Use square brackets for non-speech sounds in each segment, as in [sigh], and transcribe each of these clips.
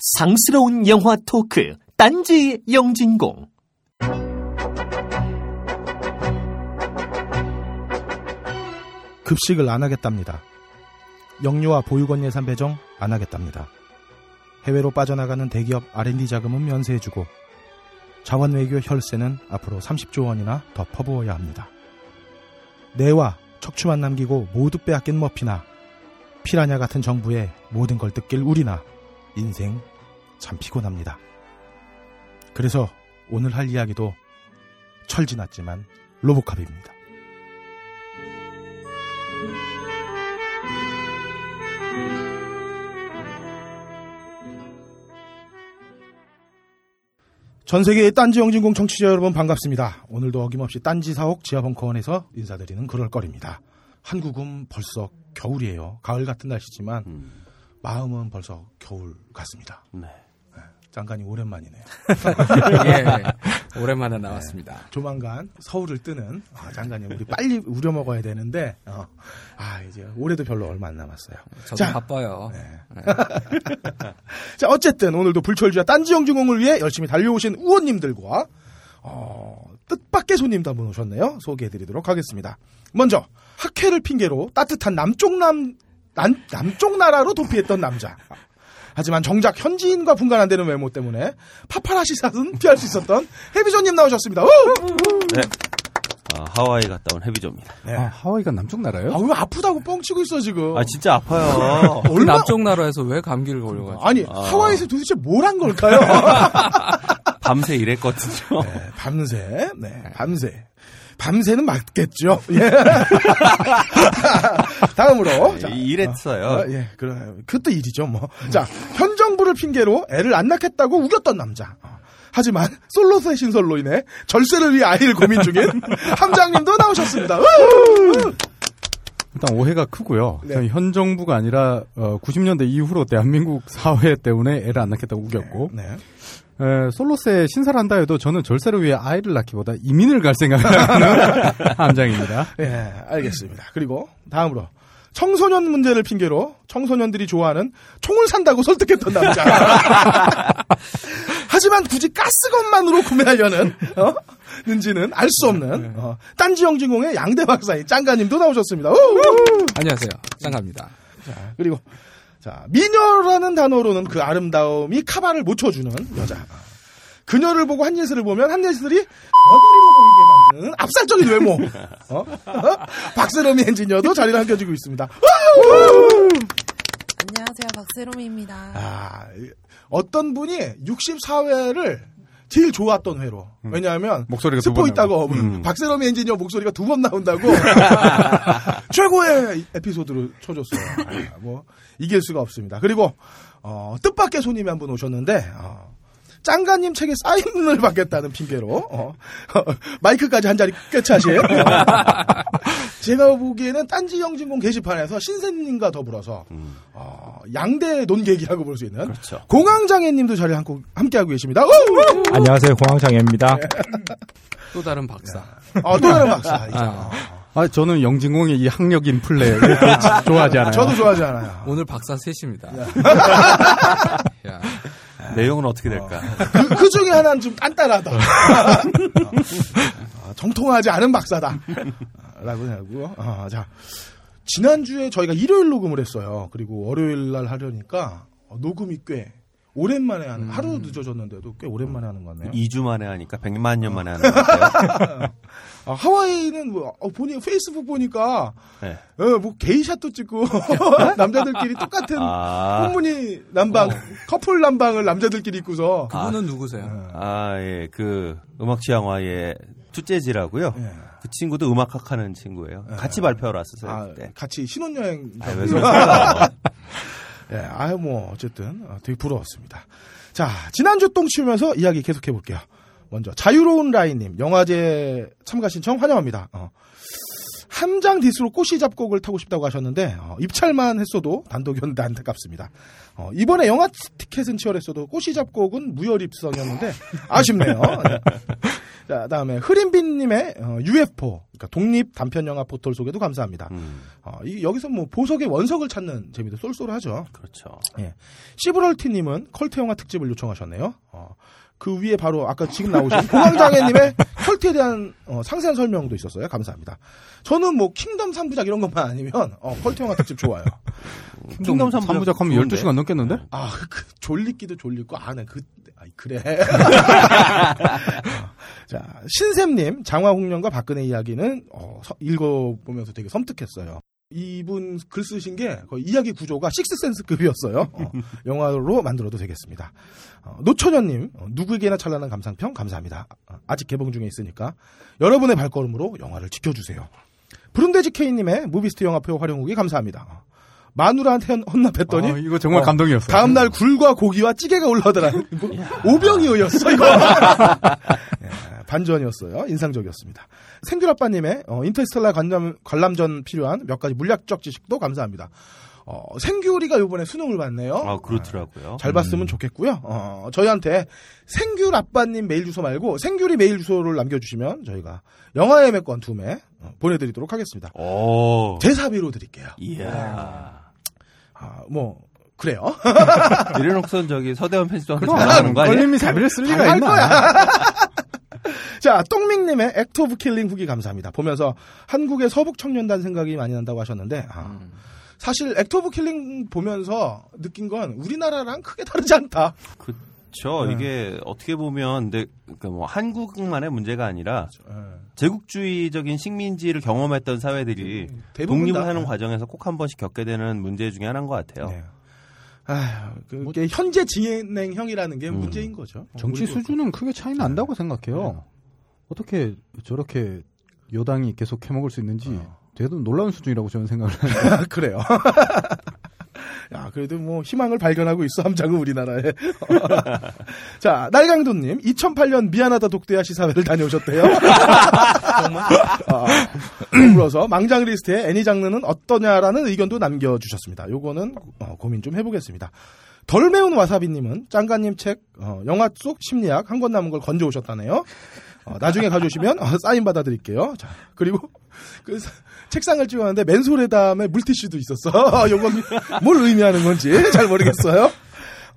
상스러운 영화 토크 딴지 영진공 급식을 안 하겠답니다. 영유아 보육원 예산 배정 안 하겠답니다. 해외로 빠져나가는 대기업 R&D 자금은 면세해주고 자원 외교 혈세는 앞으로 30조 원이나 더 퍼부어야 합니다. 뇌와 척추만 남기고 모두 빼앗긴 머피나 피라냐 같은 정부의 모든 걸 뜯길 우리나 인생 참 피곤합니다. 그래서 오늘 할 이야기도 철 지났지만 로보캅입니다. 전 세계의 딴지 영진공 청취자 여러분 반갑습니다. 오늘도 어김없이 딴지 사옥 지하벙커원에서 인사드리는 그럴거리입니다. 한국은 벌써 겨울이에요. 가을 같은 날씨지만 마음은 벌써 겨울 같습니다. 네. 장관이 오랜만이네요. [laughs] 예, [laughs] 오랜만에 나왔습니다. 조만간 서울을 뜨는 아, 장관님 우리 빨리 우려 먹어야 되는데 어, 아 이제 올해도 별로 얼마 안 남았어요. 저도 자. 바빠요. 네. [laughs] 자 어쨌든 오늘도 불철주야 딴지 영진공을 위해 열심히 달려오신 우원님들과 어, 뜻밖의 손님도 한분 오셨네요. 소개해드리도록 하겠습니다. 먼저 학회를 핑계로 따뜻한 남쪽 남 남, 남쪽 나라로 도피했던 남자. 하지만 정작 현지인과 분간 안 되는 외모 때문에 파파라시 샷은 피할 수 있었던 해비조님 나오셨습니다. 우! 네. 아, 하와이 갔다 온 해비조입니다. 네. 아, 하와이가 남쪽 나라예요? 아, 왜 아프다고 뻥치고 있어 지금? 아, 진짜 아파요. 그 남쪽 나라에서 왜 감기를 걸려가지고. 아니 아. 하와이에서 도대체 뭘 한 걸까요? [laughs] 밤새 일했거든요. 네, 밤새, 네, 밤새. 밤새는 맞겠죠. [laughs] 예. [laughs] 다음으로. 자, 일했어요. 어, 예, 그래요. 그것도 일이죠, 뭐. 자, 현 정부를 핑계로 애를 안 낳겠다고 우겼던 남자. 어. 하지만 솔로세 신설로 인해 절세를 위해 아이를 고민 중인 [laughs] 함장님도 나오셨습니다. 우! 일단 오해가 크고요. 네. 저는 현 정부가 아니라 어, 90년대 이후로 대한민국 사회 때문에 애를 안 낳겠다고 우겼고 네. 에, 솔로세 신설한다 해도 저는 절세를 위해 아이를 낳기보다 이민을 갈 생각을 하는 [laughs] 함장입니다. 예, 알겠습니다. 그리고 다음으로 청소년 문제를 핑계로 청소년들이 좋아하는 총을 산다고 설득했던 남자. [laughs] 하지만 굳이 가스건만으로 구매하려는 어? 는지는 알 수 없는 어, 딴지 영진공의 양대 박사인 짱가님도 나오셨습니다. 우! 안녕하세요. 짱갑니다. 그리고 자 미녀라는 단어로는 그 아름다움이 카바를 못 쳐주는 여자. 그녀를 보고 한예슬을 보면 한예슬이 머리로 보이게 만드는 압살적인 외모. 어? 박세롬이 엔지니어도 자리를 한겨주고 있습니다. 안녕하세요, 박세롬입니다. 아, 어떤 분이 64회를 제일 좋았던 회로. 왜냐하면 목소리가 스포 있다고 나오고. 음. 박세롬 엔지니어 목소리가 두 번 나온다고 [laughs] 최고의 에피소드를 쳐줬어요. 아, 뭐 이길 수가 없습니다. 그리고 어, 뜻밖의 손님이 한 분 오셨는데 어, 짱가님 책에 사인을 받겠다는 핑계로 어, 마이크까지 한 자리 꿰차신 [laughs] 제가 보기에는 딴지 영진공 게시판에서 신세님과 더불어서 어, 양대 논객이라고 볼 수 있는 그렇죠. 공황장애님도 자리에 함- 함께 하고 계십니다. 우! 안녕하세요. 공황장애입니다. 또 다른 박사. 어, 또 다른 박사. 아, 아, 저는 영진공의 이 학력인 플레이를 [laughs] 좋아하지 않아요. 저도 좋아하지 않아요. 오늘 박사 셋입니다. 야, [laughs] 내용은 어떻게 될까? 그, 그 중에 하나는 좀 딴딴하다. 어, 정통하지 않은 박사다. 라고 하고요. 어, 자, 지난주에 저희가 일요일 녹음을 했어요. 그리고 월요일 날 하려니까 어, 녹음이 꽤 오랜만에 하는, 하루 늦어졌는데도 꽤 오랜만에 하는 것 같네요. 2주 만에 하니까 100만 년 만에 하는 것 같아요. [laughs] 아, 하와이는 뭐, 어, 보니, 페이스북 보니까, 네. 어, 뭐, 게이샷도 찍고, [laughs] 남자들끼리 똑같은 아, 꽃무늬 남방, 커플 남방을 남자들끼리 입고서, 그분은 누구세요? 아, 예, 그, 음악 취향화의 투재지라고요. 예. 그 친구도 음악학 하는 친구예요. 같이 발표하러 왔었어요. 아, 그때. 같이 신혼여행. 아? [laughs] 예, 아유, 뭐, 어쨌든, 어, 되게 부러웠습니다. 자, 지난주 똥 치우면서 이야기 계속해 볼게요. 먼저, 자유로운 라인님, 영화제 참가 신청 환영합니다. 어. 함장 디스로 꼬시 잡곡을 타고 싶다고 하셨는데, 어, 입찰만 했어도 단독이었는데 안타깝습니다. 어, 이번에 영화 티켓은 치열했어도 꼬시 잡곡은 무혈 입성이었는데, 아쉽네요. 네. 자, 다음에 흐린빈님의 어, UFO 그러니까 독립 단편 영화 포털 소개도 감사합니다. 음, 어, 이, 여기서 뭐 보석의 원석을 찾는 재미도 쏠쏠하죠. 그렇죠. 시브럴티님은 컬트 영화 특집을 요청하셨네요. 어, 그 위에 바로 아까 지금 나오신 [laughs] 공황장애님의 컬트에 대한 어, 상세한 설명도 있었어요. 감사합니다. 저는 뭐 킹덤 3부작 이런 것만 아니면 어, 컬트 영화 특집 좋아요. 킹덤 3부작 3부작 하면 좋은데? 12시간 넘겠는데? 아, 그, 졸리기도 졸리고, 아, 네, 그, 아, 그래. [laughs] 자, 신샘님, 장화홍련과 박근혜 이야기는, 어, 서- 읽어보면서 되게 섬뜩했어요. 이분 글 쓰신 게 거의 이야기 구조가 식스센스급이었어요. 어, [laughs] 영화로 만들어도 되겠습니다. 어, 노천현님, 어, 누구에게나 찬란한 감상평 감사합니다. 아, 아직 개봉 중에 있으니까 여러분의 발걸음으로 영화를 지켜주세요. 브룬데지 K님의 무비스트 영화표 활용 후기 감사합니다. 어, 마누라한테 헌- 헌납했더니 아, 이거 정말 어, 감동이었어요. 다음 날 굴과 고기와 찌개가 올라오더라. [laughs] 뭐, 오병이어였어 이거. [laughs] 예, 반전이었어요. 인상적이었습니다. 생귤아빠님의 어, 인터스텔라 관람, 관람전 필요한 몇 가지 물리학적 지식도 감사합니다. 어, 생귤이가 이번에 수능을 봤네요. 아, 그렇더라고요. 잘 봤으면 좋겠고요. 어, 저희한테 생귤 아빠님 메일 주소 말고 생귤이 메일 주소를 남겨주시면 저희가 영화 예매권 두매 어, 보내드리도록 하겠습니다. 오. 대사비로 드릴게요. 이야. 아, 뭐 그래요. [laughs] 이래놓고선 저기 서대원 편집장한테 전화하는 거 아니야? 걸림이 자비를 쓸 리가 할 있나? [laughs] 자, 똥밍님의 액트 오브 킬링 후기 감사합니다. 보면서 한국의 서북 청년단 생각이 많이 난다고 하셨는데, 아, 사실 액트 오브 킬링 보면서 느낀 건 우리나라랑 크게 다르지 않다. 그 렇죠. 네. 이게 어떻게 보면 근데 그뭐 한국만의 문제가 아니라 예. 제국주의적인 식민지를 경험했던 사회들이 대부분 독립을 다- 하는 과정에서 꼭 한 번씩 겪게 되는 문제 중에 하나인 것 같아요. 네. 아휴, 그게 현재 진행형이라는 게 음. 문제인 거죠. 정치 우리도 수준은 크게 차이 난다고 생각해요. 네. 어떻게 저렇게 여당이 계속 해먹을 수 있는지 어. 되게 놀라운 수준이라고 저는 생각을 [laughs] 해요. 그래요. [laughs] 야, 그래도 뭐 희망을 발견하고 있어 함장은 우리나라에. [laughs] 자, 날강도님, 2008년 미안하다 독도야 시사회를 다녀오셨대요. 정말. [laughs] 아, 더불어서 망작 리스트에 애니 장르는 어떠냐라는 의견도 남겨주셨습니다. 요거는 어, 고민 좀 해보겠습니다. 덜 매운 와사비님은 짱가님 책 어, 영화 속 심리학 한 권 남은 걸 건져 오셨다네요. 어, 나중에 가져오시면 어, 사인 받아드릴게요. 자 그리고 [laughs] 그 사- 책상을 찍었는데 맨솔에 다음에 물티슈도 있었어. [laughs] 요건 뭘 의미하는 건지 잘 모르겠어요.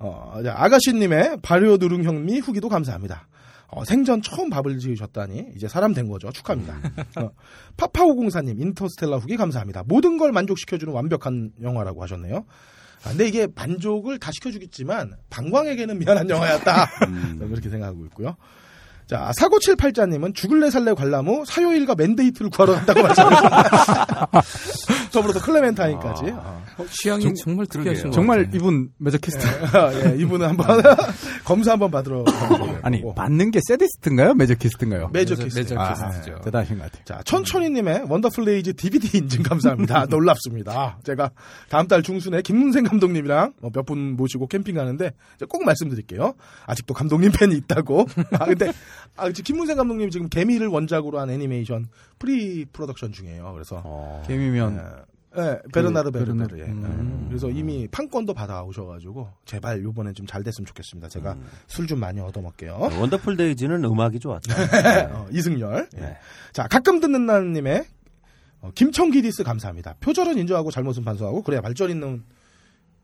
어, 자, 아가씨님의 발효 누룽 현미 후기도 감사합니다. 어, 생전 처음 밥을 지으셨다니 이제 사람 된 거죠. 축하합니다. 어, 파파오공사님 인터스텔라 후기 감사합니다. 모든 걸 만족시켜주는 완벽한 영화라고 하셨네요. 아, 근데 이게 만족을 다 시켜주겠지만 방광에게는 미안한 영화였다. 저는 그렇게 생각하고 있고요. 자, 4978자님은 죽을래 살래 관람 후 사요일과 맨데이트를 구하러 갔다고 말씀하셨습니다. [laughs] 더불어서 클레멘타인까지. 어. 어, 취향이 정 말 특이하신 것 정말. 이분 매저키스트. 예, 이분은 한번 [laughs] 검사 한번 받으러 아니 가보고. 맞는 게 세디스트인가요? 매저키스트인가요? 매저 매저- 키스. 매저 아, 키스죠. 대단하신 것 같아요. 자, 천천히님의 원더풀 데이즈 DVD 인증 감사합니다. [laughs] 놀랍습니다. 제가 다음 달 중순에 김문생 감독님이랑 뭐몇분 모시고 캠핑 가는데 꼭 말씀드릴게요. 아직도 감독님 팬이 있다고. 아, 근데, 아, 김문생 감독님 지금 개미를 원작으로 한 애니메이션 pre-production 중이에요. 그래서. 어. 개미면 예, 예, 베르나르 그, 베르나르. 베르나르. 예. 음. 예. 그래서 이미 판권도 받아오셔가지고 제발 요번에 좀 잘 됐으면 좋겠습니다. 제가 술좀 많이 얻어먹게요. 원더풀 데이즈는 음악이 좋았다. [laughs] 어, 이승열. 예. 네. 자, 가끔 듣는 나님의 어, 김청기 디스 감사합니다. 표절은 인정하고 잘못은 반성하고 그래야 발전 있는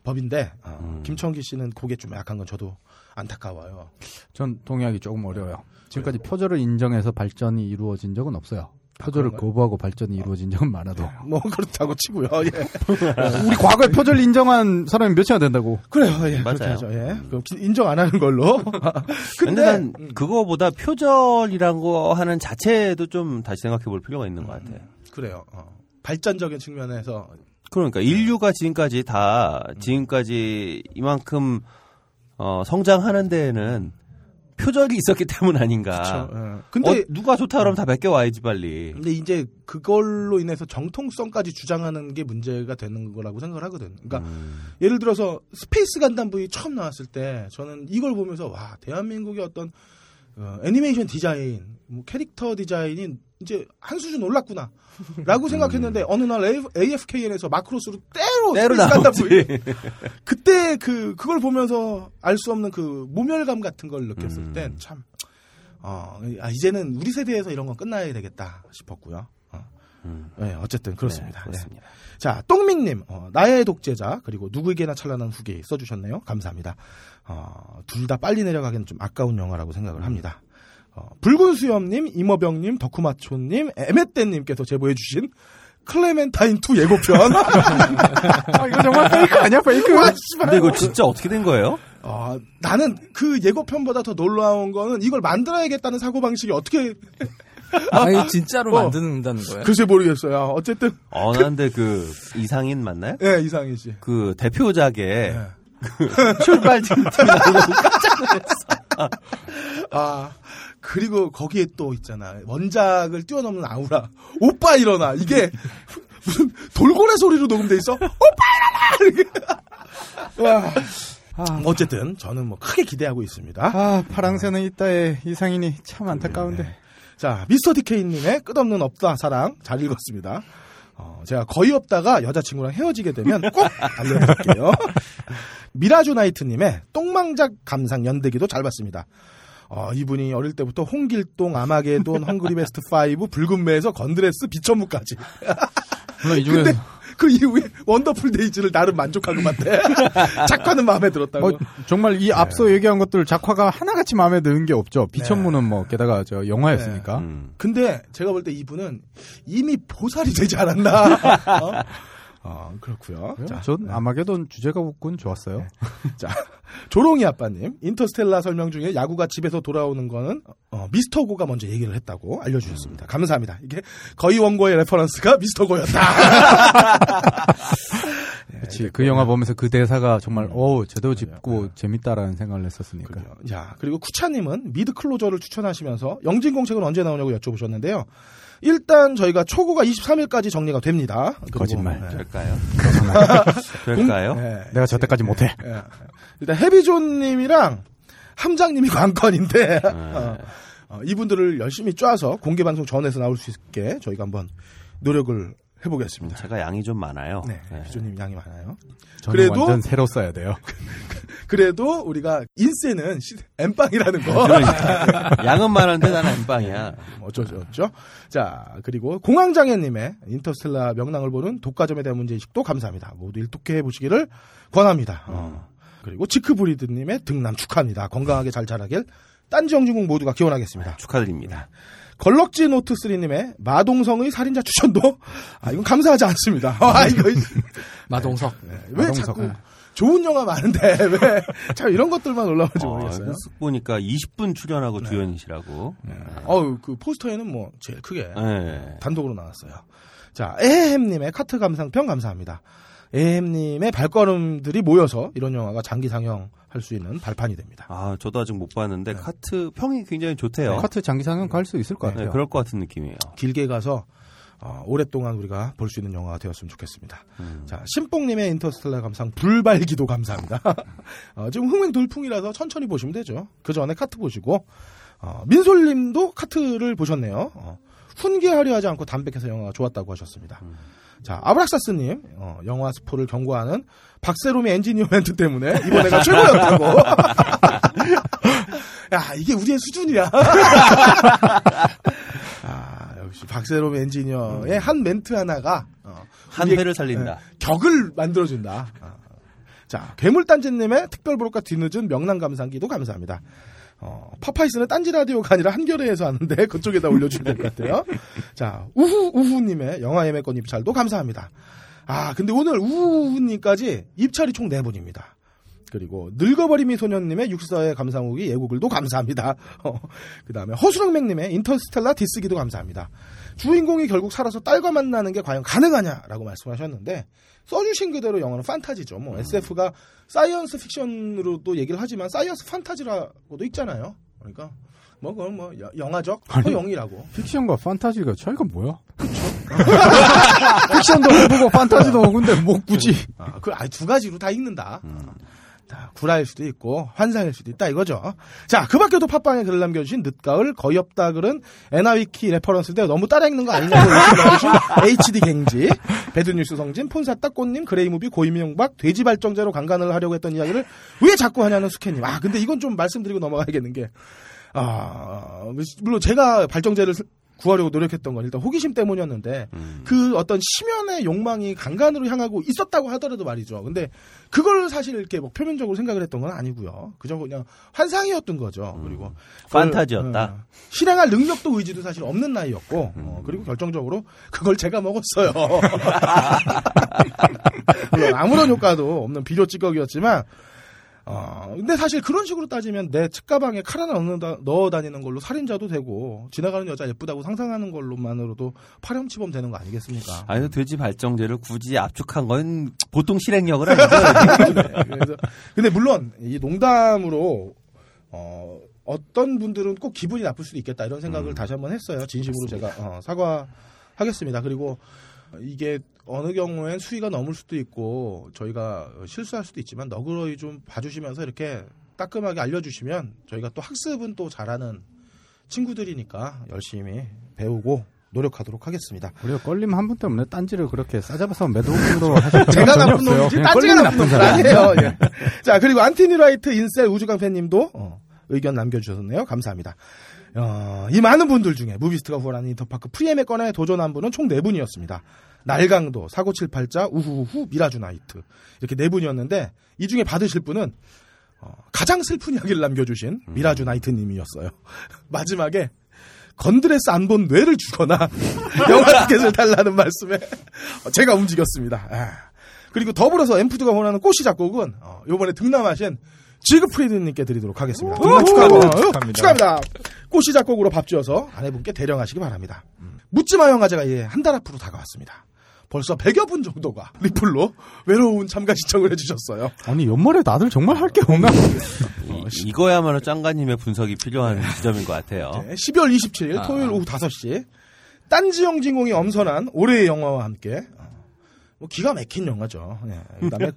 법인데 어, 음. 김청기 씨는 그게 좀 약한 건 저도 안타까워요. 전 동의하기 조금 어려워요. 지금까지 표절을 인정해서 발전이 이루어진 적은 없어요. 표절을 그런가요? 거부하고 발전이 이루어진 적은 많아도. 뭐 그렇다고 치고요. 예. [laughs] 우리 과거에 표절 인정한 사람이 몇이나 된다고. 그래요. 예. 맞아요. 하죠. 예. 그럼 인정 안 하는 걸로. [laughs] 근데 근데 난 그거보다 표절이란 거 하는 자체도 좀 다시 생각해 볼 필요가 있는 것 같아요. 그래요. 어. 발전적인 측면에서 그러니까 인류가 지금까지 다 지금까지 이만큼 어, 성장하는 데에는 표절이 있었기 때문 아닌가. 그렇죠. 예. 근데 어, 누가 좋다 그러면 다 베껴 와야지 빨리. 근데 이제 그걸로 인해서 정통성까지 주장하는 게 문제가 되는 거라고 생각을 하거든. 그러니까 음. 예를 들어서 스페이스 간담 V 처음 나왔을 때 저는 이걸 보면서 와 대한민국의 어떤 어, 애니메이션 디자인, 뭐 캐릭터 디자인이 이제 한 수준 올랐구나. 라고 생각했는데 어느 날 AFKN에서 마크로스로 때로 때로 나오지. 간담부이 그때 그 그걸 보면서 알 수 없는 그 모멸감 같은 걸 느꼈을 음. 땐참 어, 아, 이제는 우리 세대에서 이런 건 끝나야 되겠다 싶었고요. 어. 음. 네, 어쨌든 그렇습니다. 네, 네. 그렇습니다. 자, 똥민님, 어, 나의 독재자, 그리고 누구에게나 찬란한 후기 써주셨네요. 감사합니다. 어, 둘 다 빨리 내려가기는 좀 아까운 영화라고 생각을 합니다. 어, 붉은 수염님, 이머병님, 덕후마초님, 에메떼님께서 제보해주신 클레멘타인 2 예고편. 아, 이거 정말 페이크 아니야, 페이크? 와. 근데 이거 진짜 어떻게 된 거예요? 어, 나는 그 예고편보다 더 놀라운 거는 이걸 만들어야겠다는 사고방식이 어떻게, 아니 진짜로 어. 만드는다는 거예요? 글쎄 모르겠어요. 어쨌든, 어, 난데 그 이상인 맞나요? 예, 이상희 씨. 그 대표작에 예. 출발 팀 나오고 깜짝 놀랐어. 아, 그리고 거기에 또 있잖아. 원작을 뛰어넘는 아우라. 오빠 일어나. 이게 무슨 돌고래 소리로 녹음돼 있어? 오빠 일어나! 와. 아, 어쨌든 저는 뭐 크게 기대하고 있습니다. 아, 파랑새는 있다에 이상인이 참 안타까운데. 자, 미스터 디케이님의 끝없는 없다 사랑 잘 읽었습니다. 어, 제가 거의 없다가 여자친구랑 헤어지게 되면 꼭 알려드릴게요. [laughs] 미라주 나이트님의 똥망작 감상 연대기도 잘 봤습니다. 어, 이분이 어릴 때부터 홍길동, 아마게돈, 헝그리 베스트 5, 붉은 매에서 건드레스, 비천무까지. 물론 이 중에서 그 이후에 원더풀 데이즈를 나름 만족하고 봤대. 작화는 마음에 들었다고. 뭐 정말 이 앞서 얘기한 것들 작화가 하나같이 마음에 드는 게 없죠. 비천무는 뭐 게다가 저 영화였으니까. 음. 근데 제가 볼 때 이분은 이미 보살이 되지 않았나. [laughs] 어? 어, 그렇고요. 자, 전 아마게돈 주제가 웃군 좋았어요. [laughs] 자, 조롱이 아빠님, 인터스텔라 설명 중에 야구가 집에서 돌아오는 거는 어, 미스터 고가 먼저 얘기를 했다고 알려주셨습니다. 감사합니다. 이게 거의 원고의 reference가 미스터 고였다. [laughs] 그렇지. 그 영화 보면서 그 대사가 정말 어 제대로 짚고 재밌다라는 생각을 했었으니까. 그래요. 자, 그리고 쿠차님은 미드 클로저를 추천하시면서 영진공 책은 언제 나오냐고 여쭤보셨는데요. 일단 저희가 초고가 23일까지 정리가 됩니다. 거짓말. 네. 될까요? [laughs] 될까요? 네. 내가 저때까지 못해. 예. 일단 해비존님이랑 함장님이 관건인데 네. 어, 어, 이분들을 열심히 쪼아서 공개 방송 전에서 나올 수 있게 저희가 한번 노력을 해보겠습니다. 제가 양이 좀 많아요. 네, 네. 해비존님 양이 많아요. 저는 그래도- 완전 새로 써야 돼요. [laughs] 그래도 우리가 인세는 시- 엠빵이라는 거 그러니까. 양은 많은데 나는 엠빵이야. 어쩌죠? 자 그리고 공황장애님의 인터스텔라 명량을 보는 독과점에 대한 문제의식도 감사합니다. 모두 일독해 보시기를 권합니다. 어. 그리고 지그프리드님의 득남 축하합니다. 건강하게 잘 자라길 딴지 영진공 모두가 기원하겠습니다. 축하드립니다. 걸럭지 노트 3님의 마동석의 살인자 추천도 아 이건 감사하지 않습니다. [laughs] 아 이거 마동석. 네, 왜 마동석. 자꾸 좋은 영화 많은데 [laughs] 왜 참 이런 것들만 올라오는지 어, 모르겠어요. 그쓱 보니까 20분 출연하고 주연이시라고. 어우 그 포스터에는 뭐 제일 크게 네. 단독으로 나왔어요. 자 에헴님의 카트 감상평 감사합니다. 에헴님의 발걸음들이 모여서 이런 영화가 장기 상영 할 수 있는 발판이 됩니다. 아, 저도 아직 못 봤는데 카트 평이 굉장히 좋대요. 카트 장기 상영 갈 수 있을 것 네, 같아요. 그럴 것 같은 느낌이에요. 길게 가서 어, 오랫동안 우리가 볼 수 있는 영화가 되었으면 좋겠습니다. 음. 자, 신뽕님의 인터스텔라 감상 불발기도 감사합니다. [laughs] 어, 지금 흥행 돌풍이라서 천천히 보시면 되죠. 그 전에 카트 보시고 어, 민솔님도 카트를 보셨네요. 어, 훈계하려 하지 않고 담백해서 영화가 좋았다고 하셨습니다. 자, 아브락사스님 어, 영화 스포를 경고하는 박세롬의 엔지니어 멘트 때문에 이번에가 최고였다고. [laughs] 야, 이게 우리의 수준이야. [laughs] 아, 역시 박세롬 엔지니어의 한 멘트 하나가 어, 한 회를 살린다. 격을 만들어준다. 아. 자, 괴물단지님의 특별보록과 뒤늦은 명랑 감상기도 감사합니다. 어, 파파이스는 딴지 라디오가 아니라 한겨레에서 하는데 [laughs] 그쪽에다 올려주면 될 것 같아요. 자, 우후, 우후님의 영화 예매권 입찰도 감사합니다. 아, 근데 오늘 우후님까지 입찰이 총 4분입니다. 그리고 늙어버림이 소년님의 육사의 감상후기 예고글도 감사합니다. [laughs] 어, 그 다음에 허수랑맹님의 인터스텔라 디스기도 감사합니다. 주인공이 결국 살아서 딸과 만나는 게 과연 가능하냐라고 말씀하셨는데 써주신 그대로 영화는 판타지죠. 뭐 SF가 사이언스 픽션으로도 얘기를 하지만 science fantasy라고도 있잖아요. 그러니까 뭐 그건 뭐 여- 영화적 허영이라고. 픽션과 판타지가 차이가 뭐야? [laughs] 픽션도 해보고 판타지도 근데 뭐 굳이 아, 그 아니 두 가지로 다 읽는다. 자, 구라일 수도 있고 환상일 수도 있다 이거죠. 자, 그 밖에도 팟빵에 글을 남겨주신 늦가을 거의 없다 글은 엔하위키 reference인데 너무 따라 읽는 거 아니냐고 의심해주신 HD 갱지 배드뉴스 성진 폰사따 꽃님 그레이무비 고임명박 돼지 발정제로 강간을 하려고 했던 이야기를 왜 자꾸 하냐는 수케님. 아 근데 이건 좀 말씀드리고 넘어가야겠는 게 아, 물론 제가 발정제를 구하려고 노력했던 건 일단 호기심 때문이었는데 음. 그 어떤 심연의 욕망이 강간으로 향하고 있었다고 하더라도 말이죠. 근데 그걸 사실 이렇게 뭐 표면적으로 생각을 했던 건 아니고요. 그저 그냥 환상이었던 거죠. 그리고 음. 판타지였다. 어, 실행할 능력도 의지도 사실 없는 나이였고 어, 그리고 결정적으로 그걸 제가 먹었어요. [laughs] 아무런 효과도 없는 비료 찌꺼기였지만 어, 근데 사실 그런 식으로 따지면 내 책가방에 칼 하나 넣는다, 넣어 다니는 걸로 살인자도 되고 지나가는 여자 예쁘다고 상상하는 걸로만으로도 파렴치범 되는 거 아니겠습니까? 아유 돼지 발정제를 굳이 압축한 건 보통 실행력을 아니죠. [laughs] 네, 그래서 근데 물론 이 농담으로 어, 어떤 분들은 꼭 기분이 나쁠 수도 있겠다 이런 생각을 음. 다시 한번 했어요. 진심으로 제가 어, 사과하겠습니다. 그리고 이게 어느 경우엔 수위가 넘을 수도 있고 저희가 실수할 수도 있지만 너그러이 좀 봐주시면서 이렇게 따끔하게 알려주시면 저희가 또 학습은 또 잘하는 친구들이니까 열심히 배우고 노력하도록 하겠습니다. 우리가 껄님 한 분 때문에 딴지를 그렇게 싸잡아서 매도로 하실 필요가 제가 나쁜. 놈이지 그냥 딴지가 나쁜 놈 사람. 아니에요. 예. 자 그리고 안티니라이트 인셀 우주깡패님도 어, 의견 남겨주셨네요. 감사합니다. 어, 이 많은 분들 중에 무비스트가 후원하는 인터파크 프리엠에 꺼내 도전한 분은 총 4분이었습니다. 날강도, 사고칠팔자, 우후우후, 미라주나이트 이렇게 4분이었는데 이 중에 받으실 분은 어, 가장 슬픈 이야기를 남겨주신 미라주나이트님이었어요. [laughs] 마지막에 건드레스 안 본 뇌를 주거나 [laughs] 영화 티켓을 달라는 말씀에 [laughs] 제가 움직였습니다. 아. 그리고 더불어서 엠푸드가 후원하는 꽃이 잡곡은 어, 이번에 득남하신 지그프리드님께 드리도록 하겠습니다. 득남 축하합니다. 어, 축하합니다. 축하합니다. 꽃이 잡곡으로 밥 지어서 아내분께 대령하시기 바랍니다. 묻지마 영화제가 이제 한달 앞으로 다가왔습니다. 벌써 100여 분 정도가 리플로 외로운 참가 신청을 해주셨어요. 아니 연말에 다들 정말 할 게 없나? 이- 이거야말로 짱가님의 분석이 필요한 지점인 것 같아요. 네, 12월 27일 토요일 오후 5시 딴지영 진공이 엄선한 올해의 영화와 함께 어, 뭐 기가 막힌 영화죠. 네, 그다음에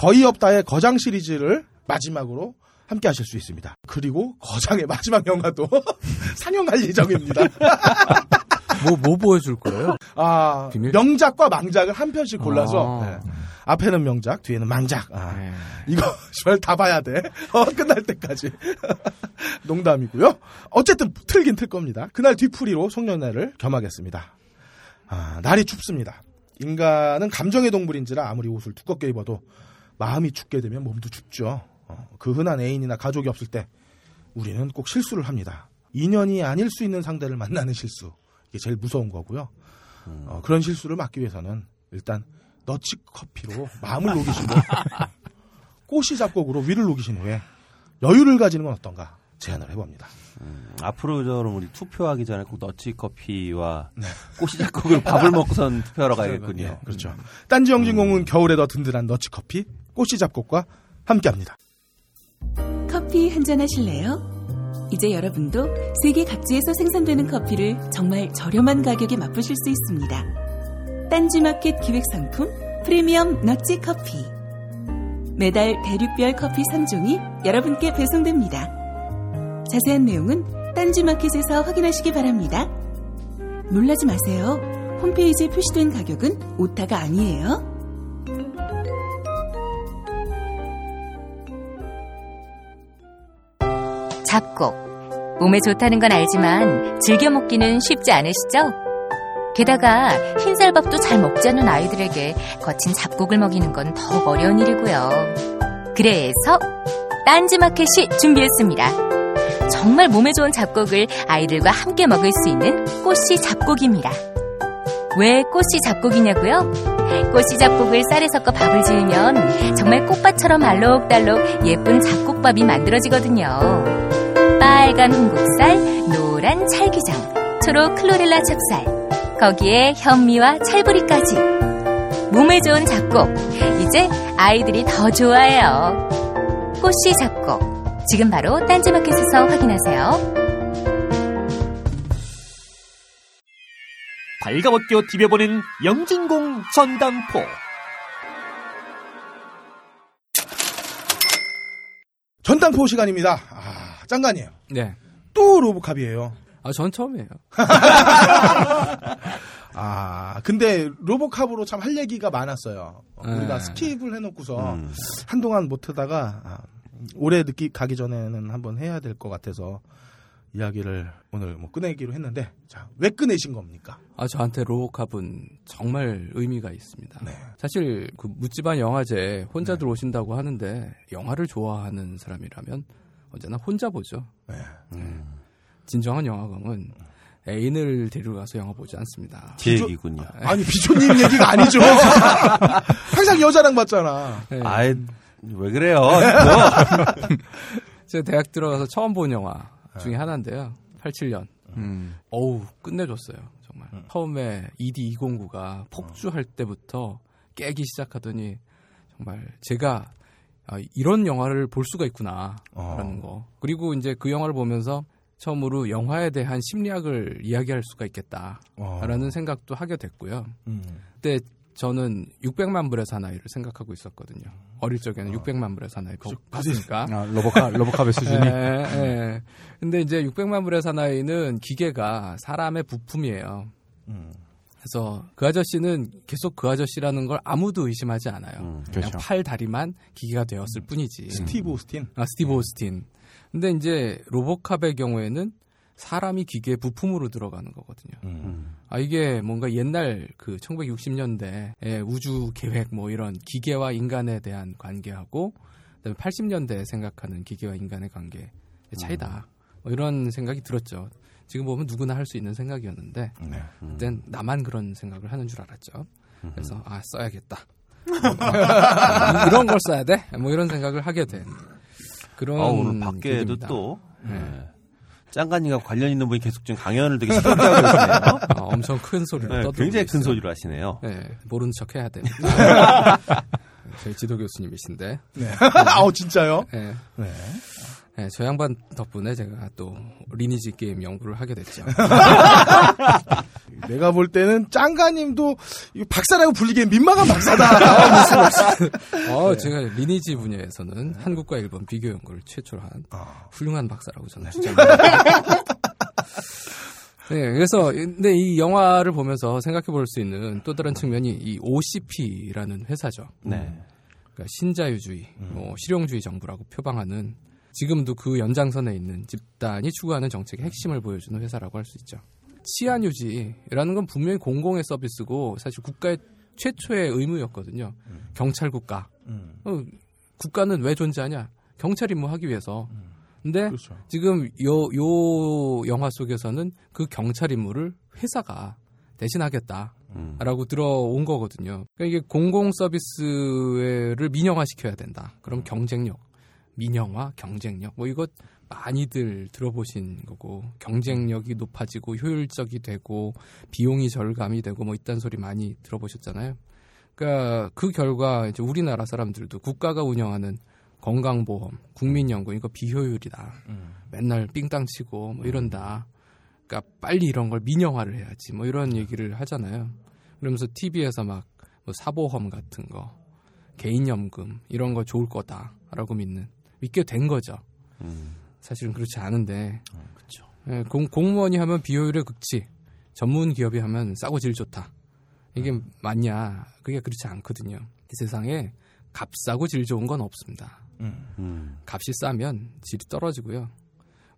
거의 없다의 거장 시리즈를 마지막으로 함께 하실 수 있습니다. 그리고 거장의 마지막 영화도 [laughs] 상영할 예정입니다. [laughs] 뭐, 뭐 보여줄 거예요? 아, 비밀? 명작과 망작을 한 편씩 골라서 아. 네. 앞에는 명작, 뒤에는 망작. 아, 네. 이거 [laughs] 정말 다 봐야 돼. 어, 끝날 때까지. 농담이고요. 어쨌든 틀긴 틀 겁니다. 그날 뒤풀이로 송년회를 겸하겠습니다. 아, 날이 춥습니다. 인간은 감정의 동물인지라 아무리 옷을 두껍게 입어도 마음이 춥게 되면 몸도 춥죠. 어, 그 흔한 애인이나 가족이 없을 때 우리는 꼭 실수를 합니다. 인연이 아닐 수 있는 상대를 만나는 실수. 이게 제일 무서운 거고요. 어, 그런 실수를 막기 위해서는 일단 너치 커피로 마음을 녹이시고 [laughs] 꽃이 잡곡으로 위를 녹이신 후에 여유를 가지는 건 어떤가 제안을 해봅니다. 앞으로 저는 우리 투표하기 전에 꼭 너치 커피와 네. 꽃이 작곡을 밥을 먹고선 투표하러 가야겠군요. 예, 그렇죠. 딴지 영진공은 겨울에 더 든든한 너치 커피, 꽃이 잡곡과 함께합니다. 커피 한잔 하실래요? 이제 여러분도 세계 각지에서 생산되는 커피를 정말 저렴한 가격에 맛보실 수 있습니다. 딴지마켓 기획 상품 프리미엄 너치 커피. 매달 대륙별 커피 3종이 여러분께 배송됩니다. 자세한 내용은 딴지마켓에서 확인하시기 바랍니다. 놀라지 마세요. 홈페이지에 표시된 가격은 오타가 아니에요. 잡곡. 몸에 좋다는 건 알지만 즐겨 먹기는 쉽지 않으시죠? 게다가 흰쌀밥도 잘 먹지 않는 아이들에게 거친 잡곡을 먹이는 건 더욱 어려운 일이고요. 그래서 딴지마켓이 준비했습니다. 정말 몸에 좋은 잡곡을 아이들과 함께 먹을 수 있는 꽃씨 잡곡입니다. 왜 꽃씨 잡곡이냐고요? 꽃씨 잡곡을 쌀에 섞어 밥을 지으면 정말 꽃밭처럼 알록달록 예쁜 잡곡밥이 만들어지거든요. 빨간 홍국살, 노란 찰기장, 초록 클로렐라 찹쌀, 거기에 현미와 찰부리까지. 몸에 좋은 잡곡, 이제 아이들이 더 좋아해요. 꽃씨 잡곡, 지금 바로 딴지마켓에서 확인하세요. 발가벗겨 디벼보는 영진공 전당포. 전당포 시간입니다. 아, 짱가님이에요. 네. 또 로보캅이에요. 아, 전 처음이에요. [laughs] 아, 근데 로보캅으로 참 할 얘기가 많았어요. 어, 네. 우리가 skip을 해놓고서 음. 한동안 못 하다가 아, 올해 넘어가기 전에는 한번 해야 될 것 같아서 이야기를 오늘 뭐 꺼내기로 했는데 자, 왜 꺼내신 겁니까? 아, 저한테 로보캅은 정말 의미가 있습니다. 네. 사실 그 묻지만 영화제 혼자들 오신다고 하는데 영화를 좋아하는 사람이라면 언제나 혼자 보죠. 네. 진정한 영화광은 애인을 데리고 가서 영화 보지 않습니다. 제 얘기군요. 아니 비조님 얘기가 아니죠. [laughs] 항상 여자랑 봤잖아. 네. 아이, 왜 그래요? 그거? [laughs] 제가 대학 들어가서 처음 본 영화 네. 중에 하나인데요. 87년. 음. 어우, 끝내줬어요. 정말. 처음에 ED209가 폭주할 때부터 깨기 시작하더니 정말 제가 아, 이런 영화를 볼 수가 있구나. 라는 거. 그리고 이제 그 영화를 보면서 처음으로 영화에 대한 심리학을 이야기할 수가 있겠다. 어. 라는 생각도 하게 됐고요. 음. 그때 저는 600만 불의 사나이를 생각하고 있었거든요. 어릴 적에는 600만 불의 사나이 보- 봤으니까. 아, 로보카, 로보캅의 수준이. [laughs] 예, 예. 근데 이제 600만 불의 사나이는 기계가 사람의 부품이에요. 음. 그래서 그 아저씨는 계속 그 아저씨라는 걸 아무도 의심하지 않아요. 음, 그냥 그렇죠. 팔 다리만 기계가 되었을 뿐이지. 스티브 오스틴. 아, 스티브 오스틴. 근데 이제 로보캅의 경우에는 사람이 기계 부품으로 들어가는 거거든요. 음. 아 이게 뭔가 옛날 그 1960년대 우주 계획 뭐 이런 기계와 인간에 대한 관계하고 그다음에 80년대에 생각하는 기계와 인간의 관계의 차이다. 뭐 이런 생각이 들었죠. 지금 보면 누구나 할 수 있는 생각이었는데 네. 그땐 나만 그런 생각을 하는 줄 알았죠. 그래서 아 써야겠다. 이런 걸 써야 돼? 뭐 이런 생각을 하게 된 그런 아, 오늘 밖에도. 또, 네. 네. 짱가님과 관련 있는 분이 계속 지금 강연을 되게 시끄럽게 하고 계시네요. 아, 엄청 큰 소리로 네, 떠들고 굉장히 큰 있어요. 소리로 하시네요. 네, 모르는 척 해야 됩니다. [laughs] 저희 지도 교수님이신데. 네. [laughs] 아우 진짜요? 네. 네. 네, 저 양반 덕분에 제가 또 리니지 게임 연구를 하게 됐죠. [laughs] 내가 볼 때는 짱가님도 이 박사라고 불리기엔 민망한 박사다. 어, 제가 리니지 분야에서는 한국과 일본 비교 연구를 최초로 한 아. 훌륭한 박사라고 저는 주장합니다. 네, 그래서 근데 이 영화를 보면서 생각해 볼 수 있는 또 다른 측면이 이 OCP라는 회사죠. 네. 그러니까 신자유주의, 뭐 실용주의 정부라고 표방하는 지금도 그 연장선에 있는 집단이 추구하는 정책의 핵심을 보여주는 회사라고 할 수 있죠. 치안 유지라는 건 분명히 공공의 서비스고 사실 국가의 최초의 의무였거든요. 경찰 국가. 음. 어, 국가는 왜 존재하냐? 경찰 임무하기 위해서. 근데 그렇죠. 지금 요, 요 영화 속에서는 그 경찰 임무를 회사가 대신하겠다. 음. 라고 들어온 거거든요. 그러니까 이게 공공 서비스를 민영화시켜야 된다. 그럼 경쟁력, 민영화, 경쟁력, 뭐 이것 많이들 들어보신 거고 경쟁력이 높아지고 효율적이 되고 비용이 절감이 되고 뭐 이딴 소리 많이 들어보셨잖아요. 그러니까 그 결과 이제 우리나라 사람들도 국가가 운영하는 건강보험, 국민연금 이거 비효율이다. 맨날 삥땅 치고 뭐 이런다. 그러니까 빨리 이런 걸 민영화를 해야지 뭐 이런 얘기를 하잖아요. 그러면서 TV에서 막 뭐 사보험 같은 거, 개인연금 이런 거 좋을 거다라고 믿는 믿게 된 거죠. 음. 사실은 그렇지 않은데 예, 공, 공무원이 하면 비효율의 극치, 전문 기업이 하면 싸고 질 좋다. 이게 맞냐? 그게 그렇지 않거든요. 이 세상에 값 싸고 질 좋은 건 없습니다. 음. 값이 싸면 질이 떨어지고요.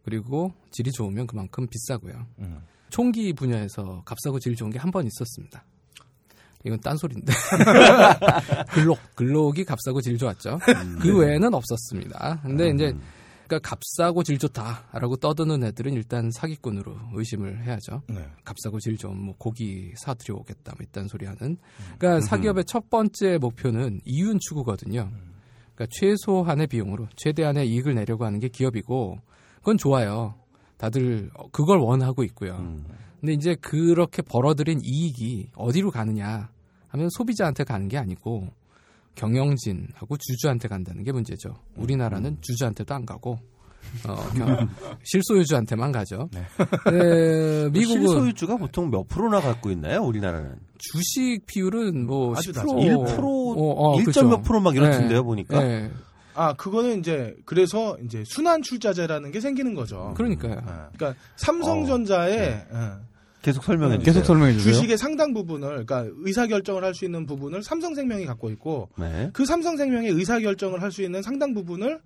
그리고 질이 좋으면 그만큼 비싸고요. 음. 총기 분야에서 값싸고 질 좋은 게 한 번 있었습니다. 이건 딴소리인데. 글록, 글록이 값싸고 질 좋았죠. 그 외에는 없었습니다. 근데 이제, 그러니까 값싸고 질 좋다라고 떠드는 애들은 일단 사기꾼으로 의심을 해야죠. 네. 값싸고 질 좋은 뭐 고기 사들여 오겠다 뭐 이딴 소리 하는. 그러니까 사기업의 첫 번째 목표는 이윤 추구거든요. 그러니까 최소한의 비용으로 최대한의 이익을 내려고 하는 게 기업이고 그건 좋아요. 다들 그걸 원하고 있고요. 음. 근데 이제 그렇게 벌어들인 이익이 어디로 가느냐 하면 소비자한테 가는 게 아니고 경영진하고 주주한테 간다는 게 문제죠. 우리나라는 주주한테도 안 가고 [laughs] 어, 경- 실소유주한테만 가죠. 네, [laughs] 미국은 실소유주가 보통 몇 프로나 갖고 있나요? 우리나라는 주식 비율은 뭐 아주 10%, 낮아요. 1% 어, 어, 1. 그렇죠. 몇 프로 막 이렇던데요 네. 보니까. 네, 아 그거는 이제 그래서 이제 순환 출자제라는 게 생기는 거죠. 그러니까요. 네. 그러니까 삼성전자의 예, 계속 설명해 네. 주세요. 계속 설명해 주세요. 주식의 상당 부분을 그러니까 의사 결정을 할 수 있는 부분을 삼성생명이 갖고 있고 네. 그 삼성생명의 의사 결정을 할 수 있는 상당 부분을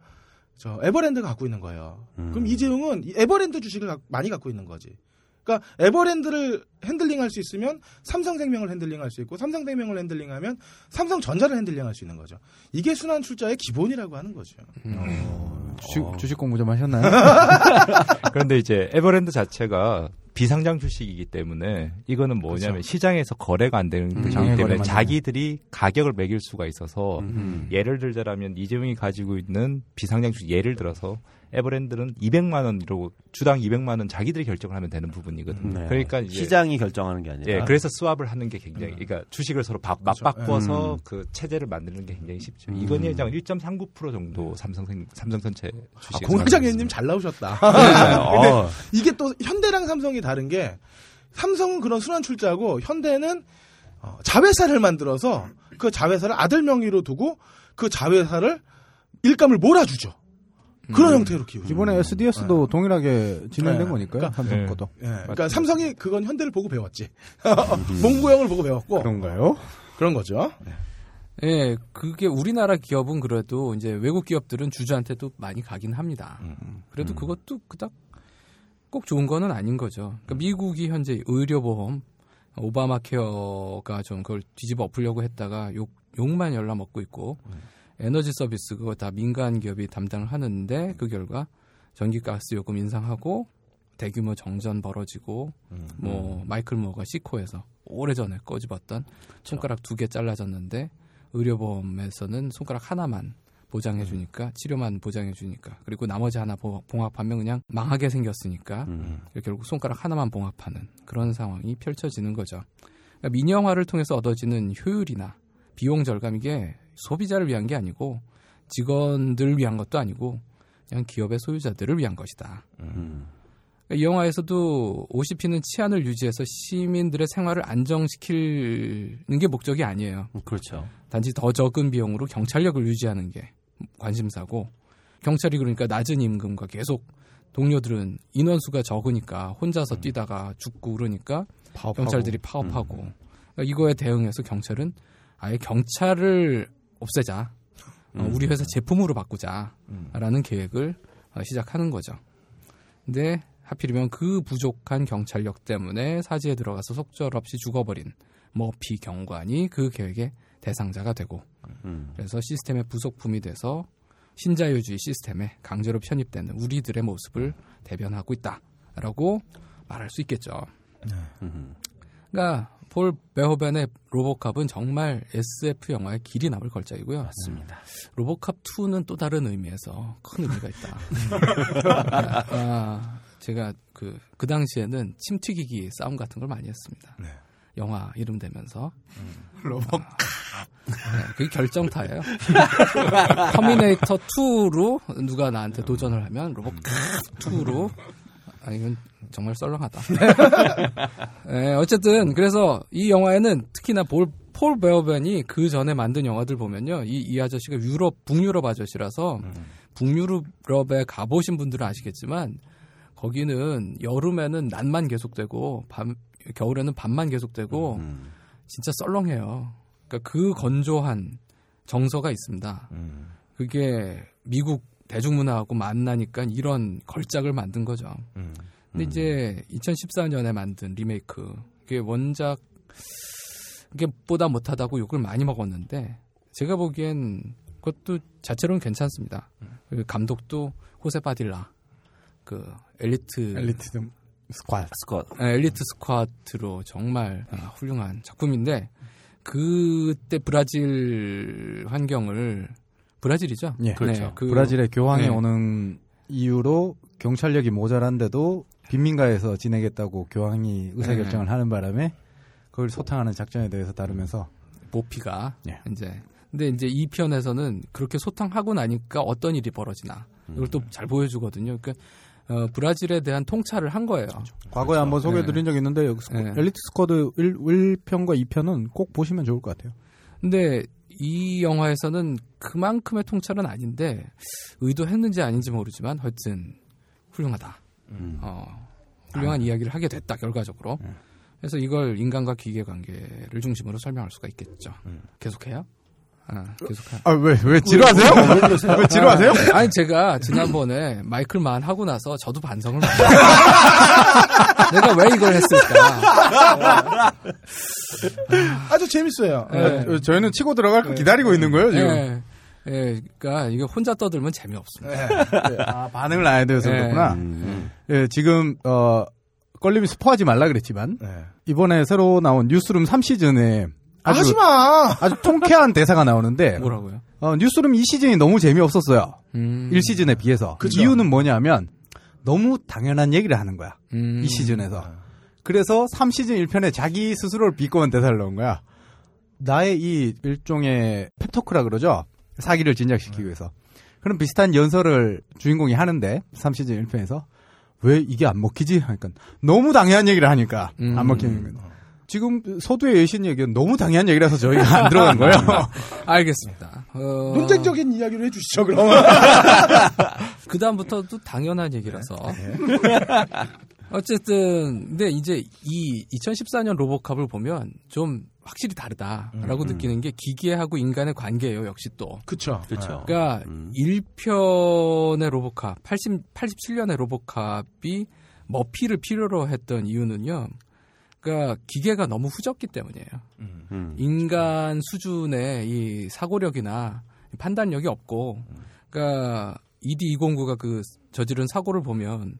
저 에버랜드가 갖고 있는 거예요. 음. 그럼 이재용은 이 에버랜드 주식을 가- 많이 갖고 있는 거지. 그러니까 에버랜드를 핸들링할 수 있으면 삼성생명을 핸들링할 수 있고 삼성생명을 핸들링하면 삼성전자를 핸들링할 수 있는 거죠. 이게 순환 출자의 기본이라고 하는 거죠. 주식, 주식 공부 좀 하셨나요? [laughs] 그런데 이제 에버랜드 자체가 비상장 주식이기 때문에 이거는 뭐냐면 시장에서 거래가 안 되는 거기 장외 때문에 자기들이 가격을 매길 수가 있어서 음. 예를 들자라면 이재용이 가지고 있는 비상장 주식 예를 들어서 에버랜드는 200만 원으로 주당 200만 원 자기들이 결정을 하면 되는 부분이거든요. 네. 그러니까 이제 시장이 결정하는 게 아니라. 예, 그래서 스왑을 하는 게 굉장히, 그러니까 주식을 서로 바, 그렇죠. 맞바꿔서 음. 그 체제를 만드는 게 굉장히 쉽죠. 음. 이건희 회장은 1.39% 정도 삼성생 삼성 전체 아, 주식. 공장장님 잘 나오셨다. [laughs] 네. [laughs] 근데 어. 이게 또 현대랑 삼성이 다른 게 삼성은 그런 순환 출자고 현대는 어, 자회사를 만들어서 그 자회사를 아들 명의로 두고 그 자회사를 일감을 몰아주죠. 그런 음. 형태로 키우죠. 이번에 SDS도 동일하게 진행된 네. 거니까요. 그러니까- 삼성 네. 것도. 예, 그러니까 맞습니다. 삼성이 그건 현대를 보고 배웠지. [laughs] 몽구형을 보고 배웠고 그런가요? 그런 거죠. 예, 그게 우리나라 기업은 그래도 이제 외국 기업들은 주주한테도 많이 가긴 합니다. 그래도 그것도 그닥 꼭 좋은 거는 아닌 거죠. 그러니까 미국이 현재 의료보험 오바마 케어가 좀 그걸 뒤집어 엎으려고 했다가 욕, 욕만 열라 먹고 있고 에너지 서비스 그거 다 민간 기업이 담당을 하는데 그 결과 전기 가스 요금 인상하고 대규모 정전 벌어지고 뭐 마이클 모어가 시코에서 오래전에 꺼집었던 손가락 두 개 잘라졌는데 의료보험에서는 손가락 하나만 보장해 주니까 치료만 보장해 주니까 그리고 나머지 하나 보- 봉합하면 그냥 망하게 생겼으니까 음. 결국 손가락 하나만 봉합하는 그런 상황이 펼쳐지는 거죠. 그러니까 민영화를 통해서 얻어지는 효율이나 비용 절감 이게 소비자를 위한 게 아니고 직원들을 위한 것도 아니고 그냥 기업의 소유자들을 위한 것이다. 음. 그러니까 이 영화에서도 OCP는 치안을 유지해서 시민들의 생활을 안정시키는 게 목적이 아니에요. 그렇죠. 단지 더 적은 비용으로 경찰력을 유지하는 게 관심사고 경찰이 그러니까 낮은 임금과 계속 동료들은 인원수가 적으니까 혼자서 뛰다가 죽고 그러니까 파업하고. 경찰들이 파업하고 그러니까 이거에 대응해서 경찰은 아예 경찰을 없애자 어, 우리 회사 제품으로 바꾸자라는 계획을 어, 시작하는 거죠. 근데 하필이면 그 부족한 경찰력 때문에 사지에 들어가서 속절없이 죽어버린 머피 경관이 그 계획의 대상자가 되고 음. 그래서 시스템의 부속품이 돼서 신자유주의 시스템에 강제로 편입되는 우리들의 모습을 대변하고 있다라고 말할 수 있겠죠. 음. 그러니까 폴 베호벤의 로보캅은 정말 SF 영화의 길이 남을 걸작이고요. 맞습니다. 로보캅 2는 또 다른 의미에서 큰 의미가 있다. [laughs] 아, 제가 그, 그 당시에는 침 튀기기 싸움 같은 걸 많이 했습니다. 네. 영화 이름 대면서. 로보캅. 네, 그게 결정타예요. 터미네이터 2로 누가 나한테 도전을 하면 로보캅 2로 아, 이건 정말 썰렁하다. [laughs] 네, 어쨌든 그래서 이 영화에는 특히나 볼, 폴 버호벤이 그 전에 만든 영화들 보면요, 이, 이 아저씨가 유럽 북유럽 아저씨라서 북유럽에 가보신 분들은 아시겠지만 거기는 여름에는 낮만 계속되고 밤 겨울에는 밤만 계속되고 음. 진짜 썰렁해요. 그러니까 그 건조한 정서가 있습니다. 그게 미국 대중문화하고 만나니까 이런 걸작을 만든 거죠. 근데 이제 2014년에 만든 리메이크 그게 원작 그게 보다 못하다고 욕을 많이 먹었는데 제가 보기엔 그것도 자체로는 괜찮습니다. 그 감독도 호세 파딜라 그 엘리트 엘리트 스쿼드. 스쿼드. 네, 엘리트 스쿼드로 정말 아, 훌륭한 작품인데 그때 브라질 환경을 브라질이죠? 예, 네, 그- 브라질에 교황이 네. 오는 이유로 경찰력이 모자란데도 빈민가에서 지내겠다고 교황이 의사결정을 하는 바람에 그걸 소탕하는 작전에 대해서 다루면서 모피가 예. 이제 근데 이제 이 편에서는 그렇게 소탕하고 나니까 어떤 일이 벌어지나 이걸 또 잘 보여주거든요. 그러니까 어, 브라질에 대한 통찰을 한 거예요. 과거에 한번 소개해드린 적이 있는데 여기 스쿼- 네. 엘리트 스쿼드 1, 1편과 2편은 꼭 보시면 좋을 것 같아요. 근데 이 영화에서는 그만큼의 통찰은 아닌데 의도했는지 아닌지 모르지만 하여튼 훌륭하다. 음. 어, 훌륭한 이야기를 하게 됐다 결과적으로. 그래서 이걸 인간과 기계 관계를 중심으로 설명할 수가 있겠죠. 계속해요? 아, 계속 하. 아, 왜, 왜 지루하세요? 왜 지루하세요? 아니 제가 지난번에 마이클 만 하고 나서 저도 반성을 [laughs] 내가 왜 이걸 했을까? 아주 재밌어요. 네. 어, 저희는 치고 들어갈 거 기다리고 있는 거예요, 지금. 예. 예, 그러니까 이게 혼자 떠들면 재미없습니다. 아, 반응을 안 해도 네. 그렇구나. 음. 예, 지금, 어, 껄림이 스포하지 말라 그랬지만, 네. 이번에 새로 나온 뉴스룸 3시즌에 아주, 하지 마. 아주 통쾌한 [laughs] 대사가 나오는데, 뭐라고요? 어, 뉴스룸 2시즌이 너무 재미없었어요. 음. 1시즌에 비해서. 그 그쵸. 이유는 뭐냐면, 너무 당연한 얘기를 하는 거야. 음. 이 시즌에서. 그래서 3시즌 1편에 자기 스스로를 비꼬은 대사를 넣은 거야. 나의 이 일종의 펩토크라 그러죠? 사기를 진작시키기 위해서. 그런 비슷한 연설을 주인공이 하는데, 3시즌 1편에서. 왜 이게 안 먹히지? 하니까 너무 당연한 얘기를 하니까 음. 안 먹히는 거예요. 지금 소두의 여신 얘기는 너무 당연한 얘기라서 저희가 안 들어간 거예요. [laughs] 알겠습니다. 어, 논쟁적인 이야기를 해주시죠, 그럼. [laughs] 그 다음부터도 당연한 얘기라서. 네. [laughs] 어쨌든 근데 이제 이 2014년 로보캅을 보면 좀 확실히 다르다라고 음. 느끼는 게 기계하고 인간의 관계예요. 역시 또. 그쵸. 그렇죠. 그러니까 음. 1편의 로보캅, 80, 87년의 로보캅이 머피를 필요로 했던 이유는요. 그러니까 기계가 너무 후졌기 때문이에요. 음. 인간 수준의 이 사고력이나 판단력이 없고, 그러니까 ED209가 그 저지른 사고를 보면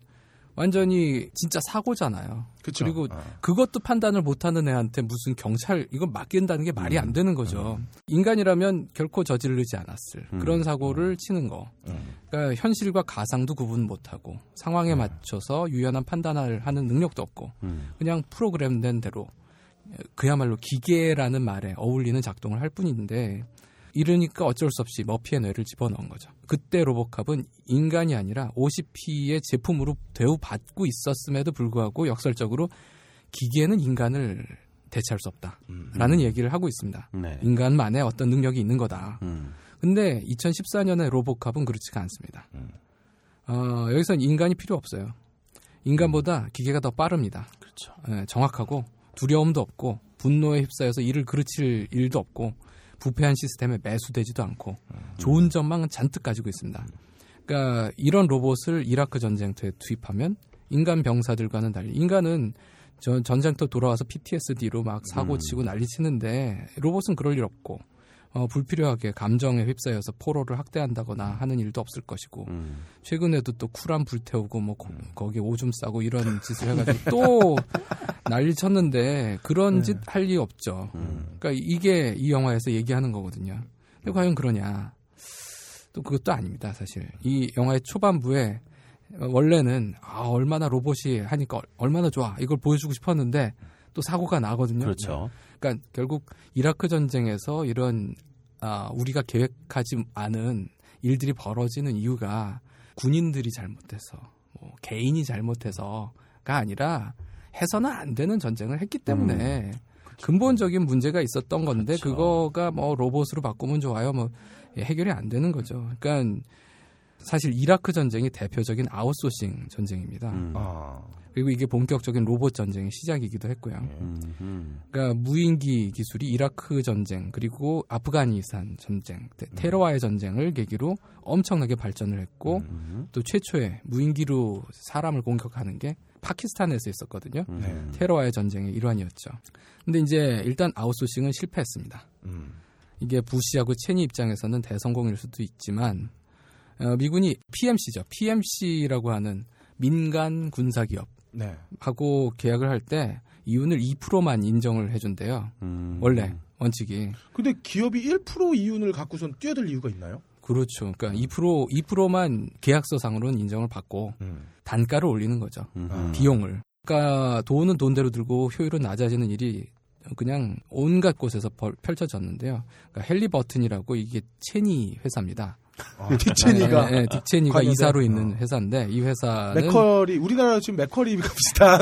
완전히 진짜 사고잖아요. 그쵸. 그리고 어. 그것도 판단을 못하는 애한테 무슨 경찰 이건 맡긴다는 게 말이 안 되는 거죠. 인간이라면 결코 저지르지 않았을 음. 그런 사고를 치는 거. 음. 그러니까 현실과 가상도 구분 못하고 상황에 맞춰서 유연한 판단을 하는 능력도 없고 음. 그냥 프로그램된 대로 그야말로 기계라는 말에 어울리는 작동을 할 뿐인데 이러니까 어쩔 수 없이 머피의 뇌를 집어넣은 거죠. 그때 로보캅은 인간이 아니라 OCP의 제품으로 대우받고 있었음에도 불구하고 역설적으로 기계는 인간을 대체할 수 없다라는 얘기를 하고 있습니다. 네. 인간만의 어떤 능력이 있는 거다. 음. 근데 2014년의 로보캅은 그렇지가 않습니다. 어, 여기선 인간이 필요 없어요. 인간보다 기계가 더 빠릅니다. 그렇죠. 예, 정확하고 두려움도 없고 분노에 휩싸여서 일을 그르칠 일도 없고 부패한 시스템에 매수되지도 않고 좋은 점만 잔뜩 가지고 있습니다. 그러니까 이런 로봇을 이라크 전쟁터에 투입하면 인간 병사들과는 달리 인간은 전, 전쟁터 돌아와서 PTSD로 막 사고 치고 난리 치는데 로봇은 그럴 일 없고 어, 불필요하게 감정에 휩싸여서 포로를 학대한다거나 하는 일도 없을 것이고 음. 최근에도 또 쿨한 불태우고 뭐 거, 기에 오줌 싸고 이런 [laughs] 짓을 해가지고 또 난리 쳤는데 그런 짓할 리 없죠. 음. 그러니까 이게 이 영화에서 얘기하는 거거든요. 근데 과연 그러냐? 또 그것도 아닙니다, 사실. 이 영화의 초반부에 어, 원래는 아 얼마나 로봇이 하니까 얼- 얼마나 좋아 이걸 보여주고 싶었는데 또 사고가 나거든요. 그렇죠. 그러니까 결국 이라크 전쟁에서 이런 아, 우리가 계획하지 않은 일들이 벌어지는 이유가 군인들이 잘못해서 뭐 개인이 잘못해서가 아니라 해서는 안 되는 전쟁을 했기 때문에 근본적인 문제가 있었던 건데 그렇죠. 그거가 뭐 로봇으로 바꾸면 좋아요 뭐 예, 해결이 안 되는 거죠. 그러니까 사실 이라크 전쟁이 대표적인 아웃소싱 전쟁입니다. 음. 아. 그리고 이게 본격적인 로봇 전쟁의 시작이기도 했고요. 음. 음. 그러니까 무인기 기술이 이라크 전쟁 그리고 아프가니스탄 전쟁 테- 테러와의 전쟁을 계기로 엄청나게 발전을 했고 음. 또 최초의 무인기로 사람을 공격하는 게 파키스탄에서 있었거든요. 음. 테러와의 전쟁의 일환이었죠. 근데 이제 일단 아웃소싱은 실패했습니다. 음. 이게 부시하고 체니 입장에서는 대성공일 수도 있지만 어, 미군이 PMC죠. PMC라고 하는 민간 군사기업 네. 하고 계약을 할 때 이윤을 2%만 인정을 해준대요. 음. 원래 원칙이 근데 기업이 1% 이윤을 갖고선 뛰어들 이유가 있나요? 그렇죠. 그러니까 2% 2%만 계약서상으로는 인정을 받고 음. 단가를 올리는 거죠. 음. 비용을. 그러니까 돈은 돈대로 들고 효율은 낮아지는 일이 그냥 온갖 곳에서 벌- 펼쳐졌는데요. 그러니까 헬리 버튼이라고 이게 체니 회사입니다. 아, 딕체니가 네, 네, 딕체니가 관여된- 이사로 있는 어. 회사인데 이 회사는 맥커리 우리나라 지금 맥커리가 [laughs] 비슷한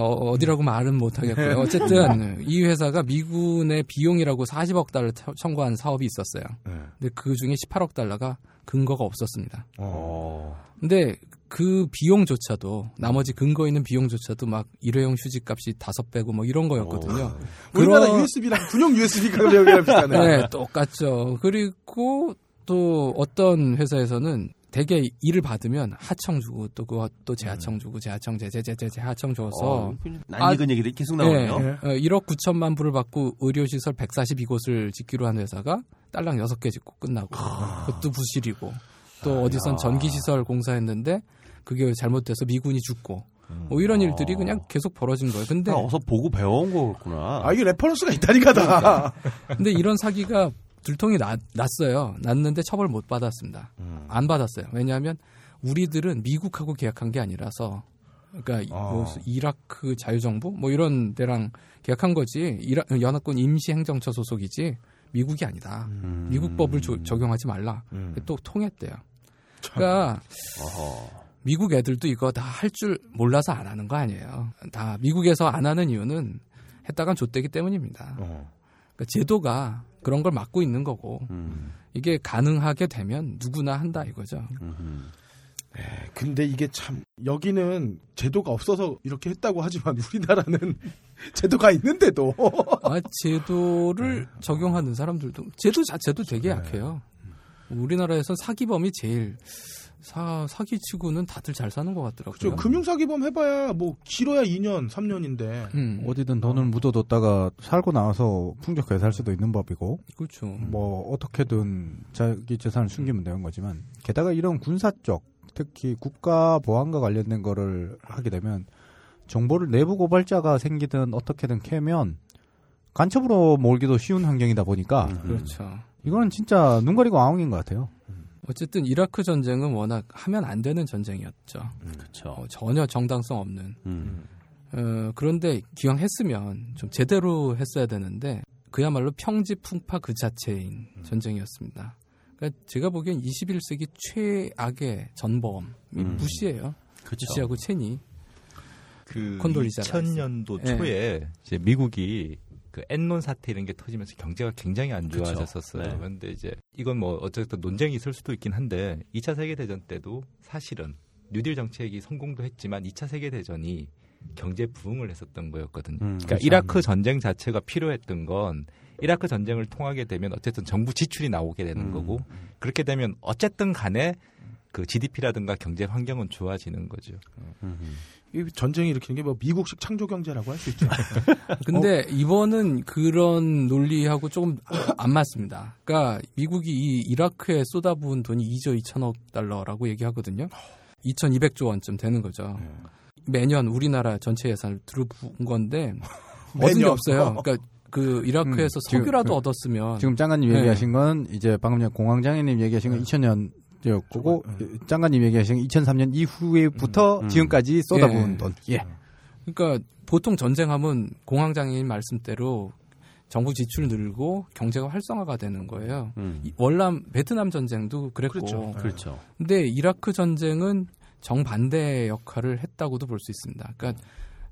어, 어디라고 말은 못하겠고요. 어쨌든 이 회사가 미군의 비용이라고 40억 달러 청구한 사업이 있었어요. 네. 근데 그 중에 18억 달러가 근거가 없었습니다. 어. 근데 그 비용조차도 나머지 근거 있는 비용조차도 막 일회용 휴지 값이 다섯 배고 뭐 이런 거였거든요. 우리나라 그런- USB랑 군용 USB 가격이랑 비슷하네. 네, 똑같죠. 그리고 또 어떤 회사에서는 대개 일을 받으면 하청 주고 또 그거 또 재하청 주고 재하청 재재재재 재하청 줘서 어, 낯익은 얘기들이 계속 나오네요. 네, 어, 1억 9천만 불을 받고 의료시설 142곳을 짓기로 한 회사가 딸랑 6개 짓고 끝나고 그것도 부실이고 또 어디선 전기시설 공사했는데 그게 잘못돼서 미군이 죽고 뭐 이런 일들이 그냥 계속 벌어진 거예요. 근데 아, 어서 보고 배워온 거구나. 아, 이게 reference가 있다니까, 다. 근데 이런 사기가 들통이 났, 났어요. 났는데 처벌 못 받았습니다. 음. 안 받았어요. 왜냐하면 우리들은 미국하고 계약한 게 아니라서 그러니까 아. 뭐 이라크 자유정부 뭐 이런 데랑 계약한 거지 이라, 연합군 임시행정처 소속이지 미국이 아니다. 음. 미국 법을 조- 적용하지 말라. 음. 또 통했대요. 그러니까 어허. 미국 애들도 이거 다 할 줄 몰라서 안 하는 거 아니에요. 다 미국에서 안 하는 이유는 했다간 좆되기 때문입니다. 어. 그러니까 제도가 그런 걸 막고 있는 거고 음. 이게 가능하게 되면 누구나 한다 이거죠. 음. 근데 이게 참, 여기는 제도가 없어서 이렇게 했다고 하지만 [laughs] 우리나라는 [laughs] 제도가 있는데도. 아, 제도를 적용하는 사람들도 제도 자체도 되게 약해요. 우리나라에선 사기범이 제일 사 사기치고는 다들 잘 사는 것 같더라고요. 저 금융사기범 해봐야 뭐 길어야 2년, 3년인데. 음, 어디든 돈을 묻어뒀다가 살고 나와서 풍족하게 살 수도 있는 법이고 그렇죠. 뭐 어떻게든 자기 재산을 숨기면 되는 거지만 게다가 이런 군사 쪽 특히 국가 보안과 관련된 거를 하게 되면 정보를 내부 고발자가 생기든 어떻게든 캐면 간첩으로 몰기도 쉬운 환경이다 보니까 그렇죠. 이거는 진짜 눈 가리고 아웅인 것 같아요. 어쨌든 이라크 전쟁은 워낙 하면 안 되는 전쟁이었죠. 그렇죠. 어, 전혀 정당성 없는. 음. 어, 그런데 기왕 했으면 좀 제대로 했어야 되는데 그야말로 평지풍파 그 자체인 전쟁이었습니다. 그러니까 제가 보기엔 21세기 최악의 전범이 음. 부시예요. 그렇죠. 부시하고 체니. 그 콘돌리자가 2000년도 있어요. 초에 이제 미국이 그 엔론 사태 이런 게 터지면서 경제가 굉장히 안. 좋아졌었어요. 네. 그런데 이제 이건 뭐 어쨌든 논쟁이 있을 수도 있긴 한데 2차 세계 대전 때도 사실은 뉴딜 정책이 성공도 했지만 2차 세계 대전이 경제 부흥을 했었던 거였거든요. 음. 그러니까 이라크 전쟁 자체가 필요했던 건 이라크 전쟁을 통하게 되면 어쨌든 정부 지출이 나오게 되는 음. 거고 그렇게 되면 어쨌든 간에 그 GDP라든가 경제 환경은 좋아지는 거죠. 음. 이 전쟁이 일으키는 게 뭐 미국식 창조 경제라고 할 수 있죠. [laughs] 근데 이번은 그런 논리하고 조금 안 맞습니다. 그러니까 미국이 이 이라크에 쏟아부은 돈이 2조 2천억 달러라고 얘기하거든요. 2,200조 원쯤 되는 거죠. 매년 우리나라 전체 예산을 들어부은 건데 [laughs] 얻은 게. 없어요. [laughs] 그러니까 그 이라크에서 음, 지금 석유라도 그- 얻었으면 지금 장관님 네. 얘기하신 건 이제 방금 전에 공황장애님 얘기하신 건 2000년 이었고 장관님 얘기하신 건 2003년 이후에부터 음. 지금까지 쏟아부은 예. 돈. 예. 그러니까 보통 전쟁하면 공황장애인 말씀대로 정부 지출 늘고 경제가 활성화가 되는 거예요. 음. 이 월남 베트남 전쟁도 그랬고 그렇죠. 그렇죠. 근데 이라크 전쟁은 정반대 역할을 했다고도 볼 수 있습니다. 그러니까 어,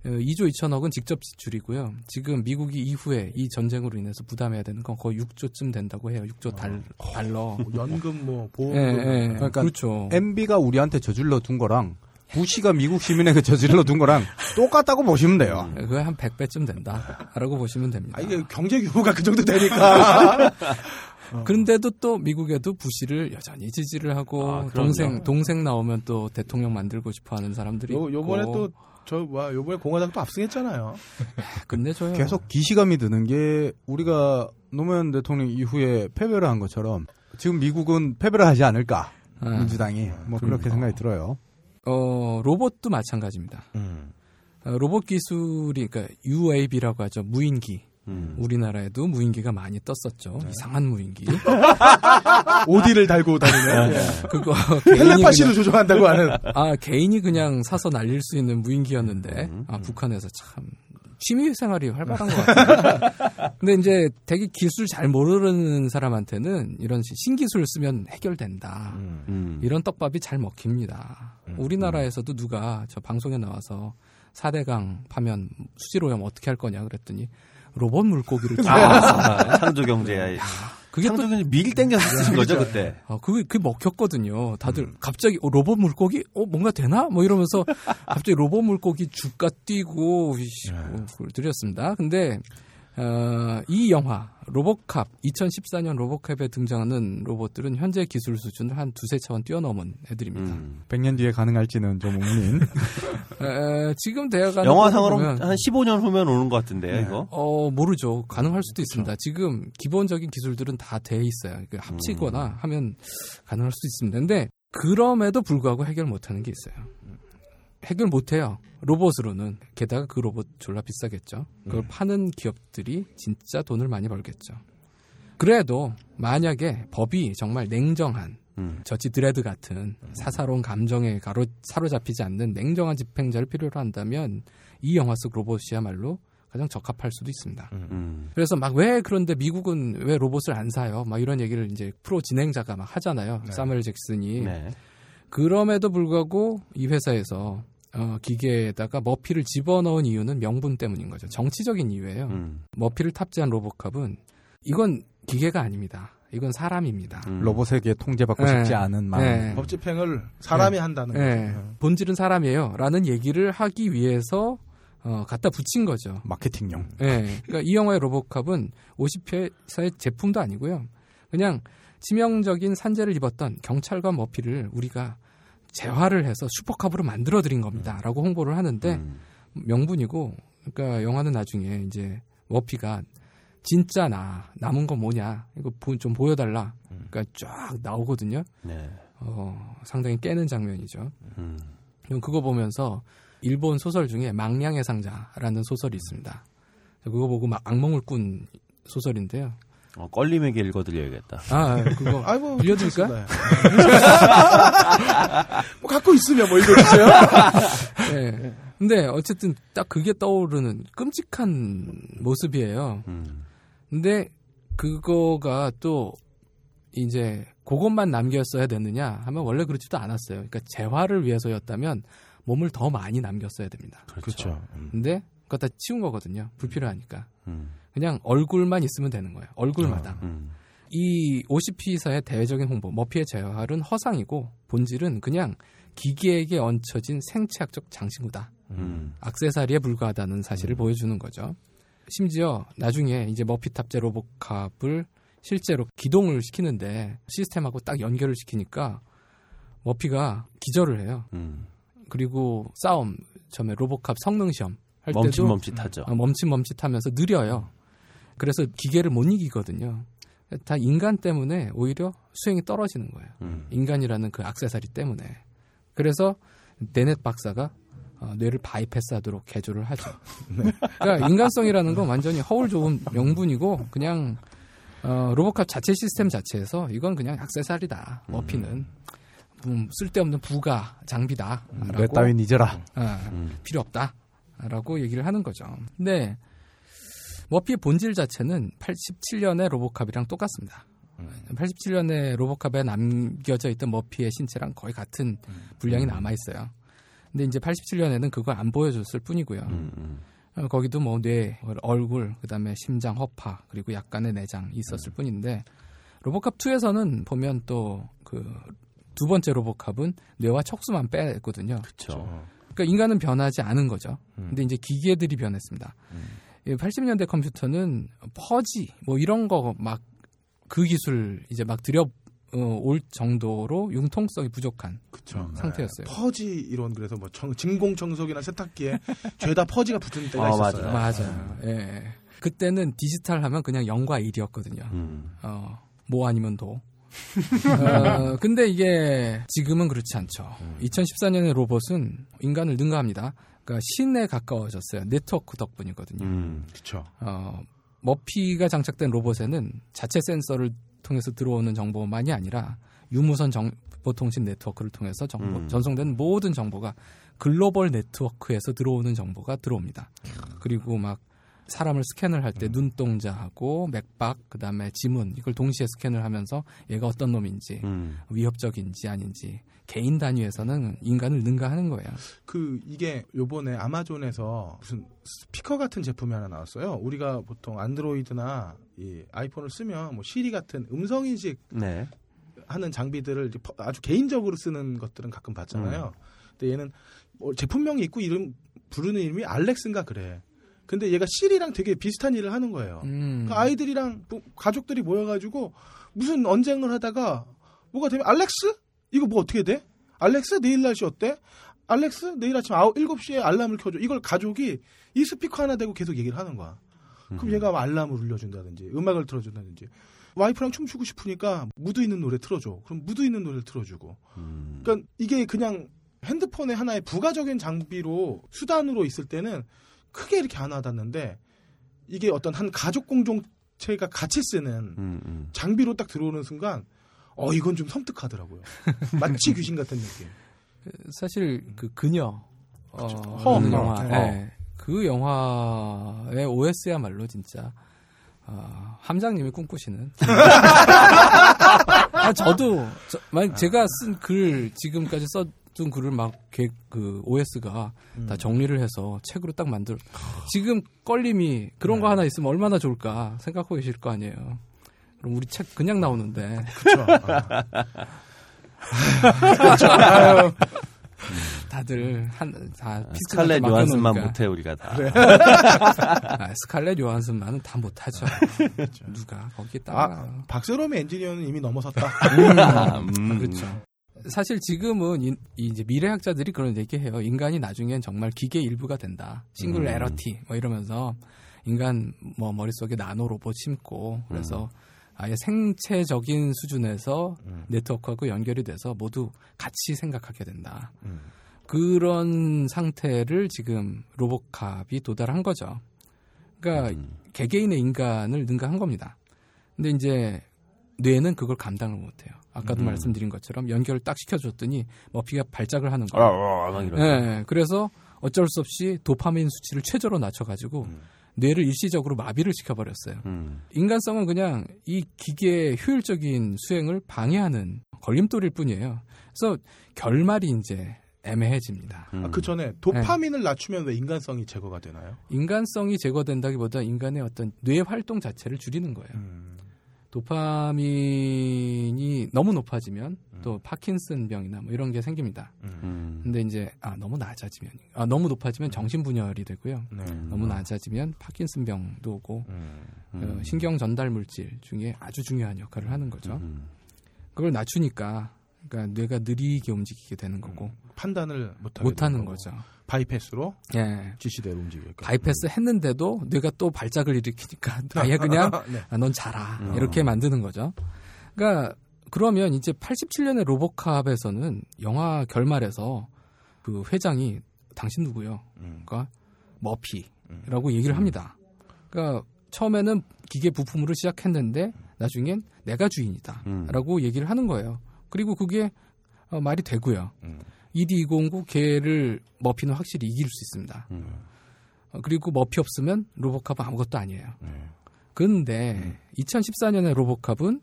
2조 2천억은 직접 지출이고요. 지금 미국이 이후에 이 전쟁으로 인해서 부담해야 되는 건 거의 6조쯤 된다고 해요. 6조 달, 달러. 뭐 연금 뭐 예, 보험금 예. 그러니까 그렇죠. MB가 우리한테 저질러 둔 거랑 부시가 미국 시민에게 [laughs] 저질러 둔 거랑 똑같다고 보시면 돼요. 그게 한 100배쯤 된다라고 보시면 됩니다. 아 이게 경제 규모가 그 정도 되니까 [laughs] 그런데도 또 미국에도 부시를 여전히 지지를 하고 아. 동생 동생 나오면 또 대통령 만들고 싶어 하는 사람들이 요, 요번에 있고. 또 저 와 요번에 공화당 또 압승했잖아요. 끝내줘요. 계속 기시감이 드는 게 우리가 노무현 대통령 이후에 패배를 한 것처럼 지금 미국은 패배를 하지 않을까 아, 민주당이 뭐 그렇게 생각이 들어요. 어 로봇도 마찬가지입니다. 어, 로봇 기술이 그러니까 UAV라고 하죠 무인기. 음. 우리나라에도 무인기가 많이 떴었죠. 네. 이상한 무인기. [laughs] 오디를 달고 다니는 그거 개인이 텔레파시를 그냥, [laughs] 조종한다고 하는 아 개인이 그냥 사서 날릴 수 있는 무인기였는데 음, 아 북한에서 참 취미 생활이 활발한 것 같아요. [laughs] 근데 이제 되게 기술 잘 모르는 사람한테는 이런 시- 신기술을 쓰면 해결된다. 음. 이런 떡밥이 잘 먹힙니다. 우리나라에서도 누가 저 방송에 나와서 4대강 파면 수질 오염 어떻게 할 거냐 그랬더니 로봇 물고기를 아, 창조 경제야. 그게 창조 경제 밀 땡겨서 쓰신 거죠 그때. 아, 그게, 그게 먹혔거든요. 다들 갑자기 어, 로봇 물고기? 어, 뭔가 되나? 뭐 이러면서 갑자기 로봇 물고기 주가 뛰고 이씨, 뭐, 그걸 드렸습니다. 근데 어, 이 영화 로보캅 2014년 로보캅에 등장하는 로봇들은 현재 기술 수준을 한 두세 차원 뛰어넘은 애들입니다. 음. 100년 뒤에 가능할지는 좀 의문인. [laughs] 에, 지금 대화가 영화상으로 한 15년 후면 오는 것 같은데요, 네. 이거. 어 모르죠. 가능할 수도 있습니다. 지금 기본적인 기술들은 다 돼 있어요. 그 합치거나 하면 가능할 수도 있습니다. 근데 그럼에도 불구하고 해결 못하는 게 있어요. 해결 못해요. 로봇으로는 게다가 그 로봇 졸라 비싸겠죠. 그걸 파는 기업들이 진짜 돈을 많이 벌겠죠. 그래도 만약에 법이 정말 냉정한 음. 저지 드레드 같은 사사로운 감정에 가로 사로잡히지 않는 냉정한 집행자를 필요로 한다면 이 영화 속 로봇이야말로 가장 적합할 수도 있습니다. 음. 그래서 막 왜 그런데 미국은 왜 로봇을 안 사요? 막 이런 얘기를 이제 프로 진행자가 막 하잖아요. 사무엘 잭슨이. 네. 그럼에도 불구하고 이 회사에서 어, 기계에다가 머피를 집어넣은 이유는 명분 때문인 거죠. 정치적인 이유예요. 음. 머피를 탑재한 로봇캅은 이건 기계가 아닙니다. 이건 사람입니다. 음. 로봇에게 통제받고 네. 싶지 않은 마음. 네. 법 집행을 사람이 한다는 네. 거죠. 본질은 사람이에요. 라는 얘기를 하기 위해서 어, 갖다 붙인 거죠. 마케팅용. 예. 그러니까 이 영화의 로봇캅은 50회사의 제품도 아니고요. 그냥 치명적인 산재를 입었던 경찰관 머피를 우리가 재활을 해서 슈퍼캅으로 만들어 드린 겁니다. 라고 홍보를 하는데 음. 명분이고 그러니까 영화는 나중에 이제 머피가 진짜 나 남은 건 뭐냐 이거 보- 좀 보여달라 그러니까 쫙 나오거든요 네. 어, 상당히 깨는 장면이죠 음. 그럼 그거 보면서 일본 소설 중에 망량의 상자라는 소설이 있습니다 그거 보고 막 악몽을 꾼 소설인데요 어, 껄림에게 읽어드려야겠다. 아 그거 아이고 빌려드릴까? 뭐 갖고 있으면 뭐 읽어주세요. [laughs] 네. 근데 어쨌든 딱 그게 떠오르는 끔찍한 모습이에요 음. 근데 그거가 또 이제 그것만 남겼어야 되느냐 하면 원래 그렇지도 않았어요. 그러니까 재활을 위해서였다면 몸을 더 많이 남겼어야 됩니다. 그렇죠. 근데 그거 다 치운 거거든요. 불필요하니까. 음. 그냥 얼굴만 있으면 되는 거예요. 얼굴마다. 음. 이 50피사의 대외적인 홍보, 머피의 재활은 허상이고 본질은 그냥 기계에게 얹혀진 생체학적 장신구다. 음. 악세사리에 불과하다는 사실을 보여주는 거죠. 심지어 나중에 이제 머피 탑재 로봇캅을 실제로 기동을 시키는데 시스템하고 딱 연결을 시키니까 머피가 기절을 해요. 음. 그리고 싸움, 처음에 로봇캅 성능 시험 할 때도 멈칫멈칫하죠. 어, 멈칫멈칫하면서 느려요. 그래서 기계를 못 이기거든요. 다 인간 때문에 오히려 수행이 떨어지는 거예요. 음. 인간이라는 그 악세사리 때문에. 그래서 데넷 박사가 어, 뇌를 바이패스하도록 개조를 하죠. [laughs] 그러니까 인간성이라는 건 완전히 허울 좋은 명분이고 그냥 어, 로봇캅 자체 시스템 자체에서 이건 그냥 악세사리다. 머피는 음, 쓸데없는 부가 장비다. 내 따윈 잊어라. 아, 음. 필요 없다 라고 얘기를 하는 거죠. 근데 머피의 본질 자체는 87년의 로보캅이랑 똑같습니다. 87년에 로보캅에 남겨져 있던 머피의 신체랑 거의 같은 분량이 남아 있어요. 근데 이제 87년에는 그걸 안 보여줬을 뿐이고요. 음. 음. 어, 거기도 뭐 뇌, 얼굴, 그다음에 심장, 허파, 그리고 약간의 내장 있었을 뿐인데 로보캅 2에서는 보면 또 그 두 번째 로보캅은 뇌와 척수만 뺐거든요. 그렇죠. 그러니까 인간은 변하지 않은 거죠. 음. 근데 이제 기계들이 변했습니다. 80년대 컴퓨터는 퍼지 뭐 이런 거 막 그 기술 이제 막 들여 어, 올 정도로 융통성이 부족한 그렇죠. 상태였어요. 퍼지 이론 그래서 뭐 청- 진공 청소기나 세탁기에 죄다 퍼지가 붙은 때가 아, 있었어요. 맞아요. 예. 그때는 디지털 하면 그냥 0과 1이었거든요. 음. 어, 뭐 아니면 도. [laughs] 어, 근데 이게 지금은 그렇지 않죠. 2014년의 로봇은 인간을 능가합니다. 그러니까 신에 가까워졌어요. 네트워크 덕분이거든요. 음. 그렇죠. 어, 머피가 장착된 로봇에는 자체 센서를 통해서 들어오는 정보만이 아니라 유무선 정보통신 네트워크를 통해서 정보, 음. 전송된 모든 정보가 글로벌 네트워크에서 들어오는 정보가 들어옵니다. 그리고 막 사람을 스캔을 할때 눈동자하고 맥박, 그다음에 지문 이걸 동시에 스캔을 하면서 얘가 어떤 놈인지 음. 위협적인지 아닌지 개인 단위에서는 인간을 능가하는 거예요. 그 이게 요번에 아마존에서 무슨 스피커 같은 제품이 하나 나왔어요. 우리가 보통 안드로이드나 이 아이폰을 쓰면 뭐 시리 같은 음성 인식 네. 하는 장비들을 아주 개인적으로 쓰는 것들은 가끔 봤잖아요. 근데 얘는 뭐 제품명이 있고 이름 부르는 이름이 알렉스인가 그래. 근데 얘가 시리랑 되게 비슷한 일을 하는 거예요. 음. 그 아이들이랑 뭐 가족들이 모여가지고 무슨 언쟁을 하다가 뭐가 되면 알렉스 이거 뭐 어떻게 돼? 알렉스 내일 날씨 어때? 알렉스 내일 아침 아홉 일곱 시에 알람을 켜줘. 이걸 가족이 이 스피커 하나 대고 계속 얘기를 하는 거야. 그럼 얘가 알람을 울려준다든지 음악을 틀어준다든지 와이프랑 춤추고 싶으니까 무드 있는 노래 틀어줘. 그럼 무드 있는 노래를 틀어주고. 그러니까 이게 그냥 핸드폰의 하나의 부가적인 장비로 수단으로 있을 때는 크게 이렇게 안 와닿는데 이게 어떤 한 가족 공동체가 같이 쓰는 음, 음. 장비로 딱 들어오는 순간 어 이건 좀 섬뜩하더라고요. [laughs] 마치 귀신 같은 느낌. 사실 그 그녀 어, 허. 라는 허. 영화, 네. 예. 그 영화의 OS야말로 진짜 어, 함장님이 꿈꾸시는. [laughs] 아, 저도 저, 만약 제가 쓴 글 지금까지 써둔 글을 막그 OS가 음. 다 정리를 해서 책으로 딱 만들. 지금 껄림이 그런 거 하나 있으면 얼마나 좋을까 생각하고 계실 거 아니에요. 그럼 우리 책 그냥 나오는데. [laughs] 그쵸. 다들 한다 스칼렛 요한슨만 못해 우리가 다. 아, 스칼렛 요한슨만은 다 못하죠. 누가 거기에다가 아 박세롬의 엔지니어는 이미 넘어섰다. 음. 그렇죠. 사실 지금은 이, 이 이제 미래학자들이 그런 얘기해요. 인간이 나중엔 정말 기계 일부가 된다. 싱글레러티 뭐 이러면서 인간 뭐 머릿속에 나노 로봇 심고 그래서 아예 생체적인 수준에서 네트워크하고 연결이 돼서 모두 같이 생각하게 된다. 그런 상태를 지금 로보캅이 도달한 거죠. 그러니까 개개인의 인간을 능가한 겁니다. 근데 이제 뇌는 그걸 감당을 못해요. 아까도 음. 말씀드린 것처럼 연결을 딱 시켜줬더니 머피가 발작을 하는 거예요. 아, 막 이러죠. 예, 그래서 어쩔 수 없이 도파민 수치를 최저로 낮춰가지고 뇌를 일시적으로 마비를 시켜버렸어요. 음. 인간성은 그냥 이 기계의 효율적인 수행을 방해하는 걸림돌일 뿐이에요. 그래서 결말이 이제 애매해집니다. 음. 아, 그 전에 도파민을 낮추면 왜 인간성이 제거가 되나요? 인간성이 제거된다기보다 인간의 어떤 뇌 활동 자체를 줄이는 거예요. 음. 도파민이 너무 높아지면 또 파킨슨병이나 뭐 이런 게 생깁니다. 음. 근데 이제 아 너무 낮아지면 아 너무 높아지면 정신 분열이 되고요. 네. 너무 낮아지면 파킨슨병도 오고 음. 어, 신경 전달 물질 중에 아주 중요한 역할을 하는 거죠. 음. 그걸 낮추니까 그러니까 뇌가 느리게 움직이게 되는 거고 판단을 못하게 못하는 되는 거죠. 바이패스로 예. 지시대로 움직이게끔. 바이패스 했는데도 뇌가 또 발작을 일으키니까 [laughs] 아예 그냥 [laughs] 네. 아, 넌 자라 음. 이렇게 만드는 거죠. 그러니까 그러면 이제 87년의 로보캅에서는 영화 결말에서 그 회장이 당신 누구요? 음. 그러니까 머피라고 얘기를 합니다. 그러니까 처음에는 기계 부품으로 시작했는데 나중엔 내가 음. 주인이다라고 얘기를 하는 거예요. 그리고 그게 어, 말이 되고요. 음. ED209 걔를 머피는 확실히 이길 수 있습니다. 음. 어, 그리고 머피 없으면 로보캅은 아무것도 아니에요. 네. 근데 2014년에 로보캅은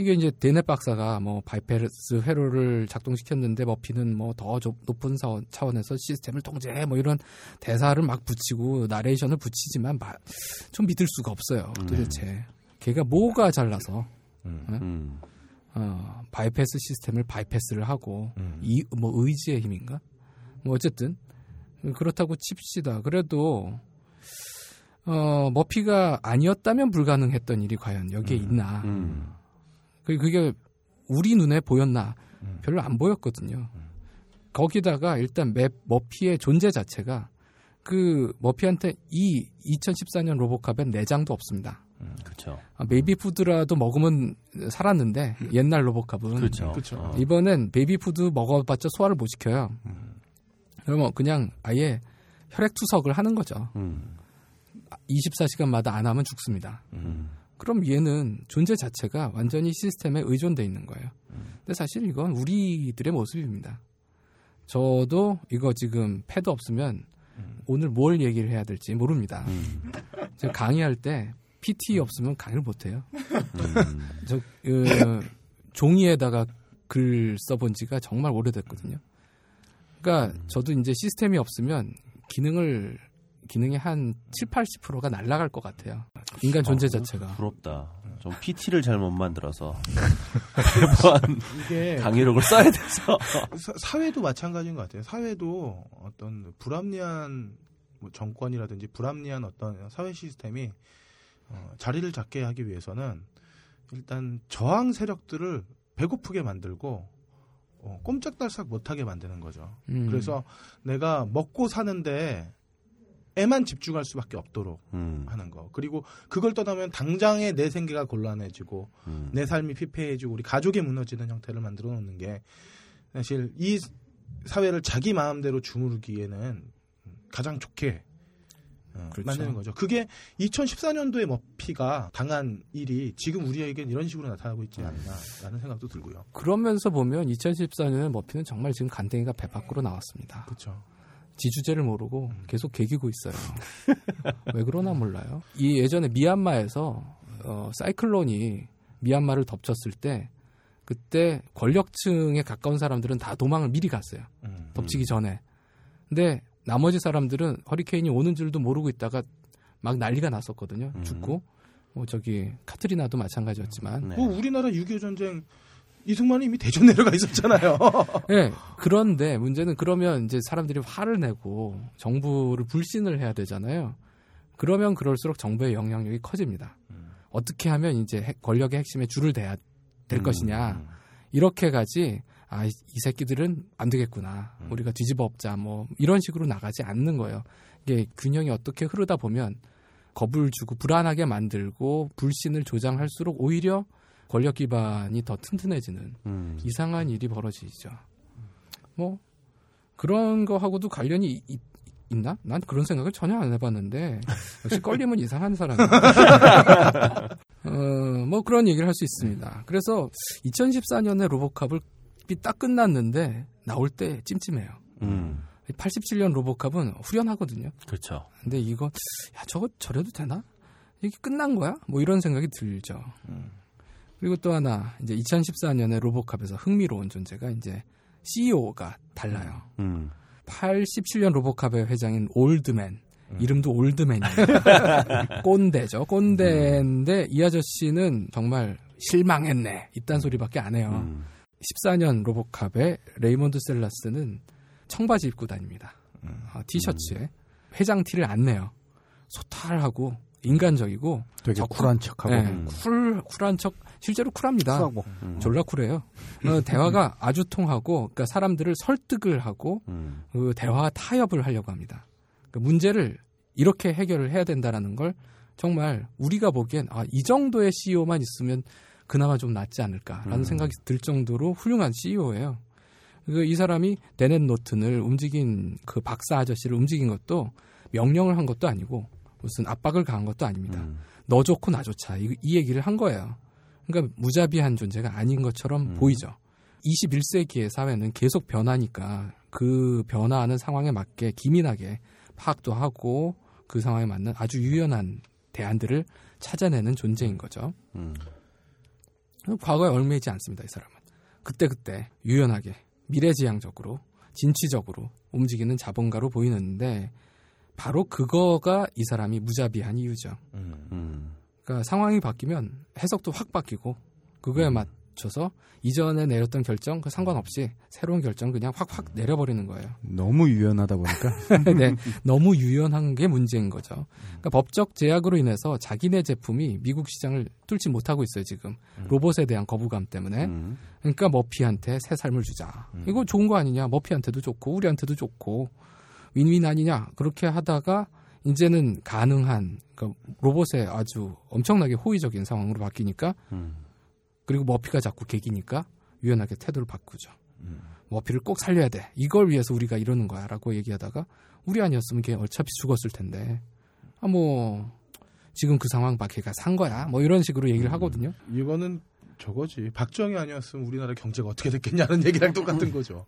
이게 이제 데넷 박사가 뭐 바이패스 회로를 작동시켰는데 머피는 뭐 더 높은 사원- 차원에서 시스템을 통제해 뭐 이런 대사를 막 붙이고 나레이션을 붙이지만 마- 좀 믿을 수가 없어요. 도대체 걔가 뭐가 잘나서 음. 어, 바이패스 시스템을 바이패스를 하고 음. 이뭐 의지의 힘인가? 뭐 어쨌든 그렇다고 칩시다. 그래도 어, 머피가 아니었다면 불가능했던 일이 과연 여기에 있나? 음. 그- 그게 우리 눈에 보였나? 음. 별로 안 보였거든요. 거기다가 일단 맵 머피의 존재 자체가 그 머피한테 이 2014년 로보캅엔 내장도 없습니다. 그렇죠. 아, baby food라도 먹으면 살았는데 옛날 로보캅은 그렇죠. 그쵸. 어. 이번엔 baby food 먹어봤자 소화를 못 시켜요. 그러면 그냥 아예 혈액 투석을 하는 거죠. 음. 24시간마다 안 하면 죽습니다. 음. 그럼 얘는 존재 자체가 완전히 시스템에 의존돼 있는 거예요. 근데 사실 이건 우리들의 모습입니다. 저도 이거 지금 패드 없으면 오늘 뭘 얘기를 해야 될지 모릅니다. 음. 제가 강의할 때 PT 없으면 강의를 못 해요. 음. 저 그, 종이에다가 글 써본 지가 정말 오래됐거든요. 그러니까 저도 이제 시스템이 없으면 기능을 기능의 한 7, 80%가 날아갈 것 같아요. 인간 존재 어, 자체가. 부럽다. 좀 PT를 잘 못 만들어서 매번 이게 [laughs] 강의록을 써야 돼서 [laughs] 사- 사회도 마찬가지인 것 같아요. 사회도 어떤 불합리한 뭐 정권이라든지 불합리한 어떤 사회 시스템이 어, 자리를 잡게 하기 위해서는 일단 저항 세력들을 배고프게 만들고 어, 꼼짝달싹 못하게 만드는 거죠. 음. 그래서 내가 먹고 사는데 에만 집중할 수밖에 없도록 음, 하는 거. 그리고 그걸 떠나면 당장의 내 생계가 곤란해지고 음. 내 삶이 피폐해지고 우리 가족이 무너지는 형태를 만들어 놓는 게 사실 이 사회를 자기 마음대로 주무르기에는 가장 좋게 어, 그렇죠. 만드는 거죠. 그게 2014년도에 머피가 당한 일이 지금 우리에겐 이런 식으로 나타나고 있지 않나라는 생각도 들고요. 그러면서 보면 2014년에 머피는 정말 지금 간댕이가 배 밖으로 나왔습니다. 그렇죠. 지주제를 모르고 계속 개기고 있어요. [laughs] 왜 그러나 몰라요. 이 예전에 미얀마에서 어, 사이클론이 미얀마를 덮쳤을 때 그때 권력층에 가까운 사람들은 다 도망을 미리 갔어요. 음. 덮치기 전에. 근데 나머지 사람들은 허리케인이 오는 줄도 모르고 있다가 막 난리가 났었거든요. 음. 죽고. 뭐 저기 카트리나도 마찬가지였지만. 네. 뭐 우리나라 6.25 전쟁 이승만이 이미 대전 내려가 있었잖아요. [laughs] 예. 그런데 문제는 그러면 이제 사람들이 화를 내고 정부를 불신을 해야 되잖아요. 그러면 그럴수록 정부의 영향력이 커집니다. 어떻게 하면 이제 핵- 권력의 핵심에 줄을 대야 될 음, 것이냐. 이렇게 가지 아, 이, 이 새끼들은 안 되겠구나. 우리가 뒤집어 엎자. 뭐 이런 식으로 나가지 않는 거예요. 이게 균형이 어떻게 흐르다 보면 겁을 주고 불안하게 만들고 불신을 조장할수록 오히려 권력 기반이 더 튼튼해지는 음. 이상한 일이 벌어지죠. 뭐 그런 거하고도 관련이 이- 이- 있나? 난 그런 생각을 전혀 안 해봤는데 역시 껄림은 이상한 사람이야. [laughs] 어, 뭐 그런 얘기를 할 수 있습니다. 그래서 2014년에 로보캅을 딱 끝났는데 나올 때 찜찜해요. 음. 87년 로보캅은 후련하거든요. 그렇죠. 근데 이거 야 저거 저래도 되나? 이게 끝난 거야? 뭐 이런 생각이 들죠. 그리고 또 하나 이제 2014년에 로보캅에서 흥미로운 존재가 이제 CEO가 달라요. 음. 87년 로보캅의 회장인 올드맨. 이름도 올드맨이에요. [laughs] 꼰대죠. 꼰대인데 이 아저씨는 정말 실망했네. 이딴 소리밖에 안 해요. 음. 14년 로보캅의 레이몬드 셀러스는 청바지 입고 다닙니다. 아, 티셔츠에 회장 티를 안 내요. 소탈하고 인간적이고 되게 쿨한 척하고 네, 쿨 쿨한 척 실제로 쿨합니다. 쿨하고 음. 졸라 쿨해요. 어, 대화가 아주 통하고 그러니까 사람들을 설득을 하고 음. 그 대화 타협을 하려고 합니다. 그 문제를 이렇게 해결을 해야 된다라는 걸 정말 우리가 보기엔 아, 이 정도의 CEO만 있으면 그나마 좀 낫지 않을까라는 음. 생각이 들 정도로 훌륭한 CEO예요. 그 이 사람이 데넷 노튼을 움직인 그 박사 아저씨를 움직인 것도 명령을 한 것도 아니고 무슨 압박을 가한 것도 아닙니다. 음. 너 좋고 나 좋자 이, 이 얘기를 한 거예요. 그러니까 무자비한 존재가 아닌 것처럼 음. 보이죠. 21세기의 사회는 계속 변하니까 그 변화하는 상황에 맞게 기민하게 파악도 하고 그 상황에 맞는 아주 유연한 대안들을 찾아내는 존재인 거죠. 음. 과거에 얽매이지 않습니다, 이 사람은. 그때그때 유연하게, 미래지향적으로, 진취적으로 움직이는 자본가로 보이는데, 바로 그거가 이 사람이 무자비한 이유죠. 음. 그러니까 상황이 바뀌면 해석도 확 바뀌고, 그거에 맞 춰서 이전에 내렸던 결정, 그 상관없이 새로운 결정 그냥 확확 내려버리는 거예요. 너무 유연하다 보니까 [laughs] 네, 너무 유연한 게 문제인 거죠. 그러니까 법적 제약으로 인해서 자기네 제품이 미국 시장을 뚫지 못하고 있어요 지금 로봇에 대한 거부감 때문에. 음. 그러니까 머피한테 새 삶을 주자. 이거 좋은 거 아니냐? 머피한테도 좋고 우리한테도 좋고 윈윈 아니냐? 그렇게 하다가 이제는 가능한 그러니까 로봇에 아주 엄청나게 호의적인 상황으로 바뀌니까 음. 그리고 머피가 자꾸 개기니까 유연하게 태도를 바꾸죠. 머피를 꼭 살려야 돼. 이걸 위해서 우리가 이러는 거야 라고 얘기하다가 우리 아니었으면 걔 어차피 죽었을 텐데. 아 뭐 지금 그 상황 봐 걔가 산 거야. 뭐 이런 식으로 얘기를 하거든요. 이거는 저거지. 박정희 아니었으면 우리나라 경제가 어떻게 됐겠냐는 얘기랑 똑같은 거죠.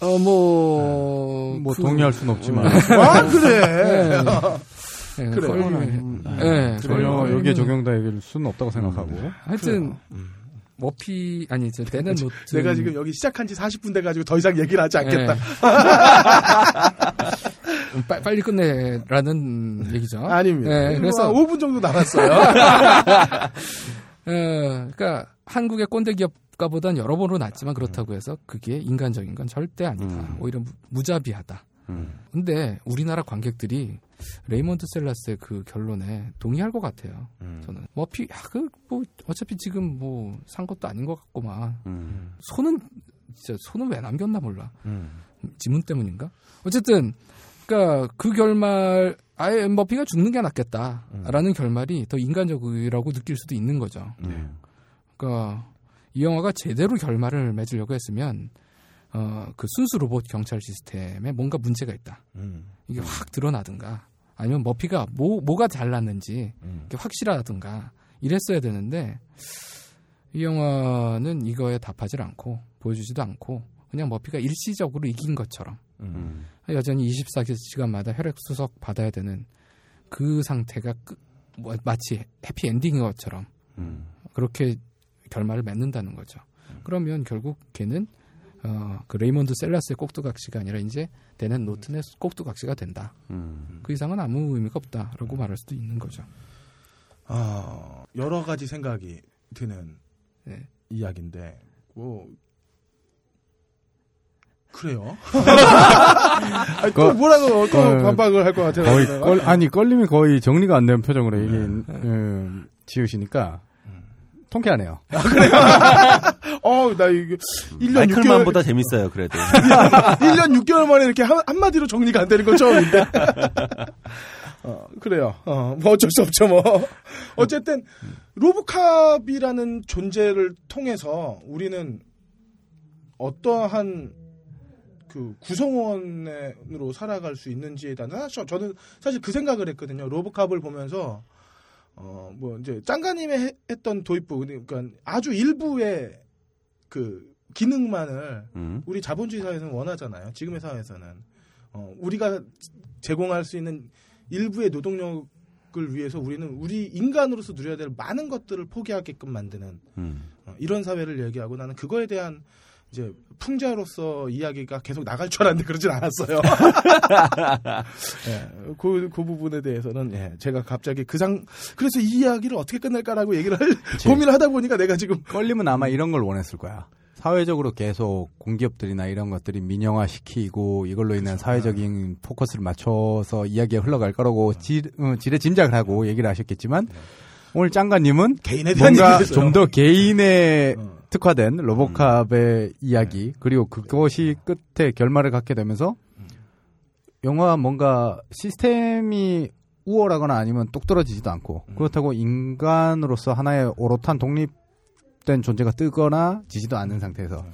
어뭐뭐 그- 동의할 수는 없지만 [laughs] 아 그래. 네, 네, 그래. 껄림이- 음, 네, 전혀 여기에 적용될 수는 없다고 생각하고 하여튼 음. 머피 아니 저 데는 노트 내가 지금 여기 시작한 지 40분 돼 가지고 더 이상 얘기를 하지 않겠다. 네. [laughs] 음, 빨, 빨리 끝내라는 얘기죠. 아닙니다. 네, 그래서 5분 정도 남았어요. 어, [laughs] 그러니까 한국의 꼰대 기업가보단 여러모로 낫지만 그렇다고 해서 그게 인간적인 건 절대 아니다. 음. 오히려 무- 무자비하다. 음. 근데 우리나라 관객들이 레이먼드 셀라스의 그 결론에 동의할 것 같아요. 음. 저는 머피 아, 그뭐 어차피 지금 뭐 산 것도 아닌 것 같고만 음. 손은 진짜 손은 왜 남겼나 몰라. 음. 지문 때문인가? 어쨌든 그러니까 그 결말 아예 머피가 죽는 게 낫겠다라는 결말이 더 인간적이라고 느낄 수도 있는 거죠. 음. 그러니까 이 영화가 제대로 결말을 맺으려고 했으면 어, 그 순수 로봇 경찰 시스템에 뭔가 문제가 있다. 음. 이게 확 드러나든가 아니면 머피가 뭐 뭐가 잘났는지 음. 이게 확실하든가 이랬어야 되는데 이 영화는 이거에 답하지 않고 보여주지도 않고 그냥 머피가 일시적으로 이긴 것처럼 음. 여전히 24시간마다 혈액 투석 받아야 되는 그 상태가 끝- 뭐, 마치 해피 엔딩인 것처럼 음. 그렇게 결말을 맺는다는 거죠. 그러면 결국 걔는 어, 그 레이몬드 셀라스의 꼭두각시가 아니라 이제 데넨 노튼의 꼭두각시가 된다. 음. 그 이상은 아무 의미가 없다라고 말할 수도 있는 거죠. 어, 여러 가지 생각이 드는 네. 이야기인데, 뭐, 그래요. [laughs] 아니, 또 거- 뭐라고 또 어, 반박을 할 것 같아요. 거의 내가. 껄, 아니 껄림이 거의 정리가 안 된 표정으로 얘기 음, 지으시니까 통쾌하네요. [laughs] [laughs] 어, 나 이게 1년 6개월, 마이클만보다 재밌어요. 그래도. [laughs] 1년 6개월 만에 이렇게 한, 한마디로 정리가 안 되는 건 처음인데. [laughs] 어, 그래요. 어, 뭐 어쩔 수 없죠, 뭐. 어쨌든, 로보캅이라는 존재를 통해서 우리는 어떠한 그 구성원으로 살아갈 수 있는지에 대한 사실 저는 사실 그 생각을 했거든요. 로보캅을 보면서 어 뭐 이제 짱가님이 해- 했던 도입부 그러니까 아주 일부의 그 기능만을 음. 우리 자본주의 사회에서는 원하잖아요. 지금의 사회에서는 어, 우리가 제공할 수 있는 일부의 노동력을 위해서 우리는 우리 인간으로서 누려야 될 많은 것들을 포기하게끔 만드는 음. 어, 이런 사회를 얘기하고 나는 그거에 대한 이제 풍자로서 이야기가 계속 나갈 줄 알았는데 그러진 않았어요. [laughs] 예, 그, 그 부분에 대해서는 예, 제가 갑자기 그 상 그래서 이 이야기를 어떻게 끝낼까라고 얘기를 할 고민을 하다 보니까 내가 지금 껄림은 아마 이런 걸 원했을 거야. 사회적으로 계속 공기업들이나 이런 것들이 민영화시키고 이걸로 인한 사회적인 포커스를 맞춰서 이야기가 흘러갈 거라고 지, 어, 지레 짐작을 하고 얘기를 하셨겠지만 오늘 짱가님은 개인에 대한 뭔가. 좀 더 개인의 어. 특화된 로보캅의 이야기 그리고 그것이 끝에 결말을 갖게 되면서 영화가 뭔가 시스템이 우월하거나 아니면 똑 떨어지지도 않고 그렇다고 인간으로서 하나의 오롯한 독립된 존재가 뜨거나 지지도 않는 상태에서.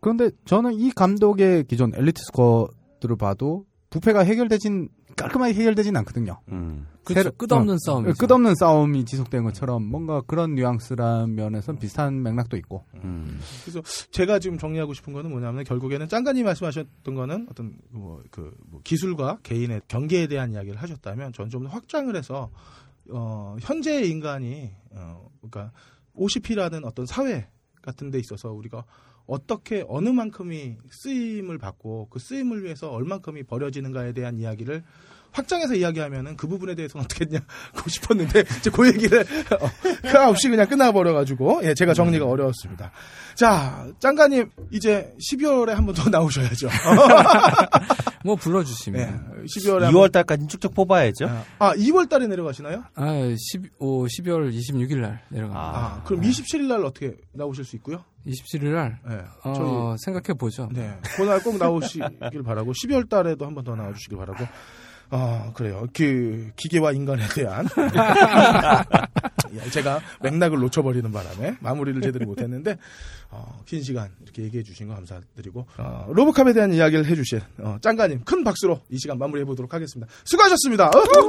그런데 저는 이 감독의 기존 엘리트 스쿼드를 봐도 부패가 해결되진 깔끔하게 해결되진 않거든요. 음. 그렇죠. 새로- 끝없는 어, 싸움. 끝없는 싸움이 지속된 것처럼 뭔가 그런 뉘앙스란 면에서 비슷한 맥락도 있고. 음. 그래서 제가 지금 정리하고 싶은 거는 뭐냐면 결국에는 짱가님 말씀하셨던 거는 어떤 뭐 그 뭐 기술과 개인의 경계에 대한 이야기를 하셨다면 저는 좀더 확장을 해서 어 현재의 인간이 어 그러니까 OCP라는 어떤 사회 같은 데 있어서 우리가 어떻게 어느 만큼이 쓰임을 받고 그 쓰임을 위해서 얼만큼이 버려지는가에 대한 이야기를 확장해서 이야기하면은 그 부분에 대해서는 어떻게 했냐고 [laughs] 싶었는데 이제 그 얘기를 어, [laughs] 그 없이 그냥 끝나버려가지고 예 제가 정리가 어려웠습니다. 자 짱가님 이제 12월에 한 번 더 나오셔야죠. [laughs] 뭐 불러주시면. 예, 12월에 2월 달까지 쭉쭉 뽑아야죠. 아 2월 달에 내려가시나요? 아, 10, 오, 12월 26일 날 내려갑니다. 아, 그럼 27일 날 어떻게 나오실 수 있고요? 27일 날 네, 어, 생각해 보죠. 네, 그날 꼭 나오시길 바라고 12월 달에도 한 번 더 나와주시길 바라고. 아 그래요. 그 기계와 인간에 대한 [laughs] 예, 제가 맥락을 놓쳐버리는 바람에 마무리를 제대로 못했는데 어, 긴 시간 이렇게 얘기해 주신 거 감사드리고 어, 로보캅에 대한 이야기를 해주신 어, 짱가님 큰 박수로 이 시간 마무리해 보도록 하겠습니다. 수고하셨습니다. 어후!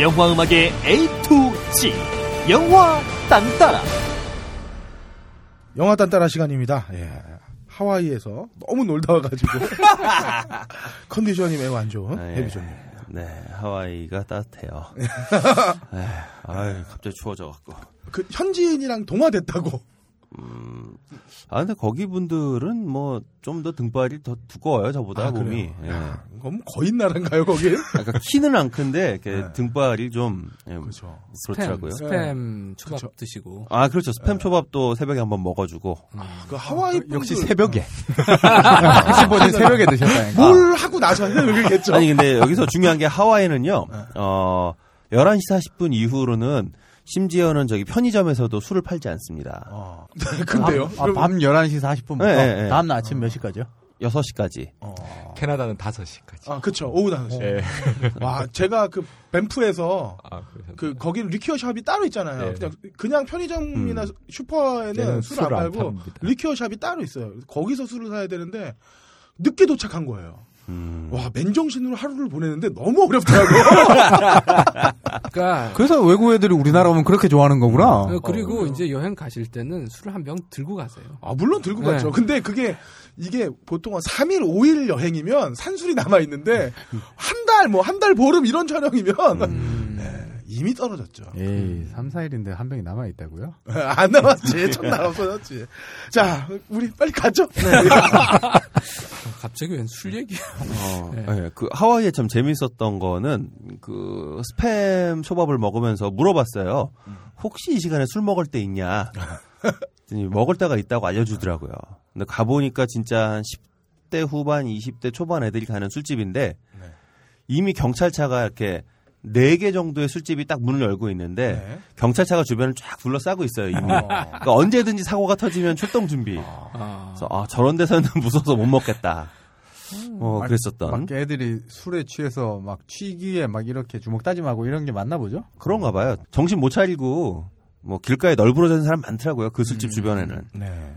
영화 음악의 A to Z 영화 딴따라 영화 딴따라 시간입니다. 예. 하와이에서 너무 놀다 와가지고 [laughs] 컨디션이 매우 안 좋은 아, 예. 해비조님. 네, 하와이가 따뜻해요. 에휴, [laughs] 아유, 갑자기 추워져갖고. 그 현지인이랑 동화됐다고. 음, 아, 근데 거기 분들은 뭐, 좀 더 등발이 더 두꺼워요, 저보다, 아, 몸이. 예. 그럼 거인 나라인가요, 거긴? [laughs] 그러니까 키는 안 큰데, 이렇게 네. 등발이 좀, 예, 그렇죠. 그렇더라고요. 스팸, 스팸 초밥 그쵸. 드시고. 아, 그렇죠. 스팸 초밥도 새벽에 한번 먹어주고. 그 하와이 그 역시 분들 새벽에. [laughs] 혹시 보니 새벽에 드셨다니까. 뭘 하고 나서 해야겠죠. 아니, 근데 여기서 중요한 게 하와이는요, 어, 11시 40분 이후로는 심지어는 저기 편의점에서도 술을 팔지 않습니다. 어. [laughs] 근데요? 아, 밤 11시 40분부터 네, 네, 네. 다음 날 아침 몇 시까지요? 6시까지. 어. 캐나다는 5시까지. 아, 그쵸. 오후 5시. 예. 와, 제가 그 밴프에서 아. 그 거기 리큐어 샵이 따로 있잖아요. 네. 그냥 그냥 편의점이나 슈퍼에는 술안 술을 안 팔고. 리큐어 샵이 따로 있어요. 거기서 술을 사야 되는데 늦게 도착한 거예요. 음. 와, 맨정신으로 하루를 보내는데 너무 어렵더라고요. [laughs] 그러니까 그래서 외국 애들이 우리나라 오면 그렇게 좋아하는 거구나. 어, 그리고 이제 여행 가실 때는 술을 한 병 들고 가세요. 아, 물론 들고 네. 갔죠. 근데 그게 이게 보통 한 3일, 5일 여행이면 산술이 남아 있는데 한 달, 뭐 한 달 보름 이런 촬영이면 음. 네, 이미 떨어졌죠. 에이, 3, 4일인데 한 병이 남아 있다고요? [laughs] 안 남았지. 첫날 없어졌지. 자, 우리 빨리 가죠. 네. [laughs] 갑자기 웬 술 얘기? 어, 네. 예, 그 하와이에 참 재밌었던 거는 그 스팸 초밥을 먹으면서 물어봤어요. 혹시 이 시간에 술 먹을 때 있냐? 먹을 때가 있다고 알려주더라고요. 근데 가보니까 진짜 한 10대 후반, 20대 초반 애들이 가는 술집인데 이미 경찰차가 이렇게 4개 정도의 술집이 딱 문을 열고 있는데 네. 경찰차가 주변을 쫙 둘러싸고 있어요 이미. 그러니까 언제든지 사고가 터지면 출동 준비. 아, 그래서 아, 저런 데서는 [laughs] 무서워서 못 먹겠다. 어, 막- 그랬었던. 막 애들이 술에 취해서 막 취기에 막 이렇게 주먹 다짐하고 이런 게 맞나 보죠? 그런가 봐요. 정신 못 차리고 뭐 길가에 널브러진 사람 많더라고요. 그 술집 주변에는. 네.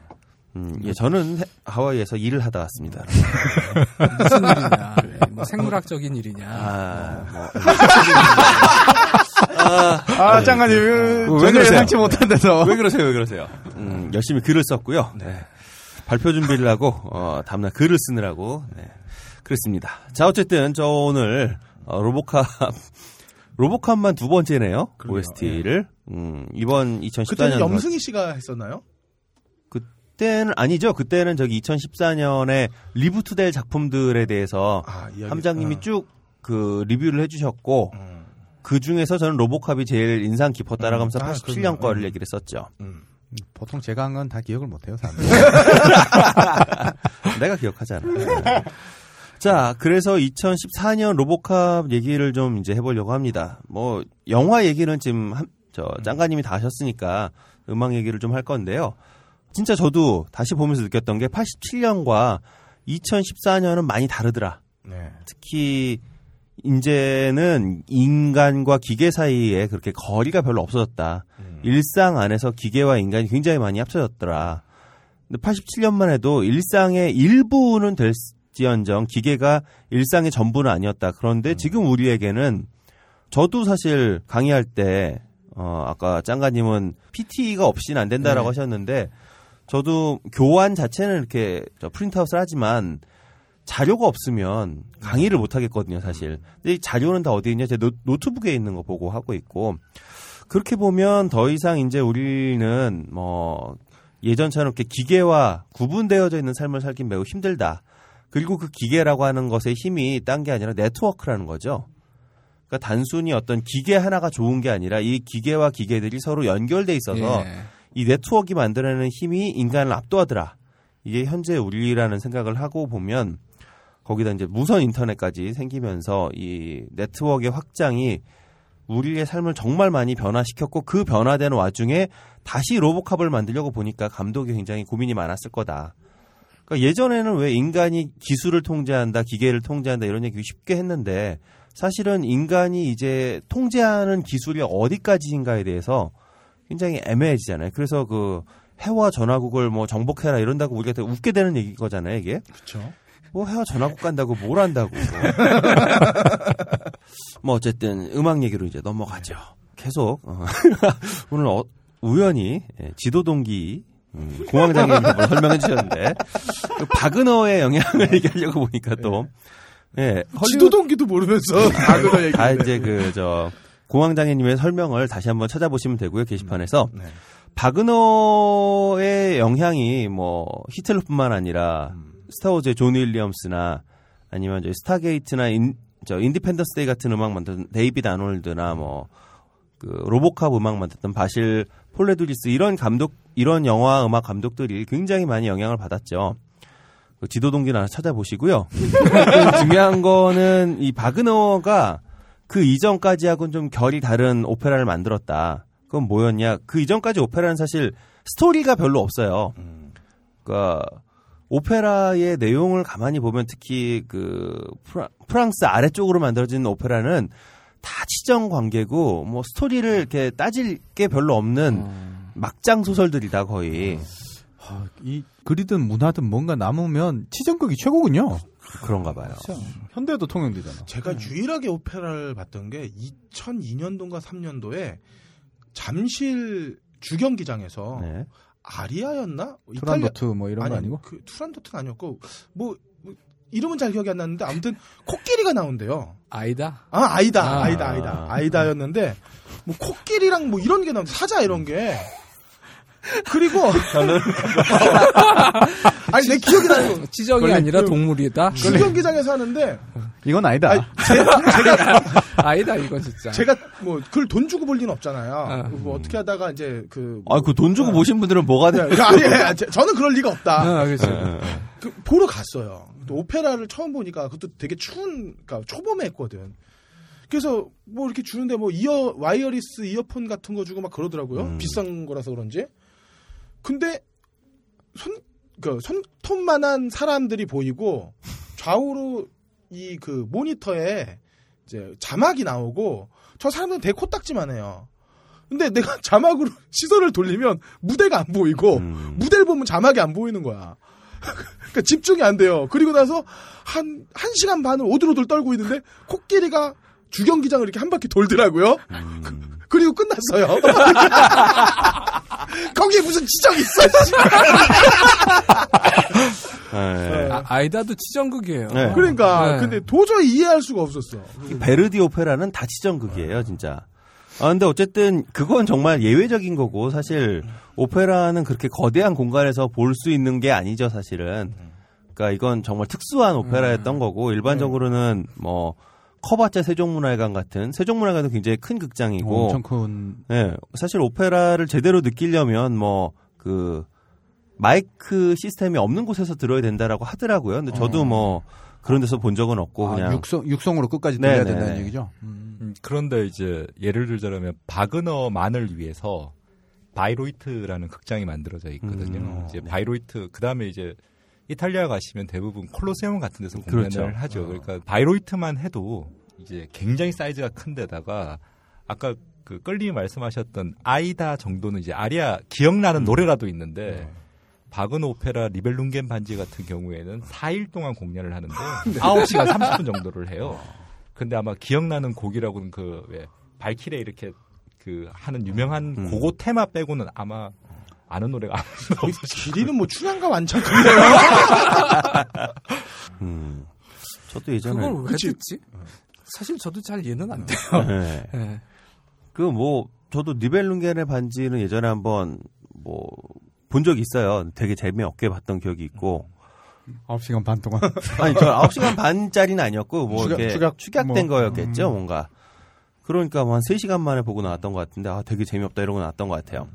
음, 예, 저는 해- 하와이에서 일을 하다 왔습니다. [laughs] 무슨 일이냐? 왜, [laughs] 뭐 생물학적인 일이냐? 아, 뭐, [laughs] 아, 장관님, 왜 전혀 그러세요? 예상치 못한 데서. 왜 그러세요? 왜 그러세요? 음, 열심히 글을 썼고요. 네. 발표 준비를 하고 어, 다음날 글을 쓰느라고 네. 그랬습니다. 자, 어쨌든 저 오늘 어, 로보캅 로보캅만 두 번째네요. 그러게요. OST를 음, 이번 2014년 그때는 염승희 씨가 했었나요? 그때는 아니죠. 그때는 저기 2014년에 리부트될 작품들에 대해서 아. 함장님이 어. 쭉그 리뷰를 해주셨고 음. 그 중에서 저는 로보캅이 제일 인상 깊었다라고 하면서 음. 아, 87년 그럼요. 거를 음. 얘기를 했었죠. 음. 보통 제가 한 건 다 기억을 못해요, 사람들. [laughs] [laughs] 내가 기억하잖아. 자, 그래서 2014년 로보캅 얘기를 좀 이제 해보려고 합니다. 뭐 영화 얘기는 지금 한, 저 짱가님이 다 하셨으니까 음악 얘기를 좀 할 건데요. 진짜 저도 다시 보면서 느꼈던 게 87년과 2014년은 많이 다르더라. 네. 특히 이제는 인간과 기계 사이에 그렇게 거리가 별로 없어졌다. 음. 일상 안에서 기계와 인간이 굉장히 많이 합쳐졌더라. 근데 87년만 해도 일상의 일부는 될지언정 기계가 일상의 전부는 아니었다. 그런데 지금 우리에게는 저도 사실 강의할 때 어, 아까 짱가님은 PT가 없이는 안 된다라고 네. 하셨는데 저도 교안 자체는 이렇게 저 print out을 하지만 자료가 없으면 강의를 못 하겠거든요, 사실. 근데 이 자료는 다 어디 있냐? 제 노, 노트북에 있는 거 보고 하고 있고. 그렇게 보면 더 이상 이제 우리는 뭐 예전처럼 이렇게 기계와 구분되어져 있는 삶을 살긴 매우 힘들다. 그리고 그 기계라고 하는 것의 힘이 딴 게 아니라 네트워크라는 거죠. 그러니까 단순히 어떤 기계 하나가 좋은 게 아니라 이 기계와 기계들이 서로 연결돼 있어서 예. 이 네트워크가 만들어내는 힘이 인간을 압도하더라. 이게 현재 우리라는 생각을 하고 보면 거기다 이제 무선 인터넷까지 생기면서 이 네트워크의 확장이 우리의 삶을 정말 많이 변화시켰고 그 변화되는 와중에 다시 로보캅을 만들려고 보니까 감독이 굉장히 고민이 많았을 거다. 그러니까 예전에는 왜 인간이 기술을 통제한다, 기계를 통제한다 이런 얘기 쉽게 했는데 사실은 인간이 이제 통제하는 기술이 어디까지인가에 대해서 굉장히 애매해지잖아요. 그래서 그 해와 전화국을 뭐 정복해라 이런다고 우리가 되게 웃게 되는 얘기 거잖아요, 이게. 그렇죠. 뭐 해와 전화국 간다고 뭘 한다고. [laughs] 뭐 어쨌든 음악 얘기로 이제 넘어가죠. 계속 어, [laughs] 오늘 어, 우연히 예, 지도 동기 음, 공황장애인 걸 설명해 주셨는데 그 바그너의 영향을 얘기하려고 보니까 또 예, 지도 동기도 모르면서 바그너 얘기. 다 이제 그저 공황장애님의 설명을 다시 한번 찾아보시면 되고요 게시판에서 네. 바그너의 영향이 뭐 히틀러뿐만 아니라 음. 스타워즈의 존 윌리엄스나 아니면 저희 스타게이트나 인, 저 인디펜던스 데이 같은 음악 만든 데이비드 아놀드나 뭐 그 로보캅 음악 만들었던 바실 폴레두리스 이런 감독 이런 영화 음악 감독들이 굉장히 많이 영향을 받았죠. 그 지도 동기나 하나 찾아보시고요. [laughs] 중요한 거는 이 바그너가 그 이전까지하고는 좀 결이 다른 오페라를 만들었다. 그건 뭐였냐? 그 이전까지 오페라는 사실 스토리가 별로 없어요. 그러니까 오페라의 내용을 가만히 보면 특히 그 프랑스 아래쪽으로 만들어진 오페라는 다 치정 관계고 뭐 스토리를 이렇게 따질 게 별로 없는 막장 소설들이다 거의 아, 이 그리든 문화든 뭔가 남으면 치정극이 최고군요. 그런가 봐요. 현대도 통용되잖아. 제가 유일하게 오페라를 봤던 게 2002년도인가 3년도에 잠실 주경기장에서 네. 아리아였나? 투란도트 뭐 이런 거 아니, 아니고? 그 투란도트는 아니었고 뭐, 뭐 이름은 잘 기억이 안 나는데 아무튼 코끼리가 나온대요. 아이다. 아 아이다 아. 아, 이다 아이다 아 이다였는데 뭐 코끼리랑 뭐 이런 게 나온 사자 이런 게 그리고 저는 [laughs] 아니 내 기억이 거 지정이 원래 아니라 그- 동물이다. 주경기장에서 하는데 이건 아니다. 아니, 제, 제가 [laughs] 아니다 이거 진짜. 제가 뭐 그걸 돈 주고 볼 리는 없잖아요. 아. 뭐 어떻게 하다가 이제 그아그 돈 주고 보신 분들은 뭐가 돼? 네, 아니, 아니, 제- 저는 그럴 리가 없다. 아, 그렇죠. 그 보러 갔어요. 또 오페라를 처음 보니까 그것도 되게 추운, 그러니까 초봄에 했거든. 그래서 뭐 이렇게 주는데 뭐 이어 wireless 이어폰 같은 거 주고 막 그러더라고요. 음. 비싼 거라서 그런지. 근데 손, 그 손톱만한 사람들이 보이고 좌우로 이 그 모니터에 이제 자막이 나오고 저 사람들은 되게 코딱지만 해요. 근데 내가 [laughs] 자막으로 시선을 돌리면 무대가 안 보이고 음. 무대를 보면 자막이 안 보이는 거야. 그러니까 집중이 안 돼요. 그리고 나서 한, 한 시간 반을 오들오들 떨고 있는데 코끼리가 주경기장을 이렇게 한 바퀴 돌더라고요. 음. 그리고 끝났어요. [laughs] 거기에 무슨 지적이 있어. 씨. 네. 아, 아이다도 치정극이에요. 네. 그러니까 네. 근데 도저히 이해할 수가 없었어. 베르디 오페라는 다 치정극이에요, 진짜. 아, 근데 어쨌든 그건 정말 예외적인 거고 사실 오페라는 그렇게 거대한 공간에서 볼 수 있는 게 아니죠, 사실은. 그러니까 이건 정말 특수한 오페라였던 거고 일반적으로는 뭐 커봤자 세종문화회관 같은 세종문화회관도 굉장히 큰 극장이고 엄청 큰 예, 사실 오페라를 제대로 느끼려면 뭐 그 마이크 시스템이 없는 곳에서 들어야 된다라고 하더라고요. 근데 저도 어. 뭐 그런 데서 본 적은 없고 아, 그냥 육성 육성으로 끝까지 들려야 네네네. 된다는 얘기죠. 음. 음, 그런데 이제 예를 들자면 바그너만을 위해서 바이로이트라는 극장이 만들어져 있거든요. 음, 이제 네. 바이로이트 그다음에 이제 이탈리아 가시면 대부분 콜로세움 같은 데서 공연을 그렇죠. 하죠. 어. 그러니까 바이로이트만 해도 이제 굉장히 사이즈가 큰 데다가 아까 그 끌림이 말씀하셨던 아이다 정도는 이제 아리아 기억나는 음. 노래라도 있는데 네. 바그너 오페라 리벨룽겐 반지 같은 경우에는 4일 동안 공연을 하는데 네. 9시간 30분 [laughs] 정도를 해요. 근데 아마 기억나는 곡이라고는 그 왜 발키레 이렇게 그 하는 유명한 음. 그거 테마 빼고는 아마 아는 노래가. 길이는 뭐 춘향과 완창인데요. [laughs] 음. 저도 예전에 그걸 왜 그치. 듣지? 사실 저도 잘 이해는 안 돼요. 네. 예. [laughs] 그뭐 저도 니벨룽겐의 반지는 예전에 한번 뭐 본 적이 있어요. 되게 재미없게 봤던 기억이 있고 9시간 반 동안. [laughs] 아니 저 9시간 반짜리는 아니었고 뭐 축약- 이렇게 축약- 축약된 뭐, 거였겠죠, 음. 뭔가. 그러니까 뭐 한 3시간 만에 보고 나왔던 것 같은데 아 되게 재미없다 이런 거 나왔던 것 같아요.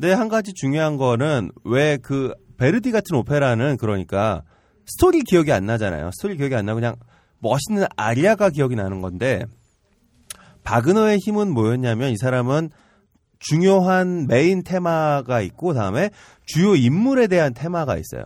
근데 한 가지 중요한 거는 왜 그 베르디 같은 오페라는 그러니까 스토리 기억이 안 나잖아요. 스토리 기억이 안 나고 그냥 멋있는 아리아가 기억이 나는 건데 바그너의 힘은 뭐였냐면 이 사람은 중요한 메인 테마가 있고 다음에 주요 인물에 대한 테마가 있어요.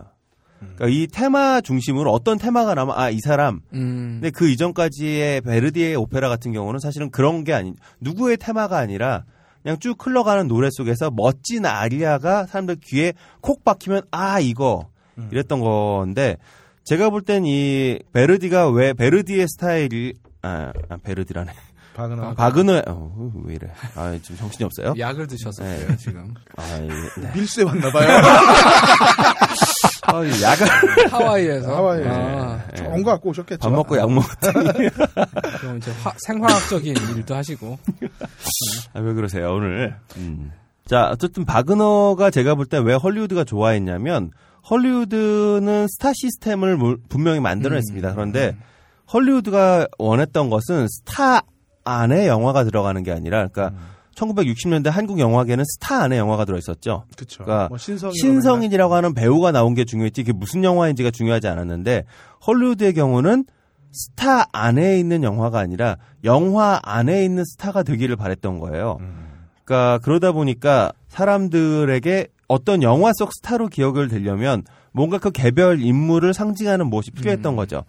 그러니까 이 테마 중심으로 어떤 테마가 나면 아이 사람 음. 근데 그 이전까지의 베르디의 오페라 같은 경우는 사실은 그런 게 아닌 누구의 테마가 아니라 그냥 쭉 흘러가는 노래 속에서 멋진 아리아가 사람들 귀에 콕 박히면 아 이거 이랬던 건데 제가 볼 땐 이 베르디가 왜 베르디의 스타일이 아, 아, 베르디라네 바그너. 바그너 어, 왜 이래 아 지금 정신이 없어요 약을 드셔서 네. 지금. 아, 예, 네. 밀수해 왔나 봐요. [laughs] [laughs] 아, 야간 하와이에서 하와이 아, 좋은 거 갖고 오셨겠죠. 밥 먹고 약 먹었더니 [laughs] 그럼 이제 화- 생화학적인 일도 하시고 아, 왜 그러세요 오늘? 음. 자 어쨌든 바그너가 제가 볼 때 왜 헐리우드가 좋아했냐면 헐리우드는 스타 시스템을 물- 분명히 만들어냈습니다. 그런데 헐리우드가 원했던 것은 스타 안에 영화가 들어가는 게 아니라, 그러니까 1960년대 한국 영화계는 스타 안에 영화가 들어있었죠. 그쵸. 그러니까 뭐 신성이 신성일이라고 하는 배우가 나온 게 중요했지, 그게 무슨 영화인지가 중요하지 않았는데 헐리우드의 경우는 스타 안에 있는 영화가 아니라 영화 안에 있는 스타가 되기를 바랬던 거예요. 그러니까 그러다 보니까 사람들에게 어떤 영화 속 스타로 기억을 되려면 뭔가 그 개별 인물을 상징하는 무엇이 필요했던 거죠.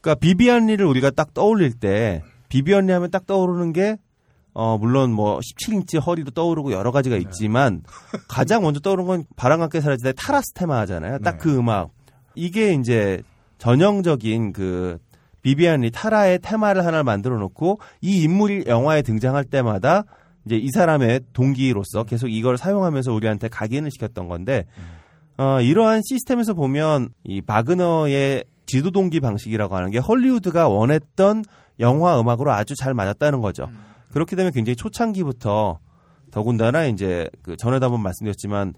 그러니까 비비안리를 우리가 딱 떠올릴 때 비비안리 하면 딱 떠오르는 게 어, 물론 뭐 17인치 허리도 떠오르고 여러 가지가 있지만 [laughs] 가장 먼저 떠오르는 건 바람 함께 사라지다 타라스 테마 하잖아요. 딱그 음악. 이게 이제 전형적인 그 비비안리 타라의 테마를 하나 만들어 놓고 이 인물이 영화에 등장할 때마다 이제 이 사람의 동기로서 계속 이걸 사용하면서 우리한테 각인을 시켰던 건데 어, 이러한 시스템에서 보면 이 바그너의 지도 동기 방식이라고 하는 게 헐리우드가 원했던 영화 음악으로 아주 잘 맞았다는 거죠. 그렇게 되면 굉장히 초창기부터 더군다나 이제 그 전에도 한번 말씀드렸지만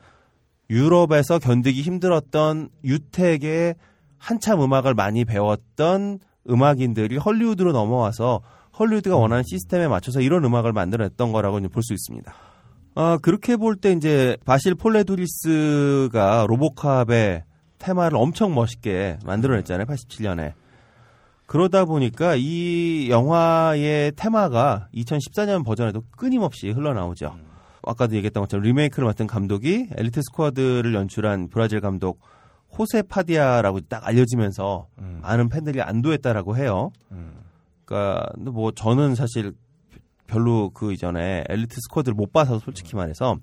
유럽에서 견디기 힘들었던 유택의 한참 음악을 많이 배웠던 음악인들이 헐리우드로 넘어와서 헐리우드가 원하는 시스템에 맞춰서 이런 음악을 만들어냈던 거라고 볼 수 있습니다. 아, 그렇게 볼 때 이제 바실 폴레두리스가 로보캅의 테마를 엄청 멋있게 만들어냈잖아요. 87년에. 그러다 보니까 이 영화의 테마가 2014년 버전에도 끊임없이 흘러나오죠. 아까도 얘기했던 것처럼 리메이크를 맡은 감독이 엘리트 스쿼드를 연출한 브라질 감독 호세 파디아라고 딱 알려지면서 많은 팬들이 안도했다라고 해요. 그러니까 근데 뭐 저는 사실 별로 그 이전에 엘리트 스쿼드를 못 봐서 솔직히 말해서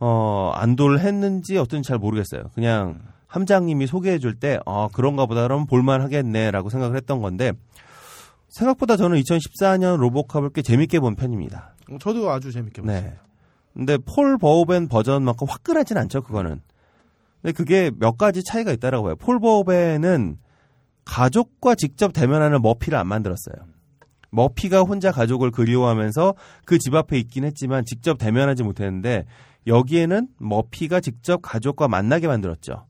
어 안도를 했는지 어떤지 잘 모르겠어요. 그냥 함장님이 소개해 줄때어 그런가 보다 그러면 볼만 하겠네라고 생각을 했던 건데 생각보다 저는 2014년 로보캅을 꽤 재밌게 본 편입니다. 어, 저도 아주 재밌게. 네. 근데 폴 버우벤 버전만큼 화끈하진 않죠, 그거는. 근데 그게 몇 가지 차이가 있다라고 봐요. 폴 버우벤은 가족과 직접 대면하는 머피를 안 만들었어요. 머피가 혼자 가족을 그리워하면서 그 집 앞에 있긴 했지만 직접 대면하지 못했는데 여기에는 머피가 직접 가족과 만나게 만들었죠.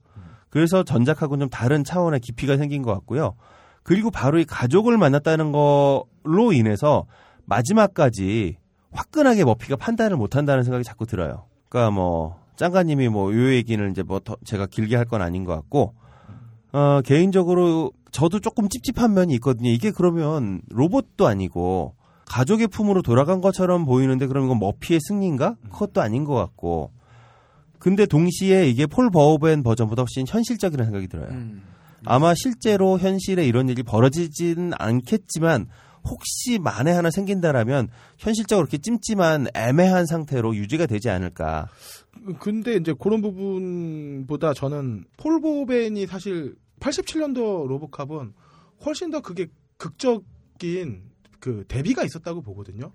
그래서 전작하고는 좀 다른 차원의 깊이가 생긴 것 같고요. 그리고 바로 이 가족을 만났다는 걸로 인해서 마지막까지 화끈하게 머피가 판단을 못한다는 생각이 자꾸 들어요. 그러니까 뭐 짱가님이 뭐 요 얘기는 이제 뭐더 제가 길게 할 건 아닌 것 같고 어 개인적으로 저도 조금 찝찝한 면이 있거든요. 이게 그러면 로봇도 아니고 가족의 품으로 돌아간 것처럼 보이는데 그럼 이건 머피의 승리인가? 그것도 아닌 것 같고. 근데 동시에 이게 폴 버우벤 버전보다 훨씬 현실적이라는 생각이 들어요. 음. 아마 실제로 현실에 이런 일이 벌어지지는 않겠지만 혹시 만에 하나 생긴다라면 현실적으로 이렇게 찜찜한 애매한 상태로 유지가 되지 않을까. 근데 이제 그런 부분보다 저는 폴 보벤이 사실 87년도 로보캅은 훨씬 더 그게 극적인 그 대비가 있었다고 보거든요.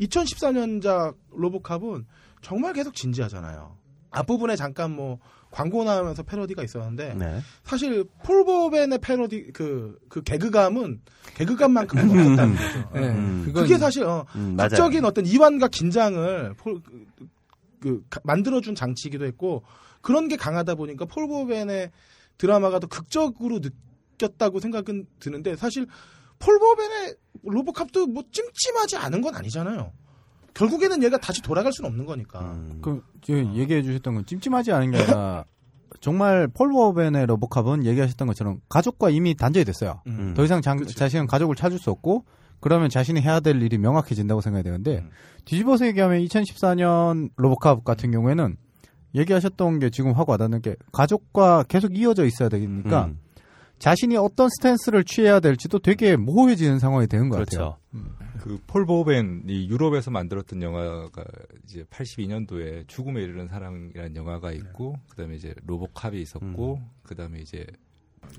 2014년작 로보캅은 정말 계속 진지하잖아요. 앞부분에 잠깐 뭐 광고 나오면서 패러디가 있었는데 네. 사실 폴 보벤의 패러디 그그 개그감은 개그감만큼은 없었다는 거죠. 네, 음. 그게 사실 어, 음. 극적인 어떤 이완과 긴장을 폴, 그, 그 가- 만들어준 장치이기도 했고 그런 게 강하다 보니까 폴 보벤의 드라마가 더 극적으로 느꼈다고 생각은 드는데 사실 폴 보벤의 로보캅도 뭐 찜찜하지 않은 건 아니잖아요. 결국에는 얘가 다시 돌아갈 수는 없는 거니까. 음. 그 얘기해 주셨던 건 찜찜하지 않은 게 아니라 정말 폴 버벤의 로보캅은 얘기하셨던 것처럼 가족과 이미 단절이 됐어요. 음. 더 이상 장- 그치. 자신은 가족을 찾을 수 없고 그러면 자신이 해야 될 일이 명확해진다고 생각이 되는데 음. 뒤집어서 얘기하면 2014년 로보캅 같은 경우에는 얘기하셨던 게 지금 확 와닿는 게 가족과 계속 이어져 있어야 되니까 음. 자신이 어떤 스탠스를 취해야 될지도 되게 모호해지는 상황이 되는 것 같아요. 그렇죠. 그 폴 버호벤이 유럽에서 만들었던 영화가 이제 82년도에 죽음에 이르는 사랑이라는 영화가 있고 그다음에 이제 로보캅이 있었고 그다음에 이제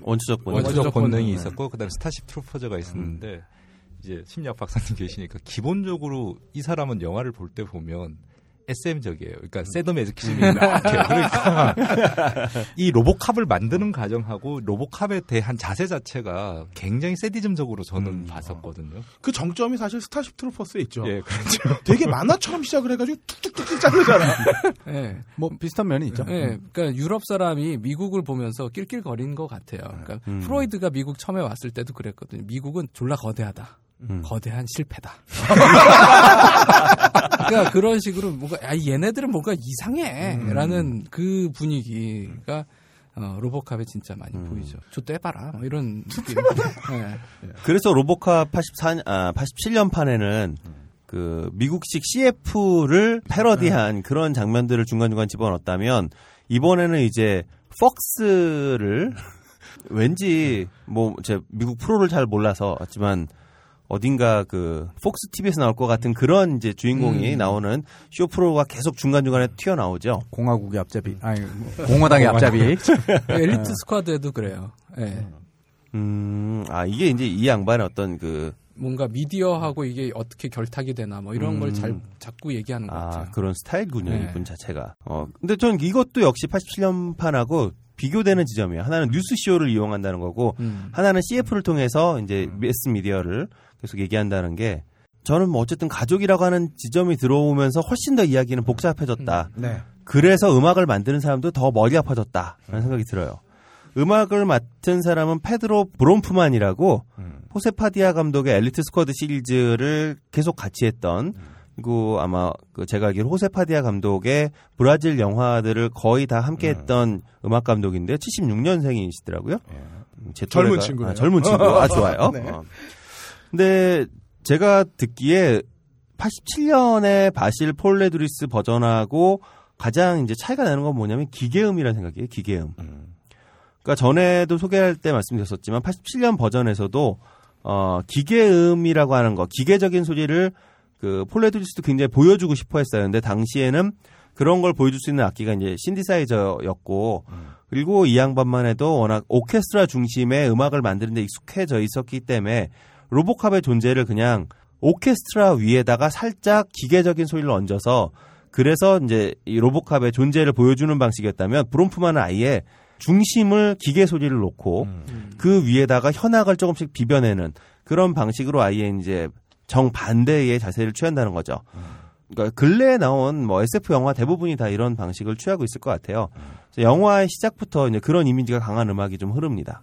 원초적 본능. 원초적 본능이 본능. 있었고 그다음에 스타쉽 트루퍼즈가 있었는데 이제 심리학 박사님 [laughs] 계시니까 기본적으로 이 사람은 영화를 볼 때 보면 SM적이에요. 그러니까 sadomasochism이 명확해요. 그러니까 [laughs] 이 로보캅을 만드는 과정하고 로보캅에 대한 자세 자체가 굉장히 sadism적으로 저는 음. 봤었거든요. 그 정점이 사실 스타쉽 트루퍼스에 있죠. 예, 그렇죠. [laughs] 되게 만화처럼 시작을 해가지고 툭툭툭툭 자르잖아. [laughs] 예. 뭐 비슷한 면이 있죠. 예, 그러니까 유럽 사람이 미국을 보면서 낄낄거린 것 같아요. 그러니까 음. 프로이드가 미국 처음에 왔을 때도 그랬거든요. 미국은 졸라 거대하다. 음. 거대한 실패다. [laughs] 그러니까 그런 식으로 뭔가 아 얘네들은 뭔가 이상해라는 그 분위기가 어, 로보캅에 진짜 많이 음. 보이죠. 저 떼봐라 뭐 이런 느낌. 예. 그래서 로보캅 84, 아, 87년 판에는 그 미국식 CF를 패러디한 그런 장면들을 중간중간 집어넣었다면 이번에는 이제 퍽스를 [laughs] 왠지 뭐 제 미국 프로를 잘 몰라서 하지만 어딘가 그 폭스 TV에서 나올 것 같은 그런 이제 주인공이 음. 나오는 쇼 프로가 계속 중간 중간에 튀어나오죠. 공화국의 앞잡이, 아니 뭐, 공화당의 앞잡이. [laughs] 엘리트 스쿼드에도 그래요. 예. 음, 아 이게 이제 이 양반의 어떤 그 뭔가 미디어하고 이게 어떻게 결탁이 되나 뭐 이런 음. 걸잘 자꾸 얘기하는 것 아, 같아요. 그런 스타일군요, 네. 이분 자체가. 어, 근데 전 이것도 역시 87년판하고 비교되는 지점이에요. 하나는 뉴스 쇼를 이용한다는 거고, 음. 하나는 CF를 통해서 이제 매스 미디어를 계속 얘기한다는 게, 저는 뭐 어쨌든 가족이라고 하는 지점이 들어오면서 훨씬 더 이야기는 복잡해졌다. 네. 그래서 음악을 만드는 사람도 더 머리 아파졌다라는 생각이 들어요. 음악을 맡은 사람은 페드로 브롬프만이라고 호세파디아 감독의 엘리트 스쿼드 시리즈를 계속 같이 했던 그리고 아마 그 제가 알기로 호세파디아 감독의 브라질 영화들을 거의 다 함께 했던 음악 감독인데 76년생이시더라고요. 제 젊은 또래가- 친구네요. 아, 젊은 친구. 아, 좋아요. [laughs] 네. 어. 근데 제가 듣기에 87년에 바실 폴레두리스 버전하고 가장 이제 차이가 나는 건 뭐냐면 기계음이라는 생각이에요. 기계음. 그러니까 전에도 소개할 때 말씀드렸었지만 87년 버전에서도 어 기계음이라고 하는 거, 기계적인 소리를 그 폴레두리스도 굉장히 보여주고 싶어 했어요. 근데 당시에는 그런 걸 보여줄 수 있는 악기가 이제 신디사이저였고 그리고 이 양반만 해도 워낙 오케스트라 중심의 음악을 만드는 데 익숙해져 있었기 때문에 로보캅의 존재를 그냥 오케스트라 위에다가 살짝 기계적인 소리를 얹어서 그래서 이제 이 로보캅의 존재를 보여주는 방식이었다면 브롬프만은 아예 중심을 기계 소리를 놓고 그 위에다가 현악을 조금씩 비벼내는 그런 방식으로 아예 이제 정반대의 자세를 취한다는 거죠. 그러니까 근래에 나온 뭐 SF 영화 대부분이 다 이런 방식을 취하고 있을 것 같아요. 그래서 영화의 시작부터 이제 그런 이미지가 강한 음악이 좀 흐릅니다.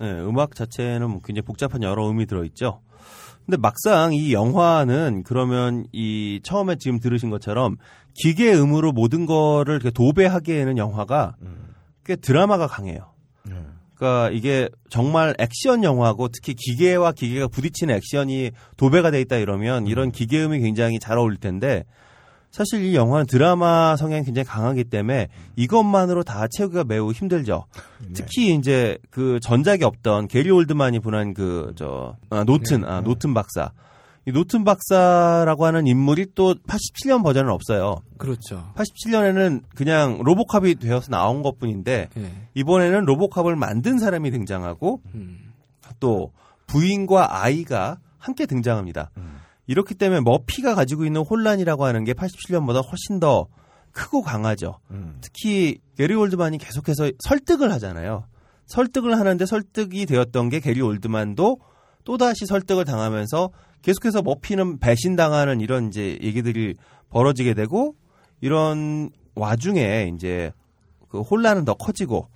네, 음악 자체는 뭐 굉장히 복잡한 여러 의미 들어있죠. 근데 막상 이 영화는 그러면 이 처음에 지금 들으신 것처럼 기계 음으로 모든 거를 이렇게 도배하기에는 영화가 꽤 드라마가 강해요. 그러니까 이게 정말 액션 영화고 특히 기계와 기계가 부딪히는 액션이 도배가 돼 있다 이러면 이런 기계음이 굉장히 잘 어울릴 텐데 사실 이 영화는 드라마 성향이 굉장히 강하기 때문에 이것만으로 다 채우기가 매우 힘들죠. 특히 이제 그 전작이 없던 게리 올드만이 분한 그저 노튼 아 노튼 박사 이 노튼 박사라고 하는 인물이 또 87년 버전은 없어요. 그렇죠. 87년에는 그냥 로보캅이 되어서 나온 것 뿐인데 예. 이번에는 로보캅을 만든 사람이 등장하고 음. 또 부인과 아이가 함께 등장합니다. 이렇기 때문에 머피가 가지고 있는 혼란이라고 하는 게 87년보다 훨씬 더 크고 강하죠. 특히 게리 올드만이 계속해서 설득을 하잖아요. 설득을 하는데 설득이 되었던 게 게리 올드만도 또다시 설득을 당하면서 계속해서 머피는 배신당하는 이런 이제 얘기들이 벌어지게 되고 이런 와중에 이제 그 혼란은 더 커지고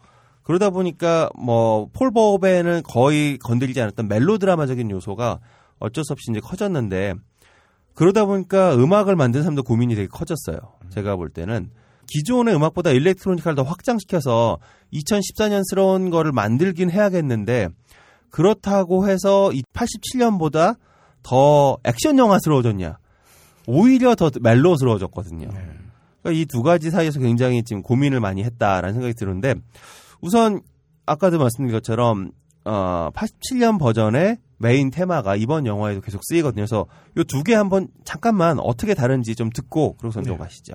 그러다 보니까 뭐 폴 버벤은 거의 건드리지 않았던 멜로드라마적인 요소가 어쩔 수 없이 이제 커졌는데 그러다 보니까 음악을 만든 사람도 고민이 되게 커졌어요. 제가 볼 때는 기존의 음악보다 일렉트로니카를 더 확장시켜서 2014년스러운 거를 만들긴 해야겠는데 그렇다고 해서 87년보다 더 액션 영화스러워졌냐? 오히려 더 멜로스러워졌거든요. 그러니까 이 두 가지 사이에서 굉장히 지금 고민을 많이 했다라는 생각이 드는데 우선 아까도 말씀드린 것처럼 어 87년 버전의 메인 테마가 이번 영화에도 계속 쓰이거든요. 그래서 이두개 한번 잠깐만 어떻게 다른지 좀 듣고 그러고 선 넘어가시죠.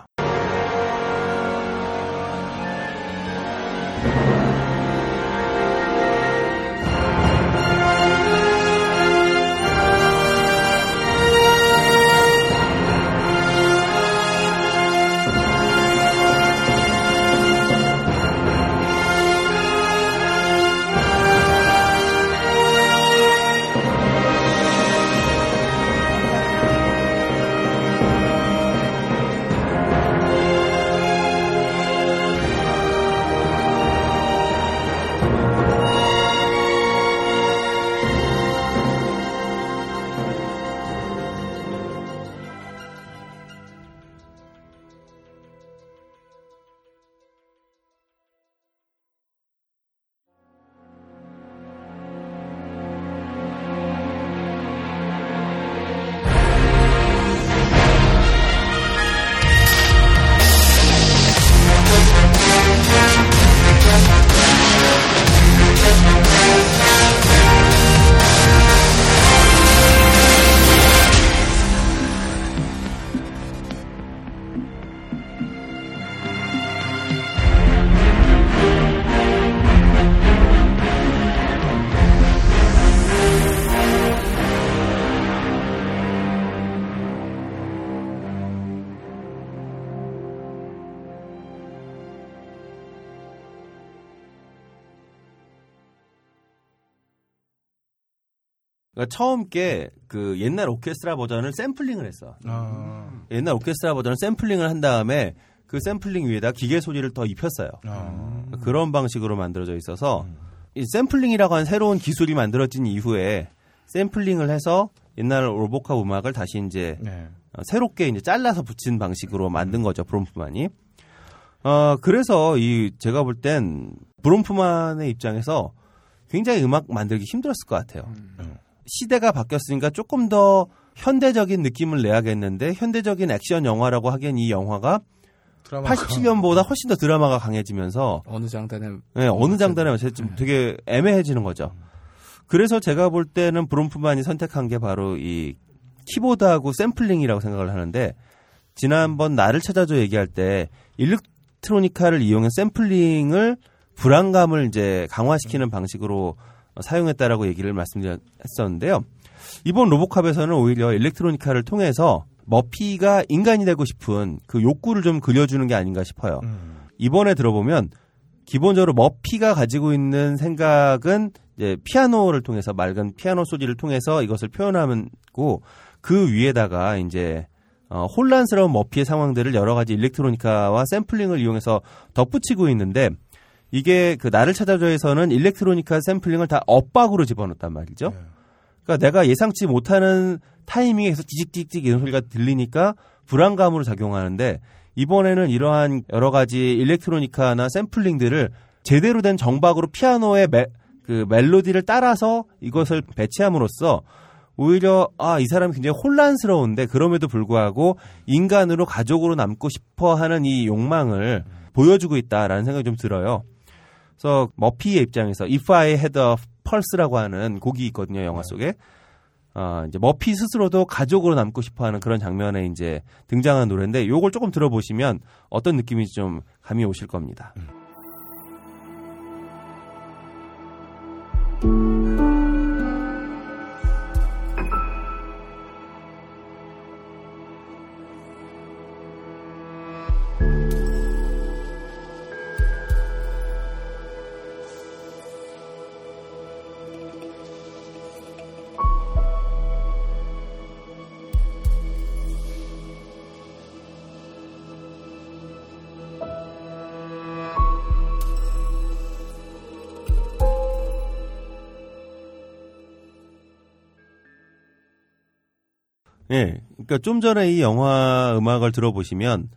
그러니까 처음 게 그 옛날 오케스트라 버전을 샘플링을 했어. 아, 옛날 오케스트라 버전을 샘플링을 한 다음에 그 샘플링 위에다 기계 소리를 더 입혔어요. 아. 그런 방식으로 만들어져 있어서 이 샘플링이라고 하는 새로운 기술이 만들어진 이후에 샘플링을 해서 옛날 로보캅 음악을 다시 이제 네. 어, 새롭게 이제 잘라서 붙인 방식으로 만든 거죠 브롬프만이. 어 그래서 이 제가 볼 땐 브롬프만의 입장에서 굉장히 음악 만들기 힘들었을 것 같아요. 시대가 바뀌었으니까 조금 더 현대적인 느낌을 내야겠는데 현대적인 액션 영화라고 하기엔 이 영화가 드라마가 87년보다 훨씬 더 드라마가 강해지면서 어느 장단에 네, 어느 장단에 좀 되게 애매해지는 거죠. 그래서 제가 볼 때는 브롬프만이 선택한 게 바로 이 키보드하고 샘플링이라고 생각을 하는데 지난번 나를 찾아줘 얘기할 때 일렉트로니카를 이용한 샘플링을 불안감을 이제 강화시키는 방식으로 사용했다라고 얘기를 말씀드렸었는데요. 이번 로보캅에서는 오히려 일렉트로니카를 통해서 머피가 인간이 되고 싶은 그 욕구를 좀 그려주는 게 아닌가 싶어요. 음. 이번에 들어보면 기본적으로 머피가 가지고 있는 생각은 이제 피아노를 통해서 맑은 피아노 소리를 통해서 이것을 표현하고 그 위에다가 이제 어, 혼란스러운 머피의 상황들을 여러 가지 일렉트로니카와 샘플링을 이용해서 덧붙이고 있는데 이게 그 나를 찾아줘에서는 일렉트로니카 샘플링을 다 엇박으로 집어넣었단 말이죠. 네. 그러니까 내가 예상치 못하는 타이밍에서 찌직찌직 이런 소리가 들리니까 불안감으로 작용하는데 이번에는 이러한 여러 가지 일렉트로니카나 샘플링들을 제대로 된 정박으로 피아노의 멜, 그 멜로디를 따라서 이것을 배치함으로써 오히려 아 이 사람이 굉장히 혼란스러운데 그럼에도 불구하고 인간으로 가족으로 남고 싶어 하는 이 욕망을 보여주고 있다라는 생각이 좀 들어요. 그래서 머피의 입장에서 If I Had a Pulse라고 하는 곡이 있거든요 영화 속에. 어, 이제 머피 스스로도 가족으로 남고 싶어하는 그런 장면에 이제 등장한 노래인데 요걸 조금 들어보시면 어떤 느낌인지 좀 감이 오실 겁니다. 예. 그러니까 좀 전에 이 영화 음악을 들어보시면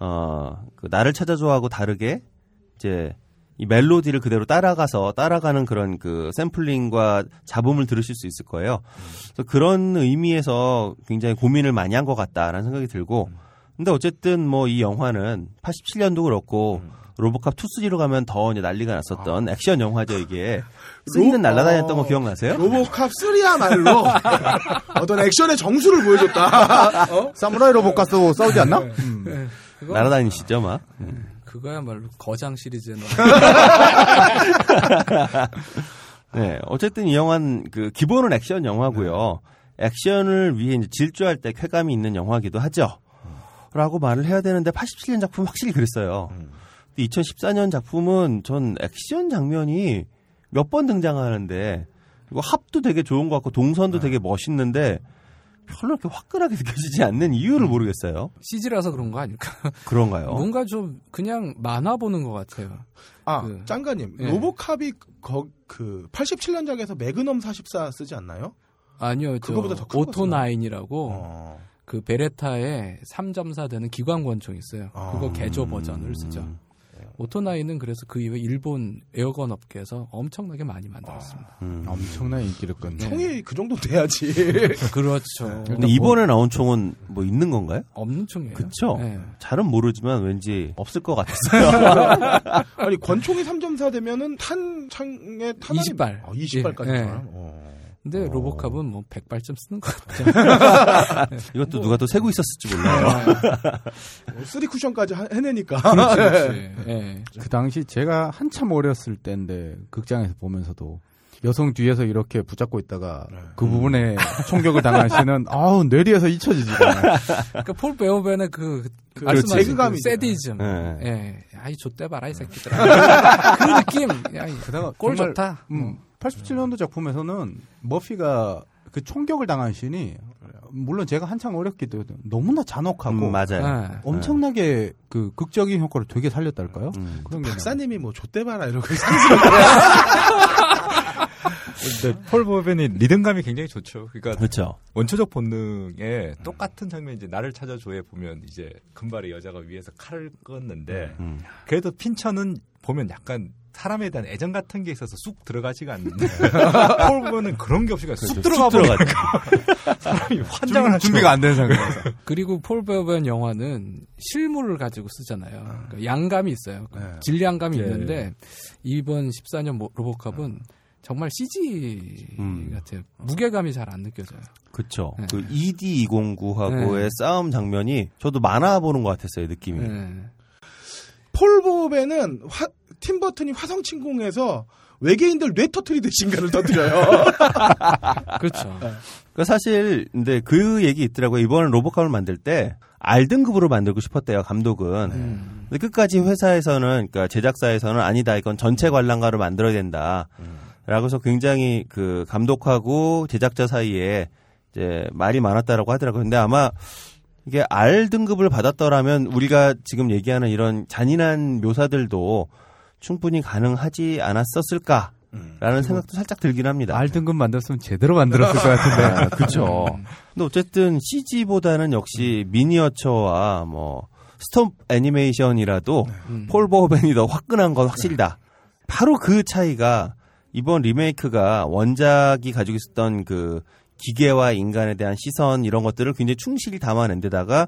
어, 그 나를 찾아줘하고 다르게 이제 이 멜로디를 그대로 따라가서 따라가는 그런 그 샘플링과 잡음을 들으실 수 있을 거예요. 그래서 그런 의미에서 굉장히 고민을 많이 한 것 같다라는 생각이 들고 근데 어쨌든 뭐 이 영화는 87년도 그렇고 로보캅 2, 3로 가면 더 이제 난리가 났었던 액션 영화죠 이게. 쓰리는 날아다녔던 거 기억나세요? 로보캅 3야말로 [laughs] 어떤 액션의 정수를 보여줬다. [laughs] 어? 사무라이 로봇가스 싸우지 않나? 음. 그거, 날아다니시죠 막. 그거야말로 거장 시리즈의 노래. [laughs] 네, 어쨌든 이 영화는 그 기본은 액션 영화고요. 액션을 위해 이제 질주할 때 쾌감이 있는 영화기도 하죠. 라고 말을 해야 되는데 87년 작품 확실히 그랬어요. 2014년 작품은 전 액션 장면이 몇 번 등장하는데 이거 합도 되게 좋은 것 같고 동선도 되게 멋있는데 별로 이렇게 화끈하게 [laughs] 느껴지지 않는 이유를 모르겠어요. CG라서 그런 거 아닐까? [laughs] 그런가요? 뭔가 좀 그냥 만화 보는 것 같아요. 아, 그- 짱가님. 예. 로보캅이 거, 그 87년작에서 매그넘 44 쓰지 않나요? 아니요, 저 그거보다 더 큰 오토나인이라고 어. 그 베레타에 3.4 되는 기관 권총이 있어요. 그거 아. 개조 버전을 쓰죠. 오토나인은 그래서 그 이후에 일본 에어건 업계에서 엄청나게 많이 만들었습니다. 음. 엄청난 인기를 끈. 네. 총이 그 정도 돼야지. [laughs] 그렇죠. 근데 이번에 나온 총은 뭐 있는 건가요? 없는 총이에요. 그쵸? 네. 잘은 모르지만 왠지 없을 것 같았어요. 아니 권총이 3.4 되면은 탄창에 탄환이 20발. 아, 20발까지. 예. 나 어. 근데 로보캅은 뭐 100발쯤 쓰는 것 같아요. [laughs] 이것도 누가 또 세고 있었을지 몰라요. 뭐 쓰리 쿠션까지 하- 해내니까. 그렇지, 그렇지. 예. 그 당시 제가 한참 어렸을 때인데 극장에서 보면서도 여성 뒤에서 이렇게 붙잡고 있다가 그 부분에 총격을 당하시는 아우 뇌리에서 잊혀지지가 않아요. 그러니까 폴 베오벤의 그, 그 말씀하신 그 세디즘. 네. 예. 아이 좆대 봐라 이 새끼들아. [laughs] 그 느낌. 야, 이 게다가 꼴 정말, 좋다. 음, 87년도 작품에서는 머피가 그 총격을 당한 씬이 물론 제가 한창 어렸기 때문에 너무나 잔혹하고 음, 맞아요. 예. 엄청나게 그 극적인 효과를 되게 살렸달까요? 음. 그런 게 박사님이 뭐 좆대봐라 이러고 근데 [laughs] 폴 버벤이 리듬감이 굉장히 좋죠. 그러니까 그렇죠. 원초적 본능에 똑같은 장면 이제 나를 찾아줘에 보면 이제 금발의 여자가 위에서 칼을 껐는데 음. 그래도 핀처는 보면 약간 사람에 대한 애정 같은 게 있어서 쑥 들어가지가 않는데 [laughs] 폴 버벤은 그런 게 없이 그냥 쑥 들어가 쑥 버리니까 [laughs] 사람이 환장을 하죠. 준비가 안 된 상태에서 [laughs] 그리고 폴 베오벤 영화는 실물을 가지고 쓰잖아요. 그러니까 양감이 있어요. 네. 질량감이 예. 있는데 이번 14년 모- 로보캅은 정말 CG 음. 같아요. 무게감이 잘 안 느껴져요. 그렇죠. 네. 그 ED209하고의 네. 싸움 장면이 저도 만화 보는 것 같았어요 느낌이. 네. 폴 보벤은 화, 팀 버튼이 화성 침공해서 외계인들 뇌 터트리듯이 인간을 터뜨려요. [laughs] 그렇죠. 그 사실 근데 그 얘기 있더라고요. 이번에 로보캅을 만들 때 R등급으로 만들고 싶었대요 감독은. 음. 근데 끝까지 회사에서는 그러니까 제작사에서는 아니다 이건 전체 관람가로 만들어야 된다. 라고 해서 굉장히 그 감독하고 제작자 사이에 이제 말이 많았다라고 하더라고요. 근데 아마 이게 R 등급을 받았더라면 우리가 지금 얘기하는 이런 잔인한 묘사들도 충분히 가능하지 않았었을까 라는 생각도 살짝 들긴 합니다. 알 등급 만들었으면 제대로 만들었을 것 같은데. [laughs] 그렇죠. 근데 어쨌든 CG보다는 역시 미니어처와 뭐 스톱 애니메이션이라도 음. 폴 버벤이 더 화끈한 건 확실이다. 바로 그 차이가 이번 리메이크가 원작이 가지고 있었던 그 기계와 인간에 대한 시선 이런 것들을 굉장히 충실히 담아낸 데다가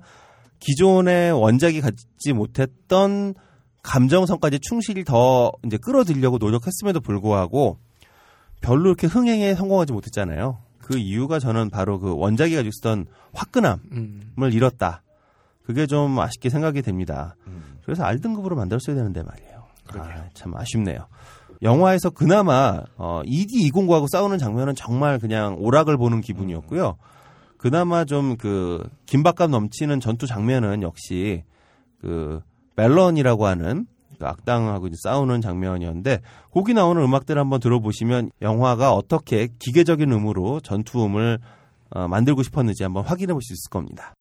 기존의 원작이 갖지 못했던 감정선까지 충실히 더 이제 끌어들이려고 노력했음에도 불구하고 별로 이렇게 흥행에 성공하지 못했잖아요. 그 이유가 저는 바로 그 원작이 가지고 있었던 화끈함을 음. 잃었다. 그게 좀 아쉽게 생각이 됩니다. 그래서 R등급으로 만들었어야 되는데 말이에요. 아, 참 아쉽네요. 영화에서 그나마 어, ED209하고 싸우는 장면은 정말 그냥 오락을 보는 기분이었고요. 그나마 좀 그 긴박감 넘치는 전투 장면은 역시 그 멜런이라고 하는 그 악당하고 이제 싸우는 장면이었는데 거기 나오는 음악들 한번 들어보시면 영화가 어떻게 기계적인 음으로 전투음을 어, 만들고 싶었는지 한번 확인해 볼 수 있을 겁니다.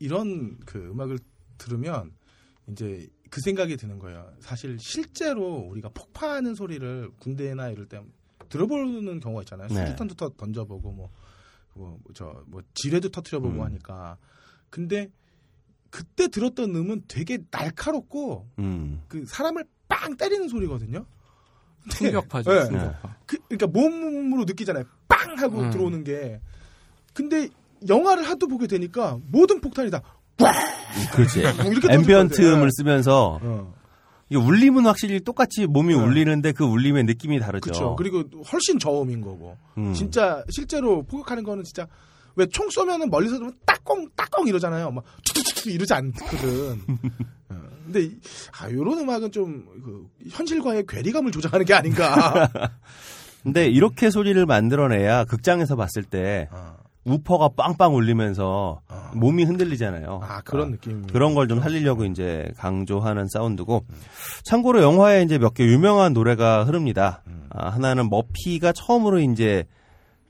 이, 이런 그 음악을 들으면 이제 그 생각이 드는 거예요. 사실 실제로 우리가 폭파하는 소리를 군대나 이럴 때 들어보는 경우가 있잖아요. 네. 수류탄도 터, 던져보고 뭐, 뭐, 저, 뭐, 지뢰도 터트려보고 음. 하니까. 근데 그때 들었던 음은 되게 날카롭고 음. 그 사람을 빵 때리는 소리거든요. 충격파죠. 네. 충격파. 그, 그러니까 몸으로 느끼잖아요. 빵 하고 음. 들어오는 게. 근데 영화를 하도 보게 되니까 모든 폭탄이 다 그렇지. [laughs] 이렇게 ambient 터질 건데. 음을 쓰면서 어. 이 울림은 확실히 똑같이 몸이 네. 울리는데 그 울림의 느낌이 다르죠. 그렇죠. 그리고 훨씬 저음인 거고. 음. 진짜 실제로 포격하는 거는 진짜 왜 총 쏘면은 멀리서 들으면 따꽁 따꽁 이러잖아요. 막 툭툭툭 이러지 않거든. 어, [laughs] 근데 이- 아 요런 음악은 좀 그, 현실과의 괴리감을 조장하는 게 아닌가. [laughs] 근데 이렇게 소리를 만들어내야 극장에서 봤을 때 어, 우퍼가 빵빵 울리면서 어. 몸이 흔들리잖아요. 아 그런 느낌. 그런 걸 좀 살리려고 이제 강조하는 사운드고 참고로 영화에 이제 몇 개 유명한 노래가 흐릅니다. 음. 아, 하나는 머피가 처음으로 이제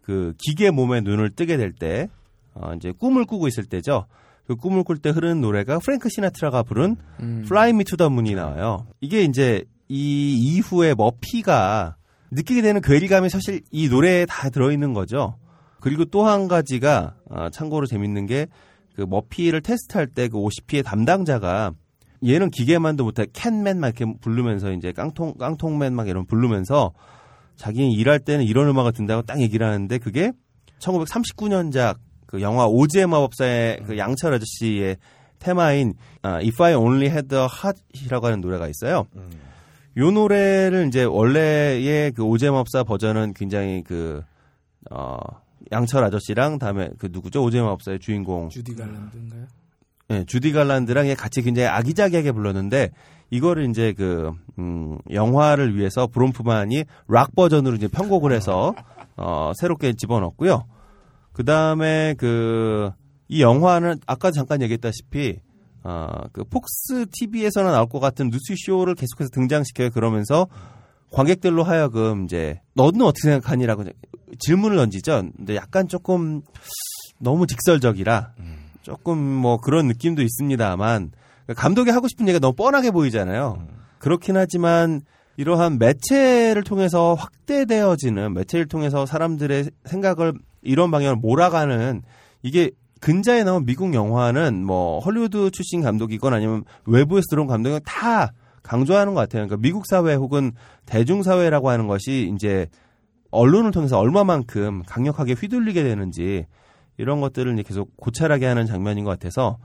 그 기계 몸에 눈을 뜨게 될 때 어, 이제 꿈을 꾸고 있을 때죠. 그 꿈을 꿀 때 흐르는 노래가 프랭크 시나트라가 부른 음. Fly Me to the Moon이 나와요. 이게 이제 이 이후에 머피가 느끼게 되는 괴리감이 사실 이 노래에 다 들어있는 거죠. 그리고 또 한 가지가 아, 참고로 재밌는 게 그 머피를 테스트할 때 그 OCP의 담당자가 얘는 기계만도 못해 캔맨 막 이렇게 부르면서 이제 깡통 깡통맨 막 이런 부르면서 자기는 일할 때는 이런 음악을 듣는다고 딱 얘기를 하는데 그게 1939년작 그 영화 오즈의 마법사의 그 양철 아저씨의 테마인 아, If I Only Had a Heart이라고 하는 노래가 있어요. 음. 요 노래를 이제 원래의 그 오즈의 마법사 버전은 굉장히 그 어, 양철 아저씨랑 다음에 그 누구죠 오즈의 마법사의 주인공 주디 갈란드인가요? 예, 주디 갈란드랑 같이 굉장히 아기자기하게 불렀는데 이거를 이제 그 음, 영화를 위해서 브롬프만이 락 버전으로 이제 편곡을 해서 어, 새롭게 집어넣었고요. 그 다음에 그 이 영화는 아까 잠깐 얘기했다시피 어, 그 폭스 TV에서나 나올 것 같은 뉴스 쇼를 계속해서 등장시켜요. 그러면서 관객들로 하여금 이제 너는 어떻게 생각하니라고 질문을 던지죠. 근데 약간 조금 너무 직설적이라 조금 뭐 그런 느낌도 있습니다만 감독이 하고 싶은 얘기가 너무 뻔하게 보이잖아요. 그렇긴 하지만 이러한 매체를 통해서 확대되어지는 매체를 통해서 사람들의 생각을 이런 방향으로 몰아가는 이게 근자에 나온 미국 영화는 뭐 헐리우드 출신 감독이건 아니면 외부에서 들어온 감독이 다 강조하는 것 같아요. 그러니까 미국 사회 혹은 대중 사회라고 하는 것이 이제 언론을 통해서 얼마만큼 강력하게 휘둘리게 되는지 이런 것들을 이제 계속 고찰하게 하는 장면인 것 같아서